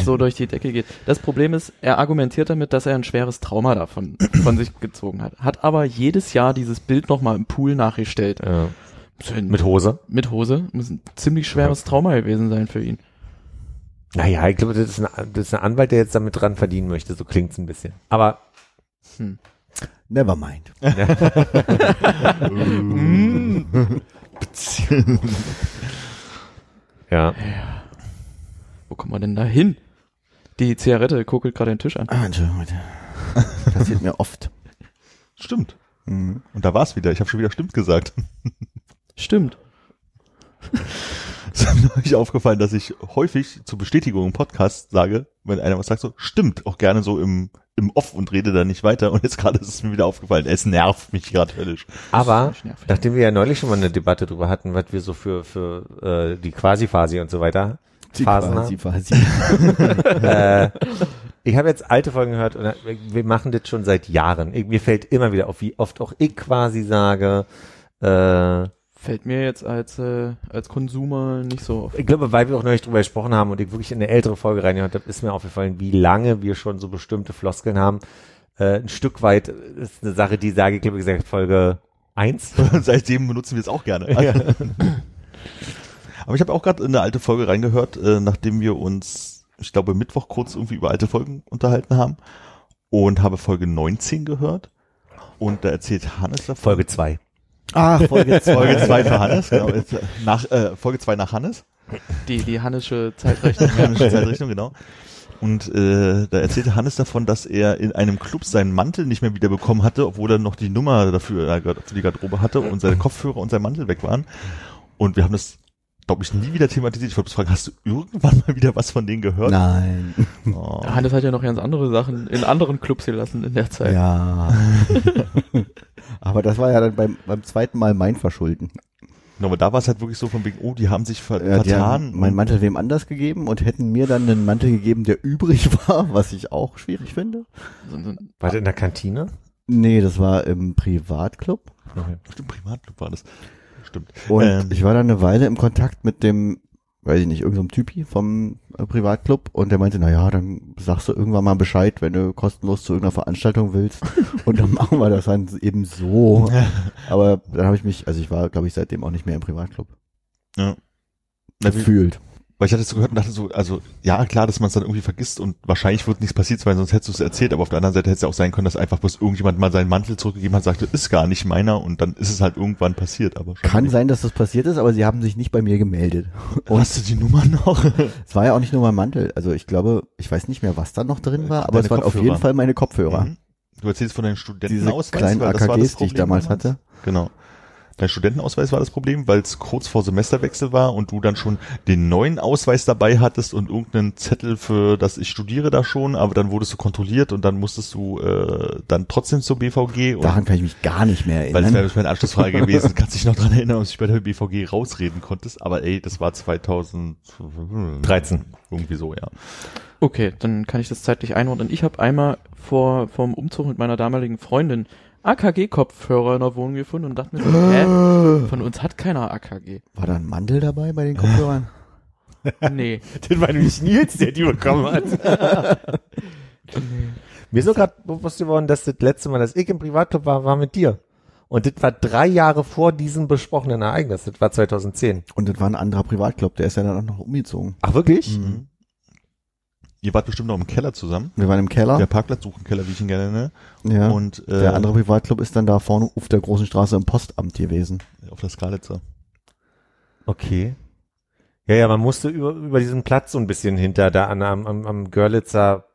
[SPEAKER 2] so durch die Decke geht. Das Problem ist, er argumentiert damit, dass er ein schweres Trauma davon von sich gezogen hat. Hat aber jedes Jahr dieses Bild nochmal im Pool nachgestellt.
[SPEAKER 3] Ja. Mit Hose.
[SPEAKER 2] mit Hose. Muss ein ziemlich schweres Trauma gewesen sein für ihn.
[SPEAKER 3] Naja, ich glaube, das ist, ein, das ist ein Anwalt, der jetzt damit dran verdienen möchte. So klingt's ein bisschen. Aber
[SPEAKER 4] Never mind.
[SPEAKER 3] ja.
[SPEAKER 2] Wo kommen wir denn da hin? Die Zigarette kokelt gerade den Tisch an.
[SPEAKER 4] Ah, Entschuldigung, bitte. Passiert mir oft.
[SPEAKER 5] Stimmt.
[SPEAKER 4] Mhm.
[SPEAKER 5] Und da war's wieder. Ich habe schon wieder stimmt gesagt.
[SPEAKER 2] Stimmt.
[SPEAKER 5] Es ist mir neulich aufgefallen, dass ich häufig zur Bestätigung im Podcast sage, wenn einer was sagt, so stimmt, auch gerne so im, im Off und rede dann nicht weiter. Und jetzt gerade ist es mir wieder aufgefallen. Es nervt mich gerade höllisch.
[SPEAKER 3] Aber nachdem wir ja neulich schon mal eine Debatte drüber hatten, was wir so für, für äh, die Quasi-Phasi und so weiter Phasen haben.
[SPEAKER 4] quasi, quasi.
[SPEAKER 3] äh, ich habe jetzt alte Folgen gehört und wir machen das schon seit Jahren. Ich, mir fällt immer wieder auf, wie oft auch ich quasi sage, äh,
[SPEAKER 2] fällt mir jetzt als, äh, als Konsumer nicht so auf.
[SPEAKER 3] Ich glaube, weil wir auch neulich drüber gesprochen haben und ich wirklich in eine ältere Folge reingehört habe, ist mir aufgefallen, wie lange wir schon so bestimmte Floskeln haben. Äh, ein Stück weit äh, ist eine Sache, die sage ich, glaube ich, gesagt, Folge eins.
[SPEAKER 5] Seitdem benutzen wir es auch gerne. Ja. Aber ich habe auch gerade in eine alte Folge reingehört, äh, nachdem wir uns, ich glaube, Mittwoch kurz irgendwie über alte Folgen unterhalten haben und habe Folge 19 gehört. Und da erzählt Hannes davon.
[SPEAKER 3] Folge 2.
[SPEAKER 4] Ah, Folge 2.
[SPEAKER 5] Folge 2 für Hannes, genau. Äh, nach, äh, Folge 2 nach Hannes.
[SPEAKER 2] Die, die Hannesche Zeitrechnung.
[SPEAKER 5] Die Hannesche Zeitrechnung, genau. Und äh, da erzählte Hannes davon, dass er in einem Club seinen Mantel nicht mehr wiederbekommen hatte, obwohl er noch die Nummer dafür äh, für die Garderobe hatte und seine Kopfhörer und sein Mantel weg waren. Und wir haben das glaube ich, nie wieder thematisiert. Ich wollte fragen, hast du irgendwann mal wieder was von denen gehört?
[SPEAKER 4] Nein.
[SPEAKER 5] Oh.
[SPEAKER 2] Hannes hat ja noch ganz andere Sachen in anderen Clubs gelassen in der Zeit.
[SPEAKER 4] Ja. Aber das war ja dann beim, beim zweiten Mal mein Verschulden.
[SPEAKER 5] Genau, aber da war es halt wirklich so von wegen, oh, die haben sich ver
[SPEAKER 4] Ja, die
[SPEAKER 5] vertan.
[SPEAKER 4] meinen Mantel wem anders gegeben und hätten mir dann einen Mantel gegeben, der übrig war, was ich auch schwierig finde.
[SPEAKER 3] War das in der Kantine?
[SPEAKER 4] Nee, das war im Privatclub.
[SPEAKER 5] Stimmt, Privatclub war das. Stimmt.
[SPEAKER 4] Und
[SPEAKER 5] Ähm.
[SPEAKER 4] ich war dann eine Weile im Kontakt mit dem, weiß ich nicht, irgendeinem Typi vom äh, Privatclub und der meinte, na ja, dann sagst du irgendwann mal Bescheid, wenn du kostenlos zu irgendeiner Veranstaltung willst und dann machen wir das dann eben so. Aber dann habe ich mich, also ich war, glaube ich, seitdem auch nicht mehr im Privatclub.
[SPEAKER 5] Ja.
[SPEAKER 4] Gefühlt.
[SPEAKER 5] Weil ich hatte es so gehört und dachte so, also ja klar, dass man es dann irgendwie vergisst und wahrscheinlich wird nichts passiert sein, sonst hättest du es erzählt, aber auf der anderen Seite hätte es ja auch sein können, dass einfach bloß irgendjemand mal seinen Mantel zurückgegeben hat, sagte, ist gar nicht meiner und dann ist es halt irgendwann passiert, aber
[SPEAKER 4] Kann
[SPEAKER 5] nicht.
[SPEAKER 4] sein, dass das passiert ist, aber sie haben sich nicht bei mir gemeldet. Und
[SPEAKER 5] Hast du die Nummer noch?
[SPEAKER 4] es war ja auch nicht nur mein Mantel. Also ich glaube, ich weiß nicht mehr, was da noch drin war, aber
[SPEAKER 5] Deine
[SPEAKER 4] es waren auf
[SPEAKER 5] Kopfhörer.
[SPEAKER 4] jeden Fall meine Kopfhörer.
[SPEAKER 5] Mhm. Du erzählst von deinen
[SPEAKER 4] Diese
[SPEAKER 5] Studentenausweis,
[SPEAKER 4] kleinen AKGs, die ich damals hatte.
[SPEAKER 5] Genau. Dein Studentenausweis war das Problem, weil es kurz vor Semesterwechsel war und du dann schon den neuen Ausweis dabei hattest und irgendeinen Zettel für, dass ich studiere da schon, aber dann wurdest du kontrolliert und dann musstest du äh, dann trotzdem zur BVG und
[SPEAKER 4] Daran kann ich mich gar nicht mehr
[SPEAKER 5] weil das wäre
[SPEAKER 4] erinnern.
[SPEAKER 5] meine Anschlussfrage gewesen, kannst dich noch dran erinnern, ob du dich bei der BVG rausreden konntest, aber ey, das war 2013.
[SPEAKER 3] 13.
[SPEAKER 5] Irgendwie so, ja.
[SPEAKER 2] Okay, dann kann ich das zeitlich einordnen. Ich habe einmal vor vom Umzug mit meiner damaligen Freundin AKG-Kopfhörer in der Wohnung gefunden und dachte mir so, hä? Von uns hat keiner AKG.
[SPEAKER 4] War da ein Mandel dabei bei den Kopfhörern?
[SPEAKER 2] Nee.
[SPEAKER 3] Das war nämlich Nils, der die bekommen hat. Mir ist so gerade bewusst geworden, dass das letzte Mal, dass ich im Privatclub war, war mit dir. Und das war drei Jahre vor diesem besprochenen Ereignis. Das war 2010.
[SPEAKER 4] Und das war ein anderer Privatclub, der ist ja dann auch noch umgezogen.
[SPEAKER 3] Ach, wirklich?
[SPEAKER 5] Mhm. Ihr wart bestimmt noch im Keller zusammen.
[SPEAKER 4] Wir waren im Keller.
[SPEAKER 5] Der Parkplatzsuchenkeller, wie ich ihn gerne nenne.
[SPEAKER 4] ja.
[SPEAKER 5] Und äh,
[SPEAKER 4] der andere Privatclub ist dann da vorne auf der großen Straße im Postamt gewesen.
[SPEAKER 5] auf der Skalitzer.
[SPEAKER 3] Okay. Ja, ja, man musste über, über diesen Platz so ein bisschen hinter, da an, am, am, am Görlitzer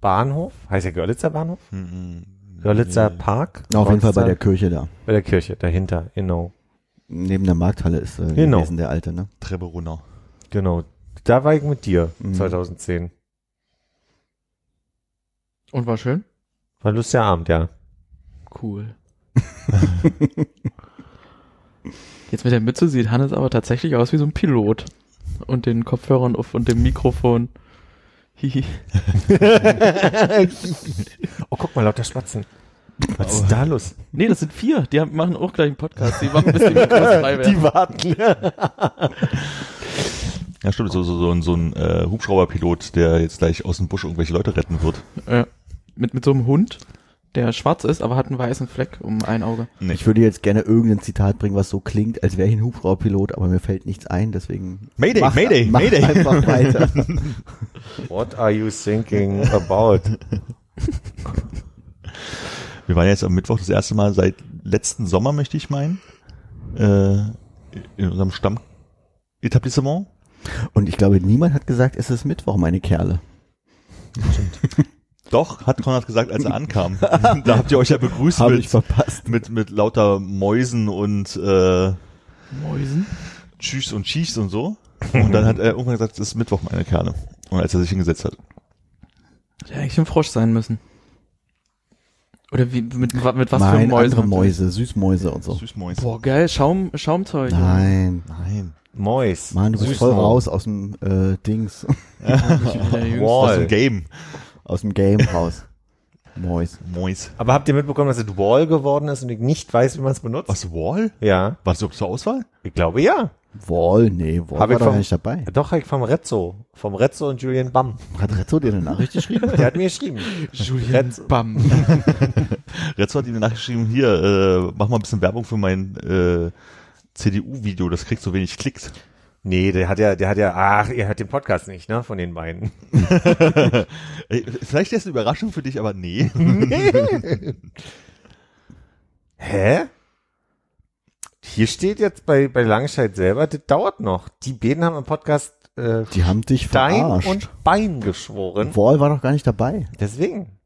[SPEAKER 3] Bahnhof. Heißt der Görlitzer Bahnhof?
[SPEAKER 5] Mhm.
[SPEAKER 3] Görlitzer
[SPEAKER 5] Nee.
[SPEAKER 3] Park?
[SPEAKER 4] Na, auf jeden Fall bei der
[SPEAKER 3] Görlitzer-
[SPEAKER 4] Kirche da.
[SPEAKER 3] bei der Kirche, dahinter, genau.
[SPEAKER 4] Neben der Markthalle ist äh,
[SPEAKER 3] Genau.
[SPEAKER 4] gewesen, der alte, ne?
[SPEAKER 5] Treppe runter.
[SPEAKER 3] Genau. Da war ich mit dir,
[SPEAKER 4] Mhm.
[SPEAKER 3] 2010.
[SPEAKER 2] Und war schön?
[SPEAKER 3] War ein lustiger Abend, ja.
[SPEAKER 2] Cool. Jetzt mit der Mütze sieht Hannes aber tatsächlich aus wie so ein Pilot. Und den Kopfhörern auf und dem Mikrofon. Hihi.
[SPEAKER 3] oh, guck mal, lauter Spatzen. Was ist da los?
[SPEAKER 2] Nee, das sind vier. Die haben, machen auch gleich einen Podcast. Die machen ein bisschen Mikros frei werden.
[SPEAKER 3] Die warten.
[SPEAKER 5] Ja, stimmt, so, so, so, ein- so ein äh, Hubschrauberpilot, der jetzt gleich aus dem Busch irgendwelche Leute retten wird.
[SPEAKER 2] Ja. Mit, mit so einem Hund, der schwarz ist, aber hat einen weißen Fleck um ein Auge.
[SPEAKER 5] Nee.
[SPEAKER 4] Ich würde jetzt gerne irgendein Zitat bringen, was so klingt, als wäre ich ein Hubschrauberpilot, aber mir fällt nichts ein, deswegen.
[SPEAKER 5] Mayday,
[SPEAKER 4] mach,
[SPEAKER 5] Mayday,
[SPEAKER 4] mach
[SPEAKER 5] Mayday.
[SPEAKER 4] einfach weiter.
[SPEAKER 3] What are you thinking about?
[SPEAKER 5] Wir waren jetzt am Mittwoch das erste Mal seit letzten Sommer, möchte ich meinen, äh, in unserem Stammetablissement.
[SPEAKER 4] Und ich glaube, niemand hat gesagt, es ist Mittwoch, meine Kerle.
[SPEAKER 5] Doch, hat Konrad gesagt, als er ankam. da habt ihr euch ja begrüßt
[SPEAKER 4] ich
[SPEAKER 5] mit,
[SPEAKER 4] verpasst.
[SPEAKER 5] mit, mit lauter Mäusen und äh,
[SPEAKER 2] Mäusen?
[SPEAKER 5] Tschüss und Tschüss und so. Und dann hat er irgendwann gesagt, es ist Mittwoch, meine Kerle. Und als er sich hingesetzt hat.
[SPEAKER 2] Hätte eigentlich ein Frosch sein müssen. Oder wie, mit, mit, mit was für
[SPEAKER 4] Nein,
[SPEAKER 2] Mäusen?
[SPEAKER 4] andere Mäuse, Süßmäuse und so.
[SPEAKER 5] Süßmäuse.
[SPEAKER 2] Boah, geil, Schaum, Schaumzeug.
[SPEAKER 4] Nein.
[SPEAKER 5] Nein.
[SPEAKER 3] Mois.
[SPEAKER 4] Mann, du bist voll raus aus dem äh, Dings,
[SPEAKER 2] Der Jüngste.
[SPEAKER 3] Wall.
[SPEAKER 5] Das ist ein Game.
[SPEAKER 4] Aus dem Game raus. Mäus.
[SPEAKER 5] Mäus.
[SPEAKER 3] Aber habt ihr mitbekommen, dass es Wall geworden ist und ich nicht weiß, wie man es benutzt?
[SPEAKER 5] Was, Wall?
[SPEAKER 3] Ja,
[SPEAKER 5] War das überhaupt zur Auswahl?
[SPEAKER 3] ich glaube ja.
[SPEAKER 4] Wall, nee, Wall
[SPEAKER 3] Hab
[SPEAKER 4] war
[SPEAKER 3] ich
[SPEAKER 4] doch
[SPEAKER 3] vom-
[SPEAKER 4] nicht dabei.
[SPEAKER 3] Doch, ich vom Rezzo. Vom Rezzo und Julian Bam.
[SPEAKER 4] Hat Rezzo dir eine Nachricht geschrieben?
[SPEAKER 3] Der hat mir geschrieben.
[SPEAKER 2] Julian
[SPEAKER 3] Retz-
[SPEAKER 2] Bam.
[SPEAKER 5] Retzo hat ihm nachgeschrieben, hier, äh, mach mal ein bisschen Werbung für mein äh, CDU-Video, das kriegt so wenig Klicks.
[SPEAKER 3] Nee, der hat ja, der hat ja, ach, ihr hört den Podcast nicht, ne, von den beiden.
[SPEAKER 5] Vielleicht ist es eine Überraschung für dich, aber nee.
[SPEAKER 3] Hä? Hier steht jetzt bei, bei Langscheid selber, das dauert noch. Die beiden haben im Podcast äh,
[SPEAKER 4] Die haben dich
[SPEAKER 3] Stein
[SPEAKER 4] verarscht.
[SPEAKER 3] und Bein geschworen.
[SPEAKER 4] Wall war doch gar nicht dabei.
[SPEAKER 3] Deswegen.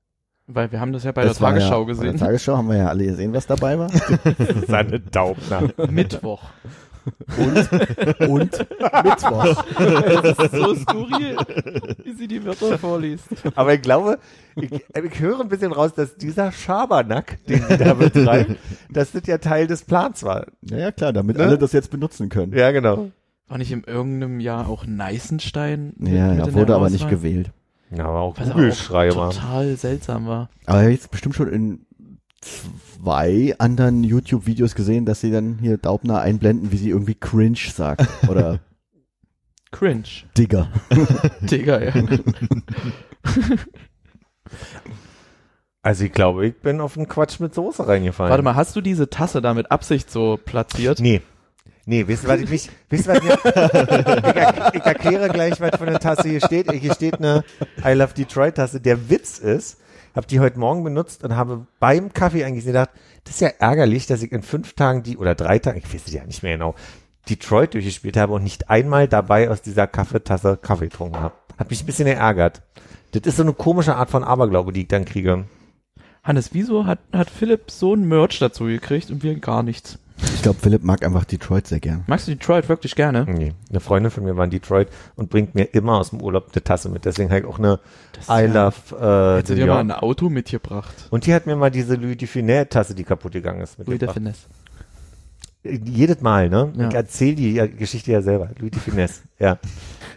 [SPEAKER 2] Weil wir haben das ja bei
[SPEAKER 4] Das
[SPEAKER 2] der
[SPEAKER 4] war
[SPEAKER 2] Tagesschau
[SPEAKER 4] ja, Bei
[SPEAKER 2] gesehen.
[SPEAKER 4] der Tagesschau haben wir ja alle gesehen, was dabei war.
[SPEAKER 3] Seine Daubner.
[SPEAKER 2] Mittwoch.
[SPEAKER 4] Und Mittwoch.
[SPEAKER 2] Das ist so skurril, wie sie die Wörter vorliest.
[SPEAKER 3] Aber ich glaube, ich, ich höre ein bisschen raus, dass dieser Schabernack, den die da betreiben, dass das ja Teil des Plans war.
[SPEAKER 4] Ja, ja, klar, damit
[SPEAKER 3] Ne?
[SPEAKER 4] alle das jetzt benutzen können.
[SPEAKER 3] Ja, genau.
[SPEAKER 2] War nicht in irgendeinem Jahr auch Neißenstein? mit-
[SPEAKER 4] Ja,
[SPEAKER 2] mit
[SPEAKER 4] ja, wurde aber nicht gewählt.
[SPEAKER 3] Ja, aber auch Google-Schreiber.
[SPEAKER 2] total seltsam war.
[SPEAKER 4] Aber jetzt bestimmt schon in zwei anderen YouTube-Videos gesehen, dass sie dann hier Daubner einblenden, wie sie irgendwie cringe sagt. Oder
[SPEAKER 2] Cringe.
[SPEAKER 4] Digger.
[SPEAKER 2] Digga, ja.
[SPEAKER 3] Also ich glaube, ich bin auf einen Quatsch mit Soße reingefallen.
[SPEAKER 2] Warte mal, hast du diese Tasse da mit Absicht so platziert?
[SPEAKER 3] Nee. Nee, wisst ihr, was ich mich, wisst ihr, was mir, ich, er, ich erkläre gleich, was von der Tasse hier steht. Hier steht eine I Love Detroit Tasse. Der Witz ist, habe die heute Morgen benutzt und habe beim Kaffee eigentlich gedacht, das ist ja ärgerlich, dass ich in fünf Tagen die, oder drei Tagen, ich weiß es ja nicht mehr genau, Detroit durchgespielt habe und nicht einmal dabei aus dieser Kaffeetasse Kaffee getrunken habe. Hat mich ein bisschen geärgert. Das ist so eine komische Art von Aberglaube, die ich dann kriege.
[SPEAKER 2] Hannes, wieso hat, hat Philipp so ein Merch dazu gekriegt und wir gar nichts?
[SPEAKER 4] Ich glaube, Philipp mag einfach Detroit sehr gern.
[SPEAKER 2] Magst du Detroit wirklich gerne?
[SPEAKER 3] Nee, eine Freundin von mir war in Detroit und bringt mir immer aus dem Urlaub eine Tasse mit. Deswegen halt auch eine
[SPEAKER 2] Das
[SPEAKER 3] I love äh, New
[SPEAKER 2] dir mal ein Auto mitgebracht?
[SPEAKER 3] Und die hat mir mal diese Louis Dufinet Tasse, die kaputt gegangen ist,
[SPEAKER 2] Louis de
[SPEAKER 3] mitgebracht.
[SPEAKER 2] Finesse.
[SPEAKER 3] Jedes Mal, ne?
[SPEAKER 2] Ja.
[SPEAKER 3] Ich erzähle die ja- Geschichte ja selber. Louis Dufinet, ja.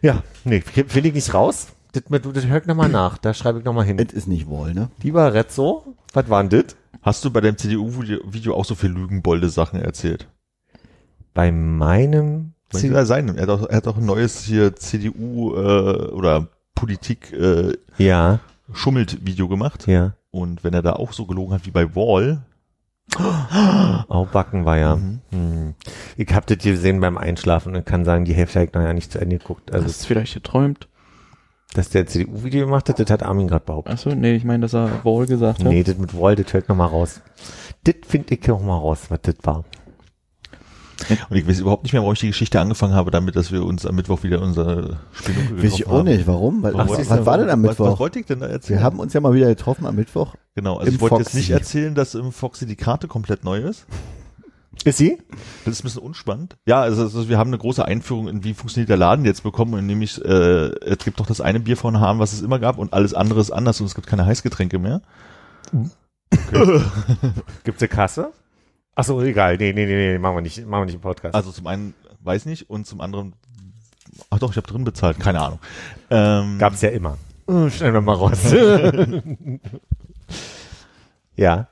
[SPEAKER 3] Ja, nee, will ich nicht raus. Das, das hör ich nochmal nach, da schreibe ich nochmal hin.
[SPEAKER 4] Es ist nicht Wall, ne?
[SPEAKER 3] Lieber Rezzo, was war denn das?
[SPEAKER 5] Hast du bei deinem CDU-Video auch so viel lügenbolde Sachen erzählt?
[SPEAKER 3] Bei meinem
[SPEAKER 5] Könnte ja sein. Er hat auch, er hat auch ein neues hier CDU äh, oder Politik äh,
[SPEAKER 3] Ja,
[SPEAKER 5] schummelt Video gemacht.
[SPEAKER 3] ja.
[SPEAKER 5] Und wenn er da auch so gelogen hat wie bei Wall,
[SPEAKER 3] Auch Backen war ja.
[SPEAKER 5] Mhm.
[SPEAKER 3] Hm. Ich hab das hier gesehen beim Einschlafen und kann sagen, die Hälfte habe ich noch ja nicht zu Ende geguckt. Also,
[SPEAKER 2] Hast du vielleicht geträumt?
[SPEAKER 3] Dass der CDU-Video gemacht hat, das hat Armin gerade behauptet.
[SPEAKER 2] Achso, nee, ich meine, dass er Wall gesagt hat.
[SPEAKER 3] Nee, das mit Wall, das hört noch mal raus. Das finde ich noch mal raus, was das war.
[SPEAKER 5] und ich weiß überhaupt nicht mehr, warum ich die Geschichte angefangen habe, damit, dass wir uns am Mittwoch wieder unser Spiel
[SPEAKER 4] Weiß ich auch nicht. Warum? Weil,
[SPEAKER 3] Ach,
[SPEAKER 4] was, was war denn am
[SPEAKER 5] Was, was
[SPEAKER 4] Mittwoch?
[SPEAKER 5] wollte ich denn da erzählen?
[SPEAKER 4] Wir haben uns ja mal wieder getroffen am Mittwoch.
[SPEAKER 5] genau, also
[SPEAKER 4] im
[SPEAKER 5] ich wollte jetzt
[SPEAKER 4] Foxy.
[SPEAKER 5] nicht erzählen, dass im Foxy die Karte komplett neu ist.
[SPEAKER 3] Ist sie?
[SPEAKER 5] Das ist ein bisschen unspannend. Ja, also, also wir haben eine große Einführung in wie funktioniert der Laden jetzt bekommen, und nämlich äh, es gibt doch das eine Bier von Hahn, was es immer gab und alles andere ist anders und es gibt keine Heißgetränke mehr.
[SPEAKER 3] Gibt's eine Kasse? Ach so, egal. Nee, nee, nee, nee, machen wir nicht, machen wir nicht im Podcast.
[SPEAKER 5] Also zum einen weiß nicht und zum anderen Ach doch, ich habe drin bezahlt, keine Ahnung. Ähm,
[SPEAKER 3] Gab's ja immer. Oh, Stellen wir mal raus. ja.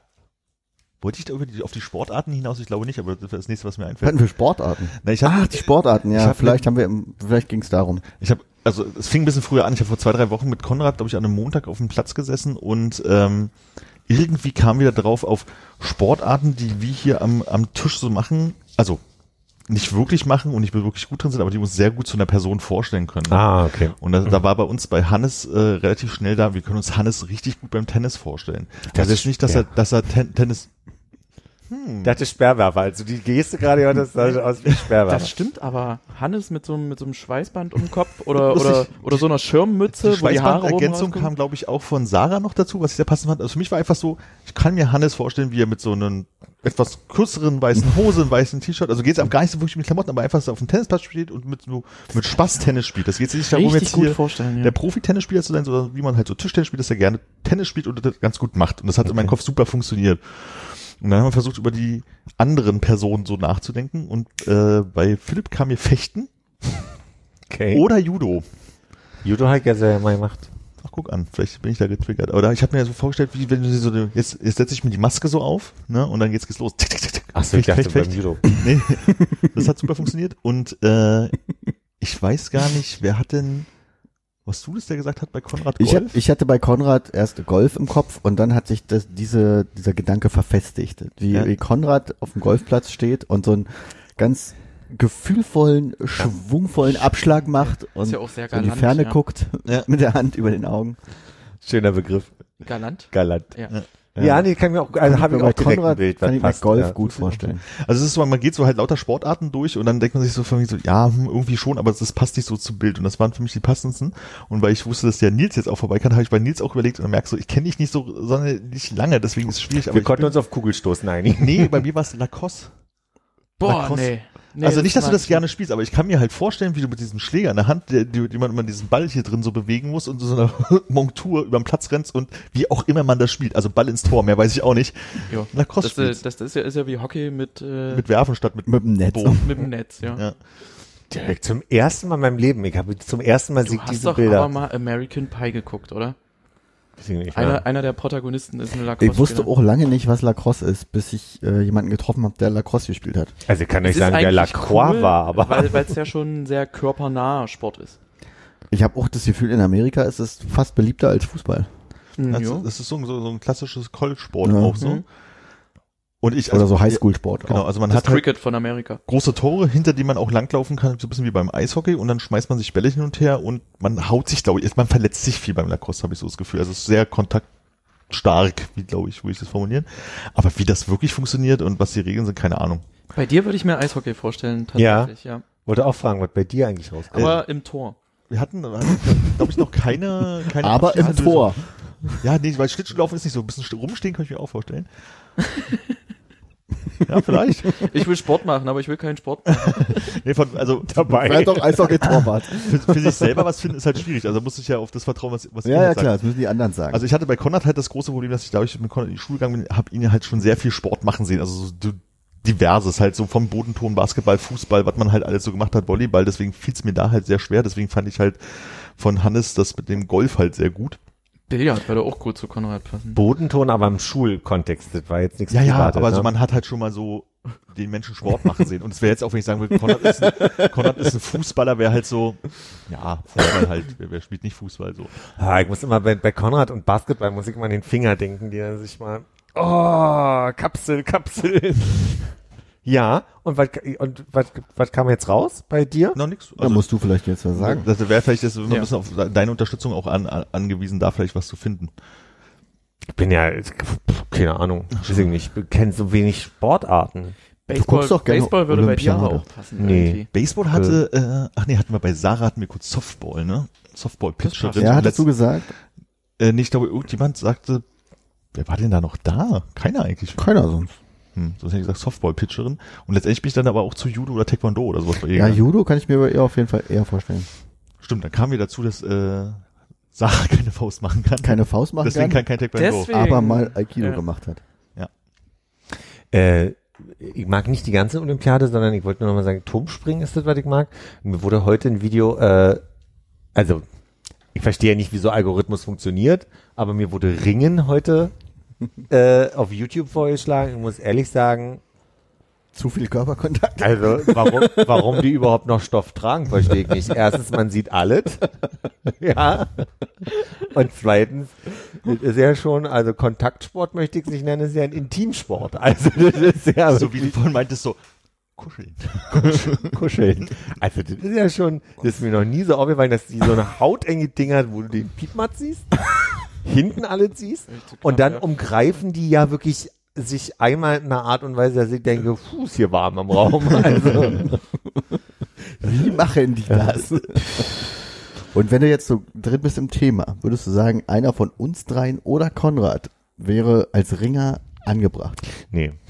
[SPEAKER 5] Wollte ich da über die, auf die Sportarten hinaus? Ich glaube nicht, aber das ist das nächste, was mir einfällt.
[SPEAKER 4] Hatten wir Sportarten?
[SPEAKER 5] Na, ich hab,
[SPEAKER 4] Ach, die Sportarten, ja.
[SPEAKER 5] Ich hab-
[SPEAKER 4] vielleicht haben wir, vielleicht ging es darum.
[SPEAKER 5] Ich habe, also es fing ein bisschen früher an. Ich habe vor zwei, drei Wochen mit Konrad, glaube ich, an einem Montag auf dem Platz gesessen und ähm, irgendwie kam wieder drauf auf Sportarten, die wir hier am, am Tisch so machen. Also nicht wirklich machen und nicht wirklich gut drin sind, aber die uns sehr gut zu einer Person vorstellen können.
[SPEAKER 3] Ah, okay.
[SPEAKER 5] Und da, da war bei uns bei Hannes äh, relativ schnell da, wir können uns Hannes richtig gut beim Tennis vorstellen.
[SPEAKER 3] Das
[SPEAKER 5] also jetzt nicht, dass er,
[SPEAKER 3] ja.
[SPEAKER 5] dass er Ten Tennis.
[SPEAKER 3] Der hatte Sperrwerfer. Also die Geste gerade, ja, das sah aus wie Sperrwerfer.
[SPEAKER 2] Das stimmt, aber Hannes mit so, einem- mit so einem Schweißband um den Kopf oder, oder, oder so einer Schirmmütze,
[SPEAKER 5] Die
[SPEAKER 2] wo die Haare rausgucken.
[SPEAKER 5] kam, glaube ich, auch von Sarah noch dazu, was ich sehr passend fand. Also für mich war einfach so, ich kann mir Hannes vorstellen, wie er mit so einem etwas kürzeren weißen Hose, einem weißen T-Shirt, also geht es gar nicht so wirklich mit Klamotten, aber einfach so auf dem Tennisplatz steht und mit so mit Spaß Tennis spielt. Das geht nicht darum, jetzt hier
[SPEAKER 2] ja.
[SPEAKER 5] der Profi-Tennisspieler zu sein, sondern wie man halt so Tischtennis spielt, dass er gerne Tennis spielt und das ganz gut macht. Und das hat in meinem Kopf super funktioniert. Und dann haben wir versucht, über die anderen Personen so nachzudenken. Und äh, bei Philipp kam mir Fechten
[SPEAKER 3] Okay.
[SPEAKER 5] oder Judo.
[SPEAKER 3] Judo hat ja sehr mal gemacht.
[SPEAKER 5] Ach, guck an, vielleicht bin ich da getriggert. Oder ich habe mir so vorgestellt, wie wenn du so jetzt, jetzt setze ich mir die Maske so auf, ne, und dann geht's, geht's los. Tick, tick, tick, tick.
[SPEAKER 3] Ach so, ich
[SPEAKER 5] Fecht,
[SPEAKER 3] dachte
[SPEAKER 5] fecht,
[SPEAKER 3] beim
[SPEAKER 5] fecht.
[SPEAKER 3] Judo.
[SPEAKER 5] Nee, das hat super funktioniert. Und äh, ich weiß gar nicht, wer hat denn, was du das der gesagt hat bei Konrad
[SPEAKER 4] Ich, hab,
[SPEAKER 5] Golf?
[SPEAKER 4] ich hatte bei Konrad erst Golf im Kopf und dann hat sich das, diese, dieser Gedanke verfestigt. Wie,
[SPEAKER 5] Ja.
[SPEAKER 4] wie Konrad auf dem Golfplatz steht und so einen ganz gefühlvollen, schwungvollen Abschlag macht und
[SPEAKER 2] ja auch sehr
[SPEAKER 4] so in die Ferne
[SPEAKER 2] ja.
[SPEAKER 4] guckt
[SPEAKER 5] Ja.
[SPEAKER 4] mit der Hand über den Augen.
[SPEAKER 3] Schöner Begriff.
[SPEAKER 2] Galant.
[SPEAKER 3] Galant.
[SPEAKER 2] Ja.
[SPEAKER 3] Ja, nee, kann mir auch, also habe ich auch
[SPEAKER 4] Konrad
[SPEAKER 3] Bild,
[SPEAKER 4] kann ich mir. Golf
[SPEAKER 3] ja.
[SPEAKER 4] gut vorstellen.
[SPEAKER 5] Also es ist so, man geht so halt lauter Sportarten durch und dann denkt man sich so von so, ja, hm, irgendwie schon, aber das passt nicht so zum Bild. Und das waren für mich die passendsten. Und weil ich wusste, dass der Nils jetzt auch vorbei kann, habe ich bei Nils auch überlegt und dann merkst du, ich kenne dich nicht so, sondern nicht lange, deswegen ist es schwierig. Aber
[SPEAKER 3] Wir
[SPEAKER 5] ich
[SPEAKER 3] konnten
[SPEAKER 5] bin,
[SPEAKER 3] uns auf Kugelstoßen einigen.
[SPEAKER 5] nee, bei mir war es Lacoste.
[SPEAKER 2] Boah,
[SPEAKER 5] Lacrosse.
[SPEAKER 2] nee. nee.
[SPEAKER 5] also nicht, dass du das gerne spielst, aber ich kann mir halt vorstellen, wie du mit diesem Schläger in der Hand, der, die, die man immer diesen Ball hier drin so bewegen muss und so einer Montur über den Platz rennst und wie auch immer man das spielt. Also Ball ins Tor, mehr weiß ich auch nicht.
[SPEAKER 2] Ja.
[SPEAKER 5] Lacrosse
[SPEAKER 2] Das, äh, das, das ist, ja, ist ja wie Hockey mit, äh,
[SPEAKER 5] Mit Werfen statt mit,
[SPEAKER 4] Mit dem Netz.
[SPEAKER 5] Bogen.
[SPEAKER 2] mit dem Netz, ja.
[SPEAKER 5] Ja.
[SPEAKER 3] Direkt zum ersten Mal in meinem Leben. Ich habe zum ersten Mal
[SPEAKER 2] Du
[SPEAKER 3] sieht
[SPEAKER 2] hast
[SPEAKER 3] diese
[SPEAKER 2] doch
[SPEAKER 3] Bilder.
[SPEAKER 2] aber mal American Pie geguckt, oder? Einer, einer der Protagonisten ist ein Lacrosse.
[SPEAKER 4] Ich wusste auch lange nicht, was Lacrosse ist, bis ich äh, jemanden getroffen habe, der Lacrosse gespielt hat.
[SPEAKER 3] Also ich kann
[SPEAKER 2] Es
[SPEAKER 3] nicht sagen, wer
[SPEAKER 2] eigentlich
[SPEAKER 3] Lacroix
[SPEAKER 2] cool,
[SPEAKER 3] war, aber
[SPEAKER 2] Weil weil es ja schon ein sehr körpernaher Sport ist.
[SPEAKER 4] Ich habe auch das Gefühl, in Amerika ist es fast beliebter als Fußball.
[SPEAKER 2] Mhm,
[SPEAKER 5] Das, das ist so, so, so ein klassisches College-Sport
[SPEAKER 4] Ja.
[SPEAKER 5] auch so.
[SPEAKER 2] Mhm.
[SPEAKER 5] Und ich,
[SPEAKER 4] Oder
[SPEAKER 5] also,
[SPEAKER 4] so Highschool-Sport.
[SPEAKER 5] Genau, also man
[SPEAKER 2] Das
[SPEAKER 5] hat halt
[SPEAKER 2] Cricket von Amerika.
[SPEAKER 5] große Tore, hinter die man auch langlaufen kann, so ein bisschen wie beim Eishockey und dann schmeißt man sich Bälle hin und her und man haut sich, glaube ich, man verletzt sich viel beim Lacrosse, habe ich so das Gefühl. Also es ist sehr kontaktstark, wie glaube ich, würde ich das formulieren. Aber wie das wirklich funktioniert und was die Regeln sind, keine Ahnung.
[SPEAKER 2] Bei dir würde ich mir Eishockey vorstellen, tatsächlich, ja.
[SPEAKER 3] wollte auch fragen, was bei dir eigentlich rauskommt.
[SPEAKER 2] Aber im Tor.
[SPEAKER 5] Wir hatten, glaube ich, noch keine, keine
[SPEAKER 4] Aber im. Tor.
[SPEAKER 5] Ja, nee, weil Schlittschuhlaufen ist nicht so. Ein bisschen rumstehen kann ich mir auch vorstellen. Ja, vielleicht.
[SPEAKER 2] Ich will Sport machen, aber ich will keinen Sport machen.
[SPEAKER 5] Nee, von, also
[SPEAKER 3] dabei.
[SPEAKER 4] Vielleicht doch Eishockey-Torwart.
[SPEAKER 5] für, für sich selber was finden ist halt schwierig. Also muss ich ja auf das vertrauen, was, was ihr
[SPEAKER 4] ja, ja,
[SPEAKER 5] sagt.
[SPEAKER 4] klar, das müssen die anderen sagen.
[SPEAKER 5] Also ich hatte bei Konrad halt das große Problem, dass ich dadurch mit Konrad in die Schule gegangen bin, habe ihn halt schon sehr viel Sport machen sehen. Also so diverses, halt so vom Bodenton, Basketball, Fußball, was man halt alles so gemacht hat, Volleyball. Deswegen fiel es mir da halt sehr schwer. Deswegen fand ich halt von Hannes das mit dem Golf halt sehr gut.
[SPEAKER 2] Billard würde auch gut zu Konrad passen.
[SPEAKER 3] Bodenton, aber im Schulkontext. Das war jetzt nichts
[SPEAKER 5] Ja, ja,
[SPEAKER 3] Privates,
[SPEAKER 5] aber
[SPEAKER 3] ne?
[SPEAKER 5] so man hat halt schon mal so den Menschen Sport machen sehen. Und es wäre jetzt auch, wenn ich sagen würde, Konrad ist ein, Konrad ist ein Fußballer, wäre halt so, ja, Fußball halt, wer, wer spielt nicht Fußball so.
[SPEAKER 3] Ah, ich muss immer bei, bei Konrad und Basketball muss ich immer an den Finger denken, die er sich mal, oh, Kapsel, Kapsel. Ja, und was, und was, was kam jetzt raus bei dir?
[SPEAKER 5] Noch nix.
[SPEAKER 4] da musst du vielleicht jetzt was sagen.
[SPEAKER 5] Das wäre vielleicht jetzt immer
[SPEAKER 2] Ja.
[SPEAKER 5] ein bisschen auf deine Unterstützung auch an, an, angewiesen, da vielleicht was zu finden.
[SPEAKER 3] Ich bin ja, keine Ahnung, weiß ich nicht, ich kenne so wenig Sportarten.
[SPEAKER 2] Baseball,
[SPEAKER 4] guckst doch gerne
[SPEAKER 2] Baseball würde bei dir
[SPEAKER 4] Olympiade.
[SPEAKER 2] auch passen.
[SPEAKER 3] Nee.
[SPEAKER 2] irgendwie.
[SPEAKER 5] Baseball hatte, äh, ach nee, hatten wir bei Sarah hatten wir kurz Softball, ne? Softball Pitcherin.
[SPEAKER 4] Ja, hattest du gesagt?
[SPEAKER 5] äh, nee, ich glaube, irgendjemand sagte, wer war denn da noch da? Keiner eigentlich.
[SPEAKER 4] Keiner sonst.
[SPEAKER 5] Hm, sonst hätte ich gesagt Softball-Pitcherin. Und letztendlich bin ich dann aber auch zu Judo oder Taekwondo oder sowas bei ihr.
[SPEAKER 4] Ja. Judo kann ich mir aber eher auf jeden Fall eher vorstellen.
[SPEAKER 5] Stimmt, dann kamen wir dazu, dass äh, Sarah keine Faust machen kann.
[SPEAKER 4] Keine Faust machen
[SPEAKER 5] Deswegen
[SPEAKER 4] kann,
[SPEAKER 5] kein Taekwondo.
[SPEAKER 2] Deswegen-
[SPEAKER 4] aber mal Aikido
[SPEAKER 2] Ja.
[SPEAKER 4] gemacht hat.
[SPEAKER 3] Äh, ich mag nicht die ganze Olympiade, sondern ich wollte nur noch mal sagen, Turmspringen ist das, was ich mag. Mir wurde heute ein Video, äh, also ich verstehe ja nicht, wie so Algorithmus funktioniert, aber mir wurde Ringen heute äh, auf YouTube vorgeschlagen. Ich muss ehrlich sagen,
[SPEAKER 4] Zu viel Körperkontakt.
[SPEAKER 3] also warum, warum die überhaupt noch Stoff tragen, verstehe ich nicht. Erstens, man sieht alles. ja. Und zweitens, das ist ja schon, also Kontaktsport möchte ich es nicht nennen, ist ja ein Intimsport. Also das ist ja
[SPEAKER 5] so wie du vorhin meintest, so kuscheln.
[SPEAKER 3] kuscheln. Also das ist ja schon, das ist mir noch nie so aufgefallen, dass die so eine hautenge Ding hat, wo du den Piepmatz siehst, hinten alles siehst und dann umgreifen die ja wirklich sich einmal in einer Art und Weise, dass ich denke, Fuß hier warm im Raum. Also
[SPEAKER 4] Wie machen die das? Und wenn du jetzt so drin bist im Thema, würdest du sagen, einer von uns dreien oder Konrad wäre als Ringer angebracht?
[SPEAKER 3] nee.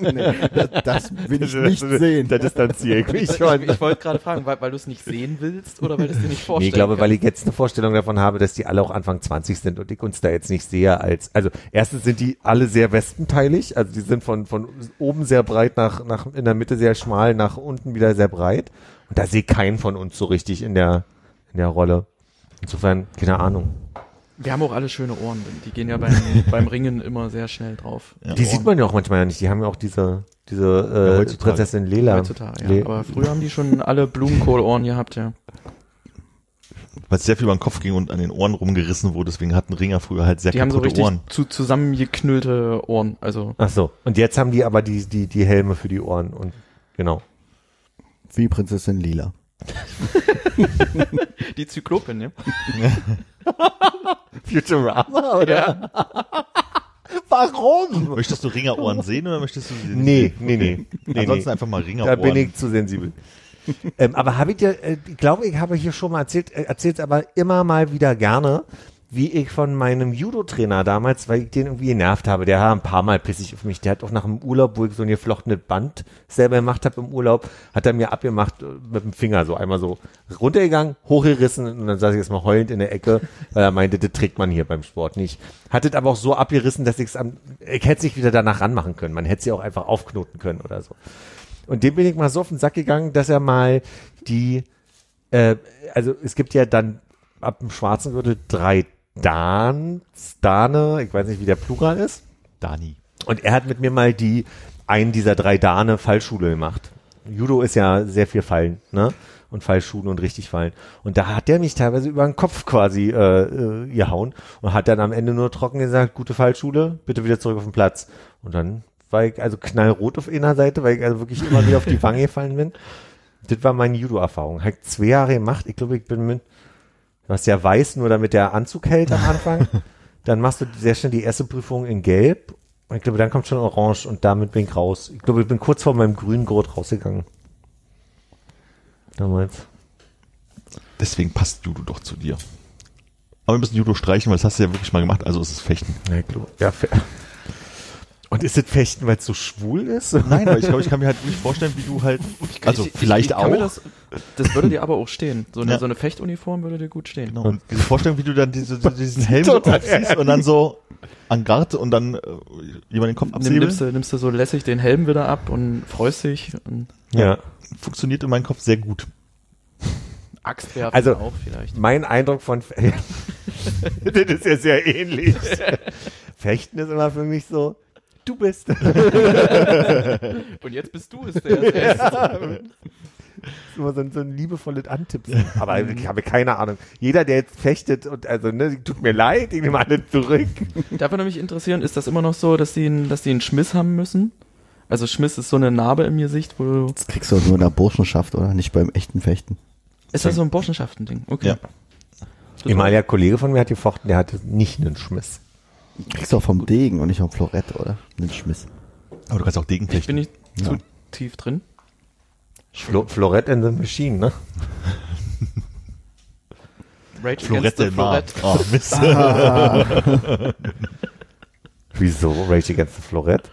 [SPEAKER 4] Nee, das, das will ich nicht sehen.
[SPEAKER 3] Da distanziere ich mich
[SPEAKER 2] Ich,
[SPEAKER 3] schon.
[SPEAKER 2] ich wollte gerade fragen, weil, weil du es nicht sehen willst oder weil du es dir nicht
[SPEAKER 3] Nee,
[SPEAKER 2] vorstellen
[SPEAKER 3] ich glaube, weil
[SPEAKER 2] kannst?
[SPEAKER 3] ich jetzt eine Vorstellung davon habe, dass die alle auch Anfang 20 sind und ich uns da jetzt nicht sehe als, also erstens sind die alle sehr westenteilig, also die sind von, von oben sehr breit nach, nach, in der Mitte sehr schmal, nach unten wieder sehr breit. Und da sehe ich keinen von uns so richtig in der, in der Rolle. Insofern, keine Ahnung.
[SPEAKER 2] Wir haben auch alle schöne Ohren. Die gehen ja beim, beim Ringen immer sehr schnell drauf.
[SPEAKER 5] Ja.
[SPEAKER 3] Die sieht man ja auch manchmal ja nicht. Die haben ja auch diese, diese
[SPEAKER 5] Ja,
[SPEAKER 3] äh,
[SPEAKER 5] heutzutage.
[SPEAKER 3] Prinzessin Lela.
[SPEAKER 2] Heutzutage, ja.
[SPEAKER 3] Le-
[SPEAKER 2] Aber früher haben die schon alle Blumenkohlohren gehabt, ja.
[SPEAKER 5] Weil es sehr viel über den Kopf ging und an den Ohren rumgerissen wurde, deswegen hatten Ringer früher halt sehr
[SPEAKER 2] Die haben so
[SPEAKER 5] kaputte
[SPEAKER 2] richtig
[SPEAKER 5] Ohren.
[SPEAKER 2] zu, zusammengeknüllte Ohren. Also
[SPEAKER 3] Ach so. Und jetzt haben die aber die, die, die Helme für die Ohren und, genau.
[SPEAKER 4] Wie Prinzessin Lila.
[SPEAKER 2] die Zyklopin, ne?
[SPEAKER 3] Futurama, oder? Warum?
[SPEAKER 5] Möchtest du Ringerohren sehen oder möchtest du sie
[SPEAKER 3] Nee,
[SPEAKER 5] sehen?
[SPEAKER 3] nee, nee. nee,
[SPEAKER 5] Ansonsten
[SPEAKER 3] nee.
[SPEAKER 5] einfach mal
[SPEAKER 3] Da
[SPEAKER 5] Ringerohren.
[SPEAKER 3] bin ich zu sensibel. ähm, aber habe ich dir, äh, ich glaube, ich habe hier schon mal erzählt, äh, erzählt aber immer mal wieder gerne, wie ich von meinem Judo-Trainer damals, weil ich den irgendwie genervt habe, der war ein paar Mal pissig auf mich, der hat auch nach dem Urlaub, wo ich so ein geflochtenes Band selber gemacht habe im Urlaub, hat er mir abgemacht äh, mit dem Finger so einmal so runtergegangen, hochgerissen und dann saß ich erstmal heulend in der Ecke, weil er meinte, das trägt man hier beim Sport nicht. Hat es aber auch so abgerissen, dass ich es am, ich hätte es nicht wieder danach ranmachen können, man hätte sie auch einfach aufknoten können oder so. Und dem bin ich mal so auf den Sack gegangen, dass er mal die, äh, also es gibt ja dann ab dem schwarzen Gürtel drei Dans, Dane, ich weiß nicht, wie der Plural ist.
[SPEAKER 5] Dani.
[SPEAKER 3] Und er hat mit mir mal die, einen dieser drei Dane Fallschule gemacht. Judo ist ja sehr viel Fallen, ne? Und Fallschulen und richtig fallen. Und da hat der mich teilweise über den Kopf quasi äh, äh, gehauen und hat dann am Ende nur trocken gesagt, gute Fallschule, bitte wieder zurück auf den Platz. Und dann war ich also knallrot auf einer Seite, weil ich also wirklich immer wieder auf die Wange gefallen bin. Das war meine Judo-Erfahrung. Habe ich zwei Jahre gemacht. Ich glaube, ich bin mit, du hast ja weiß, nur damit der Anzug hält am Anfang. dann machst du sehr schnell die erste Prüfung in Gelb. Und ich glaube, dann kommt schon Orange und damit bin ich raus. Ich glaube, ich bin kurz vor meinem grünen Gurt rausgegangen. Damals.
[SPEAKER 5] Deswegen passt Judo doch zu dir. Aber wir müssen Judo streichen, weil das hast du ja wirklich mal gemacht, also ist es Fechten.
[SPEAKER 3] Ja, ich glaube. Ja, fe- und ist das Fechten, weil es so schwul ist?
[SPEAKER 5] Nein, aber ich glaube, ich kann mir halt nicht vorstellen, wie du halt, also
[SPEAKER 2] Ich- ich-
[SPEAKER 5] vielleicht
[SPEAKER 2] ich mir
[SPEAKER 5] auch.
[SPEAKER 2] Das, das würde dir aber auch stehen. So eine,
[SPEAKER 5] Ja.
[SPEAKER 2] so eine Fechtuniform würde dir gut stehen.
[SPEAKER 5] Genau. Und diese Vorstellung, wie du dann diese, diesen Helm so
[SPEAKER 3] Total
[SPEAKER 5] aufziehst und dann so an Garde und dann äh, jemand den Kopf
[SPEAKER 2] Nimm,
[SPEAKER 5] absäbeln,
[SPEAKER 2] nimmst, du, nimmst du so lässig den Helm wieder ab und freust dich und
[SPEAKER 3] Ja.
[SPEAKER 5] funktioniert in meinem Kopf sehr gut.
[SPEAKER 2] Axt werfen
[SPEAKER 3] Also-
[SPEAKER 2] auch vielleicht.
[SPEAKER 3] Mein Eindruck von Fe- das ist ja sehr ähnlich. Fechten ist immer für mich so, du bist.
[SPEAKER 2] Und jetzt bist du es, der es ist.
[SPEAKER 3] ist immer so ein, so ein liebevolles Antipsen. Aber ich habe keine Ahnung. Jeder, der jetzt fechtet und also, ne, tut mir leid, ich nehme alle zurück.
[SPEAKER 2] Darf mich interessieren, ist das immer noch so, dass die, einen- dass die einen Schmiss haben müssen? Also Schmiss ist so eine Narbe im Gesicht, wo du,
[SPEAKER 4] Das kriegst du nur in der Burschenschaft oder nicht beim echten Fechten.
[SPEAKER 2] ist das so ein Burschenschaften-Ding? Okay.
[SPEAKER 5] Ja.
[SPEAKER 3] Emalia, Kollege von mir hat gefochten, der hatte nicht einen Schmiss.
[SPEAKER 4] Kriegst du auch vom Degen und nicht vom Florett, oder? Den Schmiss.
[SPEAKER 5] Aber du kannst auch Degen
[SPEAKER 2] Ich bin nicht
[SPEAKER 4] Ja.
[SPEAKER 2] zu tief drin.
[SPEAKER 3] Flo Florett in the Machine, ne?
[SPEAKER 2] Rage
[SPEAKER 5] Florette
[SPEAKER 2] against. Florett.
[SPEAKER 5] Oh, Mist.
[SPEAKER 3] Wieso? Rage Against the Florett?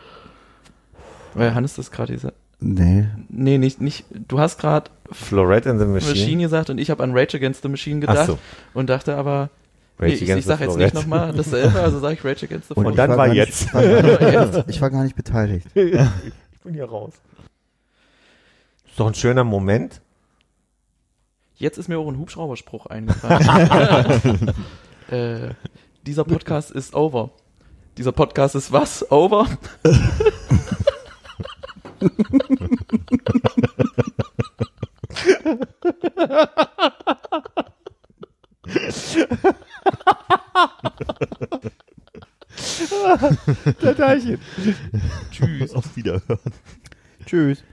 [SPEAKER 2] Weil Hannes das gerade gesagt.
[SPEAKER 4] Nee.
[SPEAKER 2] Nee, nicht, nicht. Du hast gerade
[SPEAKER 3] Florette in the
[SPEAKER 2] Machine.
[SPEAKER 3] Machine.
[SPEAKER 2] gesagt und ich habe an Rage Against the Machine gedacht
[SPEAKER 3] Ach so.
[SPEAKER 2] und dachte aber,
[SPEAKER 3] Rage
[SPEAKER 2] nee, ich, ich sag jetzt nicht nochmal dasselbe, also sage ich Rage Against the
[SPEAKER 3] Und
[SPEAKER 2] Florette.
[SPEAKER 3] dann
[SPEAKER 4] ich
[SPEAKER 3] war
[SPEAKER 4] gar
[SPEAKER 3] jetzt.
[SPEAKER 4] Nicht, ich, war gar nicht, ich war gar nicht beteiligt.
[SPEAKER 3] Ich bin hier raus. Ist doch ein schöner Moment.
[SPEAKER 2] Jetzt ist mir auch ein Hubschrauberspruch eingefallen. äh, dieser Podcast ist over. Dieser Podcast ist was? Over?
[SPEAKER 3] Der Teilchen.
[SPEAKER 2] Tschüss.
[SPEAKER 5] Auf Wiederhören.
[SPEAKER 4] Tschüss.